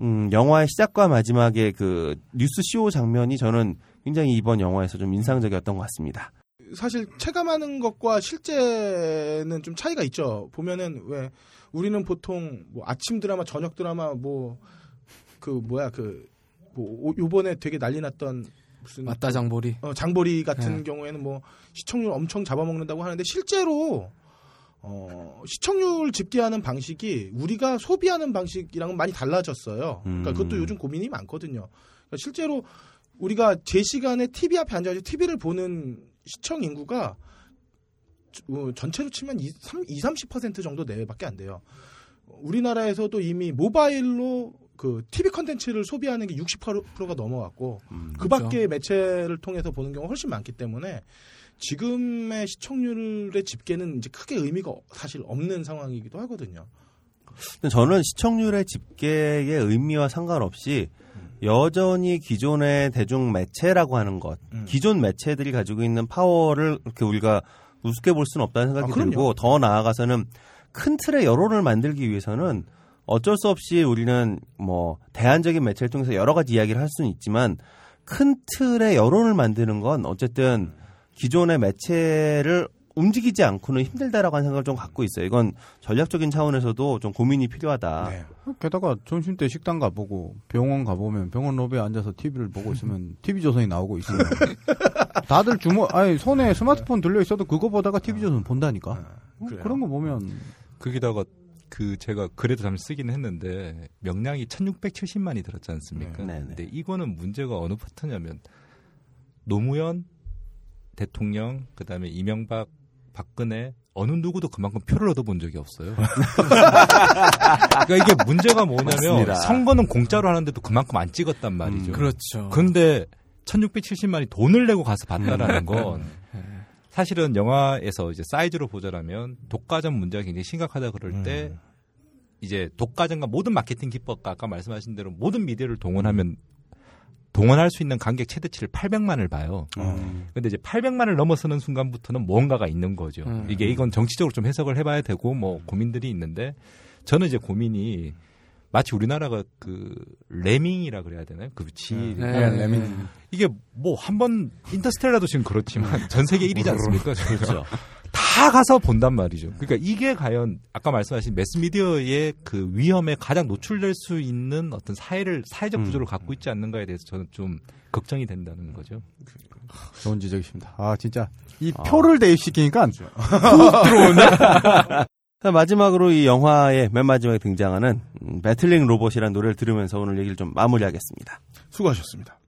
음, 영화의 시작과 마지막의 그 뉴스 쇼 장면이 저는 굉장히 이번 영화에서 좀 인상적이었던 것 같습니다. 사실 체감하는 것과 실제는 좀 차이가 있죠. 보면은 왜 우리는 보통 뭐 아침 드라마, 저녁 드라마 뭐 그 뭐야 그 뭐 요번에 되게 난리 났던 무슨 맞다 장보리. 어, 장보리 같은 네. 경우에는 뭐 시청률 엄청 잡아먹는다고 하는데 실제로 어, 시청률 집계하는 방식이 우리가 소비하는 방식이랑은 많이 달라졌어요. 그러니까 음. 그것도 요즘 고민이 많거든요. 그러니까 실제로 우리가 제 시간에 TV 앞에 앉아서 TV를 보는 시청 인구가 어, 전체로 치면 2, 30% 정도 내외밖에 안 돼요. 우리나라에서도 이미 모바일로 그 TV 컨텐츠를 소비하는 게 60%가 넘어갔고 음, 그 밖에 매체를 통해서 보는 경우가 훨씬 많기 때문에 지금의 시청률의 집계는 이제 크게 의미가 사실 없는 상황이기도 하거든요. 저는 시청률의 집계의 의미와 상관없이 여전히 기존의 대중 매체라고 하는 것, 음. 기존 매체들이 가지고 있는 파워를 이렇게 우리가 우습게 볼 수는 없다는 생각이 아. 들고 더 나아가서는 큰 틀의 여론을 만들기 위해서는 어쩔 수 없이 우리는 뭐 대안적인 매체를 통해서 여러 가지 이야기를 할 수는 있지만 큰 틀의 여론을 만드는 건 어쨌든 기존의 매체를 움직이지 않고는 힘들다라고 하는 생각을 좀 갖고 있어요. 이건 전략적인 차원에서도 좀 고민이 필요하다. 네. 게다가 점심 때 식당 가보고 병원 가보면 병원 로비에 앉아서 TV를 보고 있으면 TV 조선이 나오고 있으면 [laughs] 다들 주머 아니 손에 스마트폰 들려 있어도 그거 보다가 TV 조선 본다니까. 어. 그런 거 보면 거기다가 그 제가 글에도 잠시 쓰긴 했는데 명량이 1670만이 들었지 않습니까? 네. 근데 이거는 문제가 어느 파트냐면 노무현 대통령 그다음에 이명박 박근혜 어느 누구도 그만큼 표를 얻어본 적이 없어요. [laughs] 그러니까 이게 문제가 뭐냐면 맞습니다. 선거는 공짜로 하는데도 그만큼 안 찍었단 말이죠. 음, 그렇죠. 근데 1670만이 돈을 내고 가서 봤다라는 건 네. 사실은 영화에서 이제 사이즈로 보자라면 독과점 문제가 굉장히 심각하다 그럴 때 음. 이제 독과점과 모든 마케팅 기법과 아까 말씀하신 대로 모든 미디어를 동원하면 동원할 수 있는 관객 최대치를 800만을 봐요. 어. 근데 이제 800만을 넘어서는 순간부터는 뭔가가 있는 거죠. 음. 이게 이건 정치적으로 좀 해석을 해봐야 되고 뭐 고민들이 있는데 저는 이제 고민이 마치 우리나라가 그 레밍이라 그래야 되나요? 그 지. 네. 레민. 이게 뭐 한 번 인터스텔라도 지금 그렇지만 전 세계 1위지 않습니까? 그렇죠. 다 가서 본단 말이죠. 그러니까 이게 과연 아까 말씀하신 매스미디어의 그 위험에 가장 노출될 수 있는 어떤 사회를 사회적 음. 구조를 갖고 있지 않는가에 대해서 저는 좀 걱정이 된다는 거죠. 좋은 지적이십니다. 아 진짜 이 아. 표를 대입시키니까 자, [laughs] 마지막으로 이 영화의 맨 마지막에 등장하는 음, 배틀링 로봇이라는 노래를 들으면서 오늘 얘기를 좀 마무리하겠습니다. 수고하셨습니다.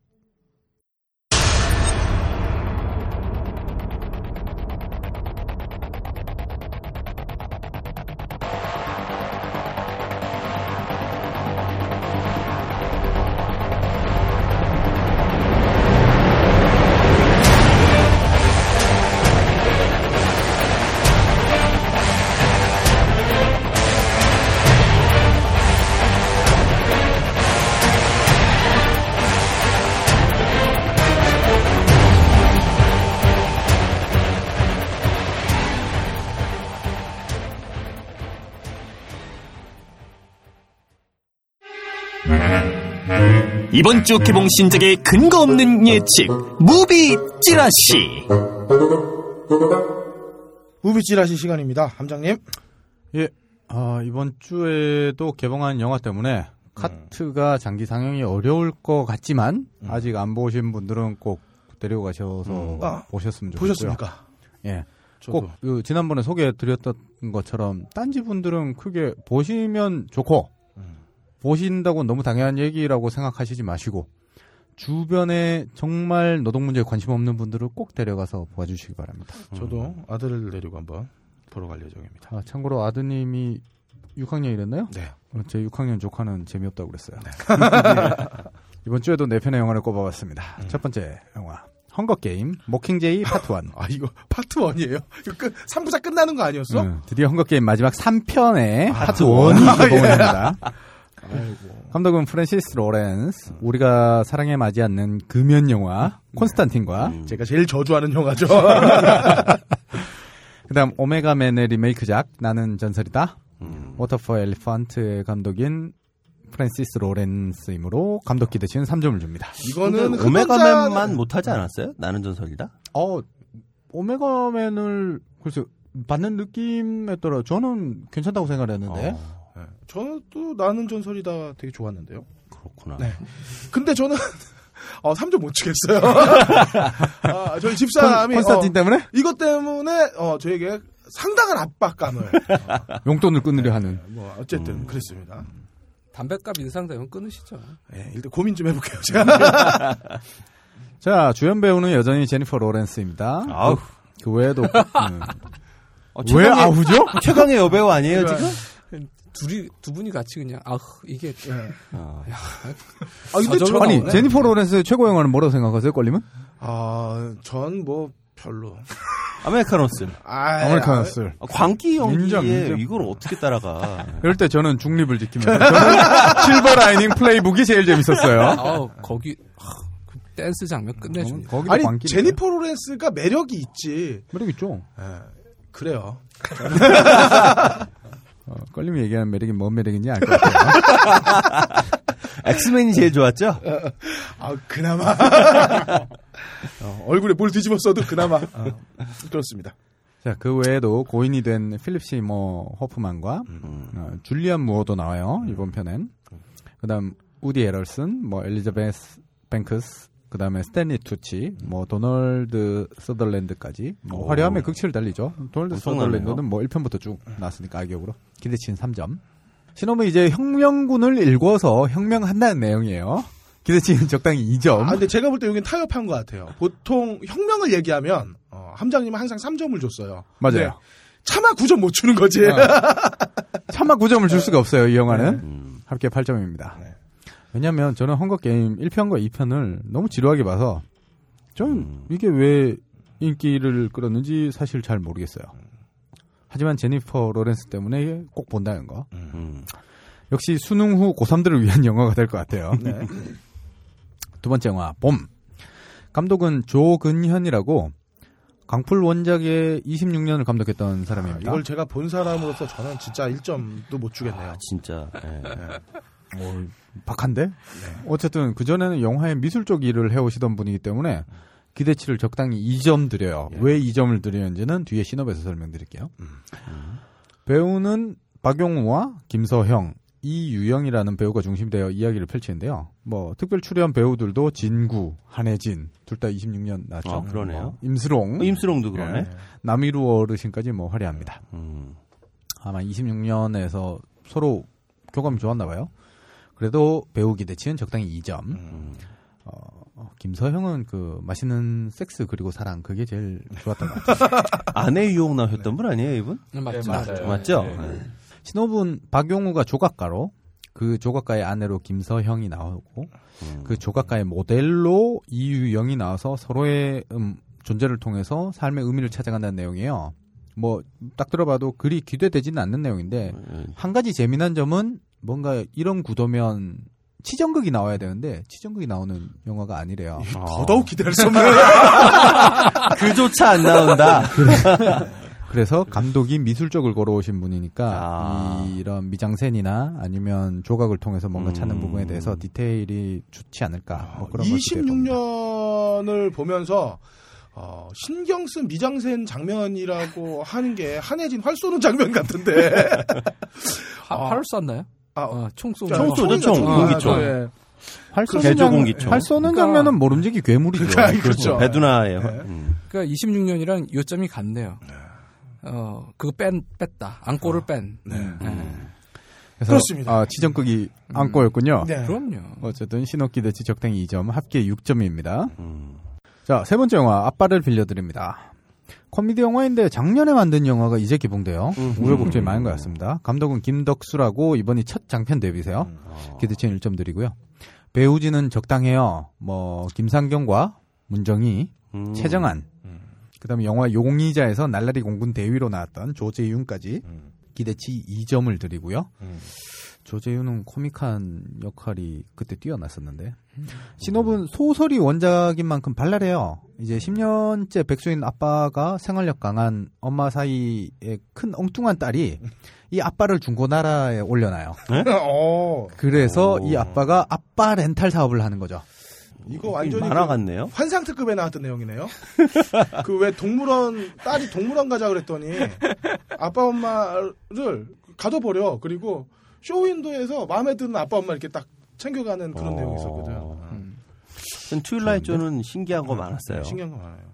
이번 주 개봉 신작의 근거 없는 예측 무비 찌라시 무비 찌라시 시간입니다. 함장님. 예. 아, 이번 주에도 개봉한 영화 때문에 카트가 장기 상영이 어려울 것 같지만 음. 아직 안 보신 분들은 꼭 데리고 가셔서 음. 아, 보셨으면 좋겠고요. 보셨습니까? 예. 꼭 그, 지난번에 소개해 드렸던 것처럼 딴지 분들은 크게 보시면 좋고 음. 보신다고 너무 당연한 얘기라고 생각하시지 마시고 주변에 정말 노동 문제에 관심 없는 분들을 꼭 데려가서 봐주시기 바랍니다. 저도 아들을 데리고 한번 보러 갈 예정입니다. 아, 참고로 아드님이 6학년이랬나요? 네. 어, 제 6학년 조카는 재미없다고 그랬어요. [laughs] 이번 주에도 네 편의 영화를 꼽아봤습니다. 음. 첫 번째 영화 Hunger Game Mockingjay Part 1 아, 이거 파트 1이에요? 이거 끝, 3부작 끝나는 거 아니었어? 응, 드디어 Hunger Game 마지막 3편의 아, 파트 또? 1이 개봉을 합니다. 아이고. 감독은 프랜시스 로렌스, 우리가 사랑해 마지않는 금연 영화 콘스탄틴과 음. 제가 제일 저주하는 영화죠. [laughs] 그다음 Omega Man의 리메이크작 나는 전설이다. 음. Water for Elephant의 감독인 프랜시스 로렌스이므로 감독 기대치는 3점을 줍니다. 이거는 Omega Man만 흡연자- 못하지 않았어요? 나는 전설이다? 어, 오메가맨을 글쎄 받는 느낌에 따라 저는 괜찮다고 생각을 했는데 어, 네. 저는 또 나는 전설이다 되게 좋았는데요. 그렇구나. 네. 근데 저는 [laughs] 어, 3점 못 치겠어요. [laughs] 아, 저희 집사람이 콘스탄틴 어, 때문에 이것 때문에 어, 저에게 상당한 압박감을 [laughs] 용돈을 끊으려 하는 뭐 어쨌든 그랬습니다. 담배값 인상 되면 끊으시죠. 네, 일단 고민 좀 해볼게요. 제가 자 주연 배우는 여전히 제니퍼 로렌스입니다. 아우. 그 외에도 음. 어, 왜 최강의- 아우죠? 최강의 여배우 아니에요, 지금? 둘이 두 분이 같이 그냥 아 이게 어. 아, 근데 저절로 저, 아니. 제니퍼 로렌스의 최고 영화는 뭐라고 생각하세요? 걸리면? 아, 전 뭐 별로. 아메리카노스. 아, 아메리카노스. 아, 광기 연기에. 이걸 어떻게 따라가? 이럴 때 저는 중립을 지키면서 저는 Silver Lining Playbook이 제일 재밌었어요. 아 거기 하, 그 댄스 장면 끝내줍니다. 거기도 아니 광기 제니퍼 로렌스가 매력이 있지. 매력 있죠. 예, 그래요. [laughs] 어, 걸림이 얘기하는 매력이 뭔 매력인지 알 것 같아요. [laughs] 엑스맨이 제일 좋았죠? 아, 그나마. [laughs] 어, 얼굴에 뭘 뒤집어 써도 그나마. 어, 그렇습니다. 자, 그 외에도 고인이 된 필립 시모어 호프만과 음. 어, 줄리안 무어도 나와요 이번 편엔. 그다음 우디 해럴슨, 뭐 엘리자베스 뱅크스, 그 다음에 스탠리 투치, 뭐 도널드 서덜랜드까지 뭐 오. 화려함의 극치를 달리죠. 도널드. 서덜랜드는 뭐 1편부터 쭉 나왔으니까 악역으로 기대치는 3점. 신호는 이제 혁명군을 일궈서 혁명한다는 내용이에요. 기대치는 적당히 2점. 아, 근데 제가 볼 때 여긴 타협한 것 같아요. 보통 혁명을 얘기하면 어, 함장님은 항상 3점을 줬어요. 맞아요. 차마 9점 못 주는 거지. 어. 차마 9점을 줄 [laughs] 수가 없어요, 이 영화는. 음. 합계 8점입니다. 네. 왜냐면 저는 헝거 게임 1편과 2편을 너무 지루하게 봐서 저는 음. 이게 왜 인기를 끌었는지 사실 잘 모르겠어요. 하지만 제니퍼 로렌스 때문에 꼭 본다는 거. 음. 역시 수능 후 고3들을 위한 [laughs] 영화가 될 것 같아요. 네. 두 번째 영화 봄. 감독은 조근현이라고 강풀 원작의 26년을 감독했던 아, 사람입니다. 이걸 제가 본 사람으로서 저는 진짜 1점도 못 주겠네요. 아, 진짜. 예. 뭐 박한데? 어쨌든 그 전에는 영화의 미술 쪽 일을 해오시던 분이기 때문에 기대치를 적당히 2점 드려요. 예. 왜 2점을 드리는지는 뒤에 신업에서 설명드릴게요. 음. 배우는 박용우와 김서형, 이유영이라는 배우가 중심되어 이야기를 펼치는데요. 뭐 특별 출연 배우들도 진구, 한혜진 둘 다 26년 나왔죠. 아, 그러네요. 뭐 임수롱, 어, 임수롱도 그러네. 예. 남이루 어르신까지 뭐 화려합니다. 음. 아마 26년에서 서로 교감이 좋았나 봐요. 그래도 배우 기대치는 적당히 2점. 음. 어, 김서형은 그 맛있는 섹스 그리고 사랑 그게 제일 좋았던 것 같아요. [laughs] 아내 유혹 나오셨던 분 아니에요, 이분? 맞죠. 맞아요. 맞죠? 네. 네. 신호분 박용우가 조각가로 그 조각가의 아내로 김서형이 나오고 음. 그 조각가의 모델로 이유영이 나와서 서로의 음, 존재를 통해서 삶의 의미를 찾아간다는 내용이에요. 뭐 딱 들어봐도 그리 기대되지는 않는 내용인데 음. 한 가지 재미난 점은 뭔가 이런 구도면 치정극이 나와야 되는데 치정극이 나오는 영화가 아니래요. 더더욱 기대할 수 없는. [laughs] 그조차 안 나온다. [laughs] 그래서 감독이 미술적을 걸어오신 분이니까 아. 이런 미장센이나 아니면 조각을 통해서 뭔가 찾는 음. 부분에 대해서 디테일이 좋지 않을까 뭐 그런 걸 기대해봅니다. 26년을 보면서 어, 신경 쓴 미장센 장면이라고 하는 게 한혜진 활 쏘는 장면 같은데. 하, 활을 쐈나요? 아, 아, 총 쏘는 총 거. 쏘죠, 총. 아, 공기총. 네. 활 쏘는, 개조 장. 활 쏘는 그러니까- 장면은 모름지기 괴물이죠. 그러니까 그렇죠. 배두나의 네. 음. 그러니까 26년이랑 요점이 같네요. 어, 그거 뺀, 뺐다. 안고를 뺀. 네. 네. 그래서 그렇습니다. 아, 치정극이 안고였군요. 네. 그럼요. 어쨌든 신호기대치 적당히 2점, 합계 6점입니다. 음. 자, 세 번째 영화 아빠를 빌려드립니다. 코미디 영화인데 작년에 만든 영화가 이제 개봉돼요. 음. 우여곡절이 많은 것 같습니다. 감독은 김덕수라고 이번이 첫 장편 데뷔세요. 어. 기대치는 1점 드리고요. 배우진은 적당해요. 뭐 김상경과 문정희, 음. 최정한, 그다음에 영화 용의자에서 날라리 공군 대위로 나왔던 조재윤까지 기대치 2점을 드리고요. 음. 조재윤은 코믹한 역할이 그때 뛰어났었는데 신호분 소설이 원작인 만큼 발랄해요. 이제 10년째 백수인 아빠가 생활력 강한 엄마 사이에 큰 엉뚱한 딸이 이 아빠를 중고나라에 올려놔요. [laughs] 어, 그래서 오. 이 아빠가 아빠 렌탈 사업을 하는 거죠. 이거 완전히 만화 그 같네요. 환상 특급에 나왔던 내용이네요. [laughs] 그 왜 동물원 딸이 동물원 가자 그랬더니 아빠 엄마를 가둬버려. 그리고 쇼윈도에서 마음에 드는 아빠 엄마 이렇게 딱 챙겨가는 그런 어. 내용이 있었거든요. 전 Twilight Zone은 신기한 거 많았어요. 신기한 거 많아요.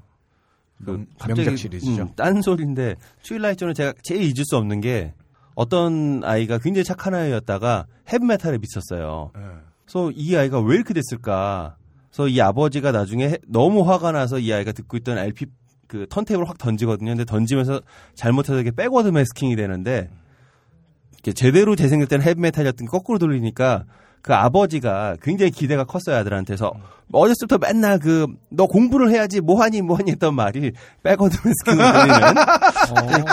그 명- 갑자기 시리즈죠. 음, 딴 소리인데 Twilight Zone은 제가 제일 잊을 수 없는 게 어떤 아이가 굉장히 착한 아이였다가 헤비메탈에 미쳤어요. 예. 그래서 이 아이가 왜 이렇게 됐을까? 그래서 이 아버지가 나중에 해- 너무 화가 나서 이 아이가 듣고 있던 LP 그 턴테이블을 확 던지거든요. 근데 던지면서 잘못해서 이게 백워드 매스킹이 되는데 이게 제대로 재생될 때는 헤비메탈이었던 게 거꾸로 돌리니까 그 아버지가 굉장히 기대가 컸어요 아들한테서. 어렸을 때부터 맨날 그 너 공부를 해야지 뭐하니 뭐하니 했던 말이 매스킹으로 들리는.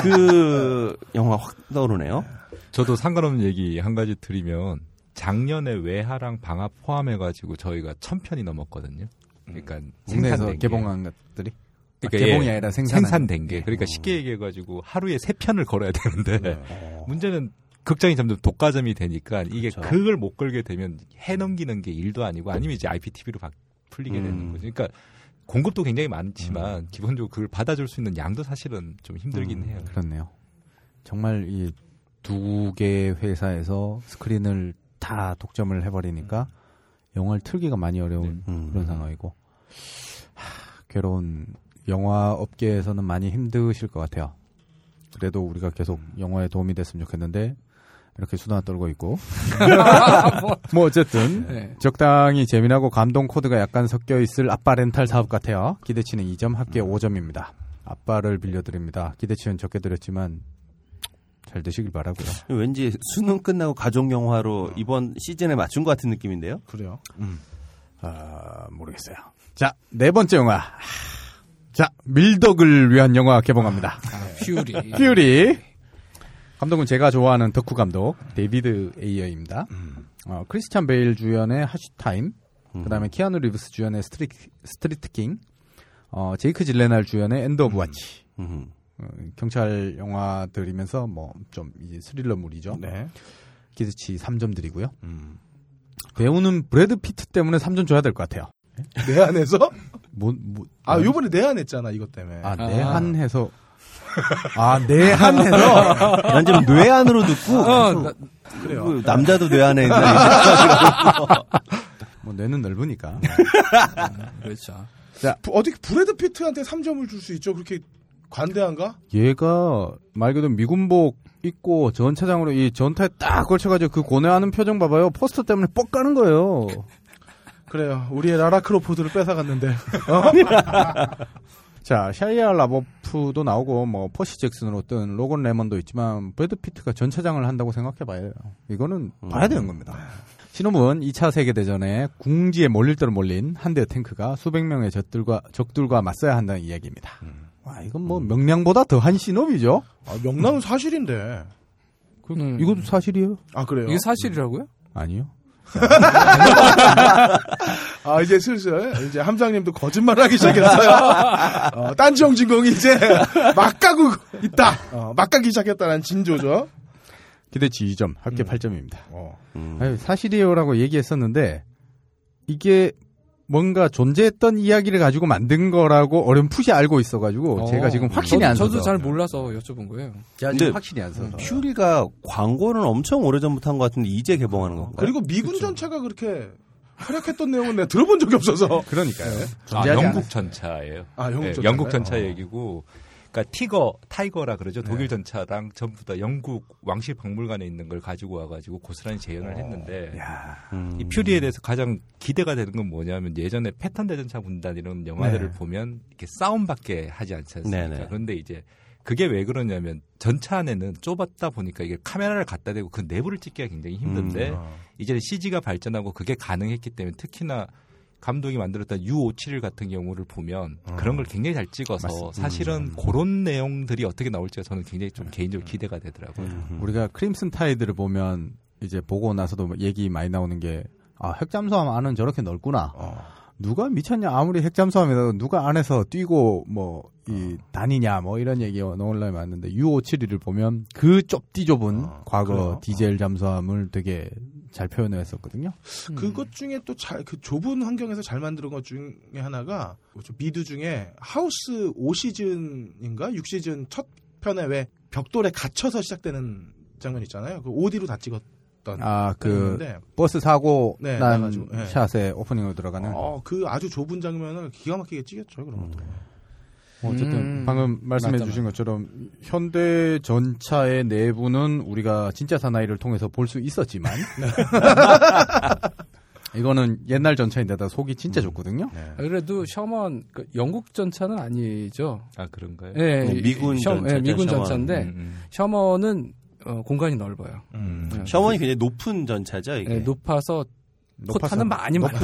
그 영화 확 떠오르네요. 저도 상관없는 얘기 한 가지 드리면 작년에 외하랑 방학 포함해가지고 저희가 천 편이 넘었거든요. 그러니까 국내에서 생산된 게. 개봉한 것들이? 아, 그러니까 개봉이 예, 아니라 생산한 생산된 게. 그러니까 쉽게 얘기해가지고 하루에 세 편을 걸어야 되는데 문제는 극장이 점점 독과점이 되니까 이게 그렇죠. 그걸못 걸게 되면 해 넘기는 게 일도 아니고 아니면 이제 IPTV로 풀리게 음. 되는 거죠. 그러니까 공급도 굉장히 많지만 기본적으로 그걸 받아줄 수 있는 양도 사실은 좀 힘들긴 음. 해요. 그렇네요. 정말 이 두 개의 회사에서 스크린을 다 독점을 해버리니까 영화를 틀기가 많이 어려운 음. 그런 상황이고 하, 괴로운 영화 업계에서는 많이 힘드실 것 같아요. 그래도 우리가 계속 영화에 도움이 됐으면 좋겠는데 이렇게 수다 떨고 있고. [laughs] 뭐 어쨌든 네. 적당히 재미나고 감동 코드가 약간 섞여 있을 아빠 렌탈 사업 같아요. 기대치는 2점, 합계 음. 5점입니다. 아빠를 빌려드립니다. 기대치는 적게 드렸지만 잘 되시길 바라고요. 왠지 수능 끝나고 가족 영화로 이번 시즌에 맞춘 것 같은 느낌인데요. 그래요. 아, 모르겠어요. 자, 네 번째 영화. 자, 밀덕을 위한 영화 개봉합니다. Fury. Fury. 감독은 제가 좋아하는 덕후 감독 데이비드 에이어입니다. 어, 크리스찬 베일 주연의 Harsh Time, 그다음에 키아누 리브스 주연의 스트리, Street King, 어, 제이크 질렌할 주연의 End of Watch. 음. 어, 경찰 영화들이면서 뭐 좀 이제 스릴러물이죠. 네. 기대치 3점 드리고요. 배우는 브래드 피트 때문에 3점 줘야 될 것 같아요. 내한해서? 뭐, 뭐, 아, 요번에 내한 했잖아, 이것 때문에. 아, 내한해서. 아, 내한해서. 난 지금 뇌 안으로 듣고 어, 나- 그래요. 그 남자도 뇌 안에 [laughs] 있는 [laughs] 뭐, 뇌는 넓으니까. 그렇죠. 부- 어떻게 브래드 피트한테 3점을 줄 수 있죠? 그렇게 관대한가? 얘가 말 그대로 미군복 입고 전차장으로 이 전차에 딱 걸쳐가지고 그 고뇌하는 표정 봐봐요. 포스터 때문에 뻑 가는 거예요. 그래요. 우리의 라라 크로프트를 뺏어갔는데. [laughs] 자, 샤이아 라버프도 나오고 뭐 퍼시 잭슨으로 뜬 로건 레먼도 있지만 브래드 피트가 전차장을 한다고 생각해 봐요. 이거는 봐야 되는 겁니다. 신호문 2차 세계대전에 궁지에 몰릴 대로 몰린 한 대의 탱크가 수백 명의 적들과 적들과 맞서야 한다는 이야기입니다. 와, 이건 뭐 명량보다 더한 신호이죠. 아, 명랑은 사실인데. 음. 이것도 사실이에요? 아, 그래요? 이게 사실이라고요? 아니요. [laughs] 아, 이제 슬슬, 이제 함장님도 거짓말을 하기 시작했어요. 어, 딴지용 진공이 이제 막 가고 있다. 어, 막 가기 시작했다는 진조죠. 기대치 2점, 합계 음. 8점입니다. 어. 음. 아유, 사실이에요라고 얘기했었는데 이게 뭔가 존재했던 이야기를 가지고 만든 거라고 어렴풋이 알고 있어가지고 어. 제가 지금 확신이 저, 안 서서 저도 잘 몰라서 여쭤본 거예요. 제가 근데 지금 확신이 안 서서 퓨리가 광고는 엄청 오래전부터 한 것 같은데 이제 개봉하는 건가요? 그리고 미군 전차가 그렇게 활약했던 내용은 내가 들어본 적이 없어서. 그러니까요. 아, 존재하지 영국. 전차예요. 아, 영국 네, 전차인가요? 영국 전차 어. 얘기고, 그러니까 티거, 타이거라 그러죠. 네. 독일 전차랑 전부 다 영국 왕실 박물관에 있는 걸 가지고 와가지고 고스란히 재현을 했는데, 음. 이 퓨리에 대해서 가장 기대가 되는 건 뭐냐면 예전에 패턴 대전차 군단 이런 영화들을 네. 보면 이렇게 싸움밖에 하지 않지 않습니까? 네네. 그런데 이제 그게 왜 그러냐면 전차 안에는 좁았다 보니까 이게 카메라를 갖다 대고 그 내부를 찍기가 굉장히 힘든데 음. 이제 CG가 발전하고 그게 가능했기 때문에 특히나 감독이 만들었던 U57 같은 경우를 보면 그런 걸 굉장히 잘 찍어서 맞습니다. 사실은 그런 내용들이 어떻게 나올지가 저는 굉장히 좀 개인적으로 기대가 되더라고요. 음. 우리가 크림슨 타이드를 보면 이제 보고 나서도 얘기 많이 나오는 게 아, 핵잠수함 안은 저렇게 넓구나. 누가 미쳤냐 아무리 핵잠수함이라도 누가 안에서 뛰고 뭐이 다니냐 뭐 이런 얘기가 논란이 많은데 U571을 보면 그 좁디 좁은 어, 과거 그래요? 디젤 잠수함을 되게 잘 표현했었거든요. 그것 중에 또 잘 그 좁은 환경에서 잘 만든 것 중에 하나가 미드 중에 하우스 5시즌인가 6시즌 첫 편에 왜 벽돌에 갇혀서 시작되는 장면 있잖아요. 그 OD로 다 찍었던. 아그 장면인데, 버스 사고 네, 난 나가지고, 네. 샷에 오프닝으로 들어가는 어, 그 아주 좁은 장면을 기가 막히게 찍었죠. 그런 것도. 뭐 어쨌든 음. 방금 말씀해 맞다, 주신 것처럼 현대 전차의 내부는 우리가 진짜 사나이를 통해서 볼 수 있었지만 [laughs] 이거는 옛날 전차인데다 속이 진짜 좋거든요. 네. 그래도 셔먼 그 영국 전차는 아니죠. 아 그런가요? 예, 네, 미군 셔- 전차죠, 예, 미군 셔먼. 전차인데 음, 음. 셔먼은 어, 공간이 넓어요. 음. 네. 셔먼이 굉장히 높은 전차죠 이게. 예, 높아서 높아서 포탄은 많이 [laughs] 많이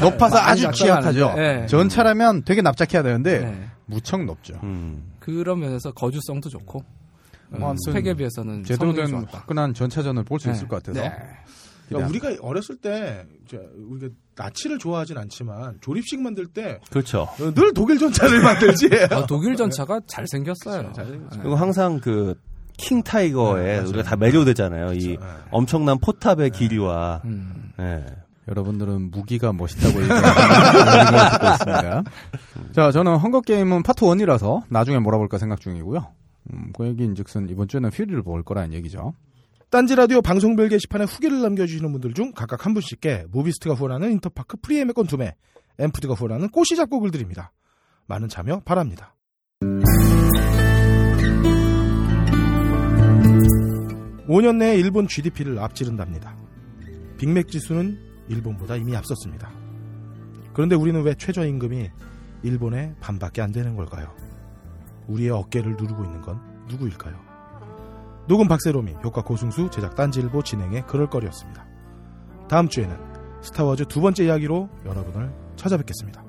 높아서 아주 취약하죠. 예. 전차라면 되게 납작해야 되는데 네. 무척 높죠. 음. 그런 면에서 거주성도 좋고 음, 아무튼 스펙에 비해서는 제대로 된 좋았다. 화끈한 전차전을 볼수 네. 있을 것 같아서 네. 그러니까 우리가 어렸을 때 이제 우리가 나치를 좋아하진 않지만 조립식 만들 때늘 그렇죠. 독일 전차를 [laughs] 만들지. 아, 독일 전차가 잘 생겼어요. 그리고 항상 그 킹 타이거에 네. 우리가 다 매료되잖아요. 이 그렇죠. 네. 엄청난 포탑의 길이와. 음. 예. 여러분들은 무기가 멋있다고 [laughs] 듣고 있습니다. 자, 저는 헝거 게임은 파트 1이라서 나중에 몰아볼까 생각 중이고요. 음, 그 얘기인즉슨 이번 주에는 퓨리를 볼 거라는 얘기죠. 딴지 라디오 방송별 게시판에 후기를 남겨주시는 분들 중 각각 한 분씩께 무비스트가 후원하는 인터파크 프리예매권 두 매, 엠푸드가 후원하는 꽃이 작곡을 드립니다. 많은 참여 바랍니다. 5년 내에 일본 GDP를 앞지른답니다. 빅맥 지수는 일본보다 이미 앞섰습니다. 그런데 우리는 왜 최저임금이 일본의 반밖에 안 되는 걸까요? 우리의 어깨를 누르고 있는 건 누구일까요? 녹음 박세롬이 효과 고승수 제작 딴지일보 진행의 그럴거리였습니다. 다음 주에는 스타워즈 두 번째 이야기로 여러분을 찾아뵙겠습니다.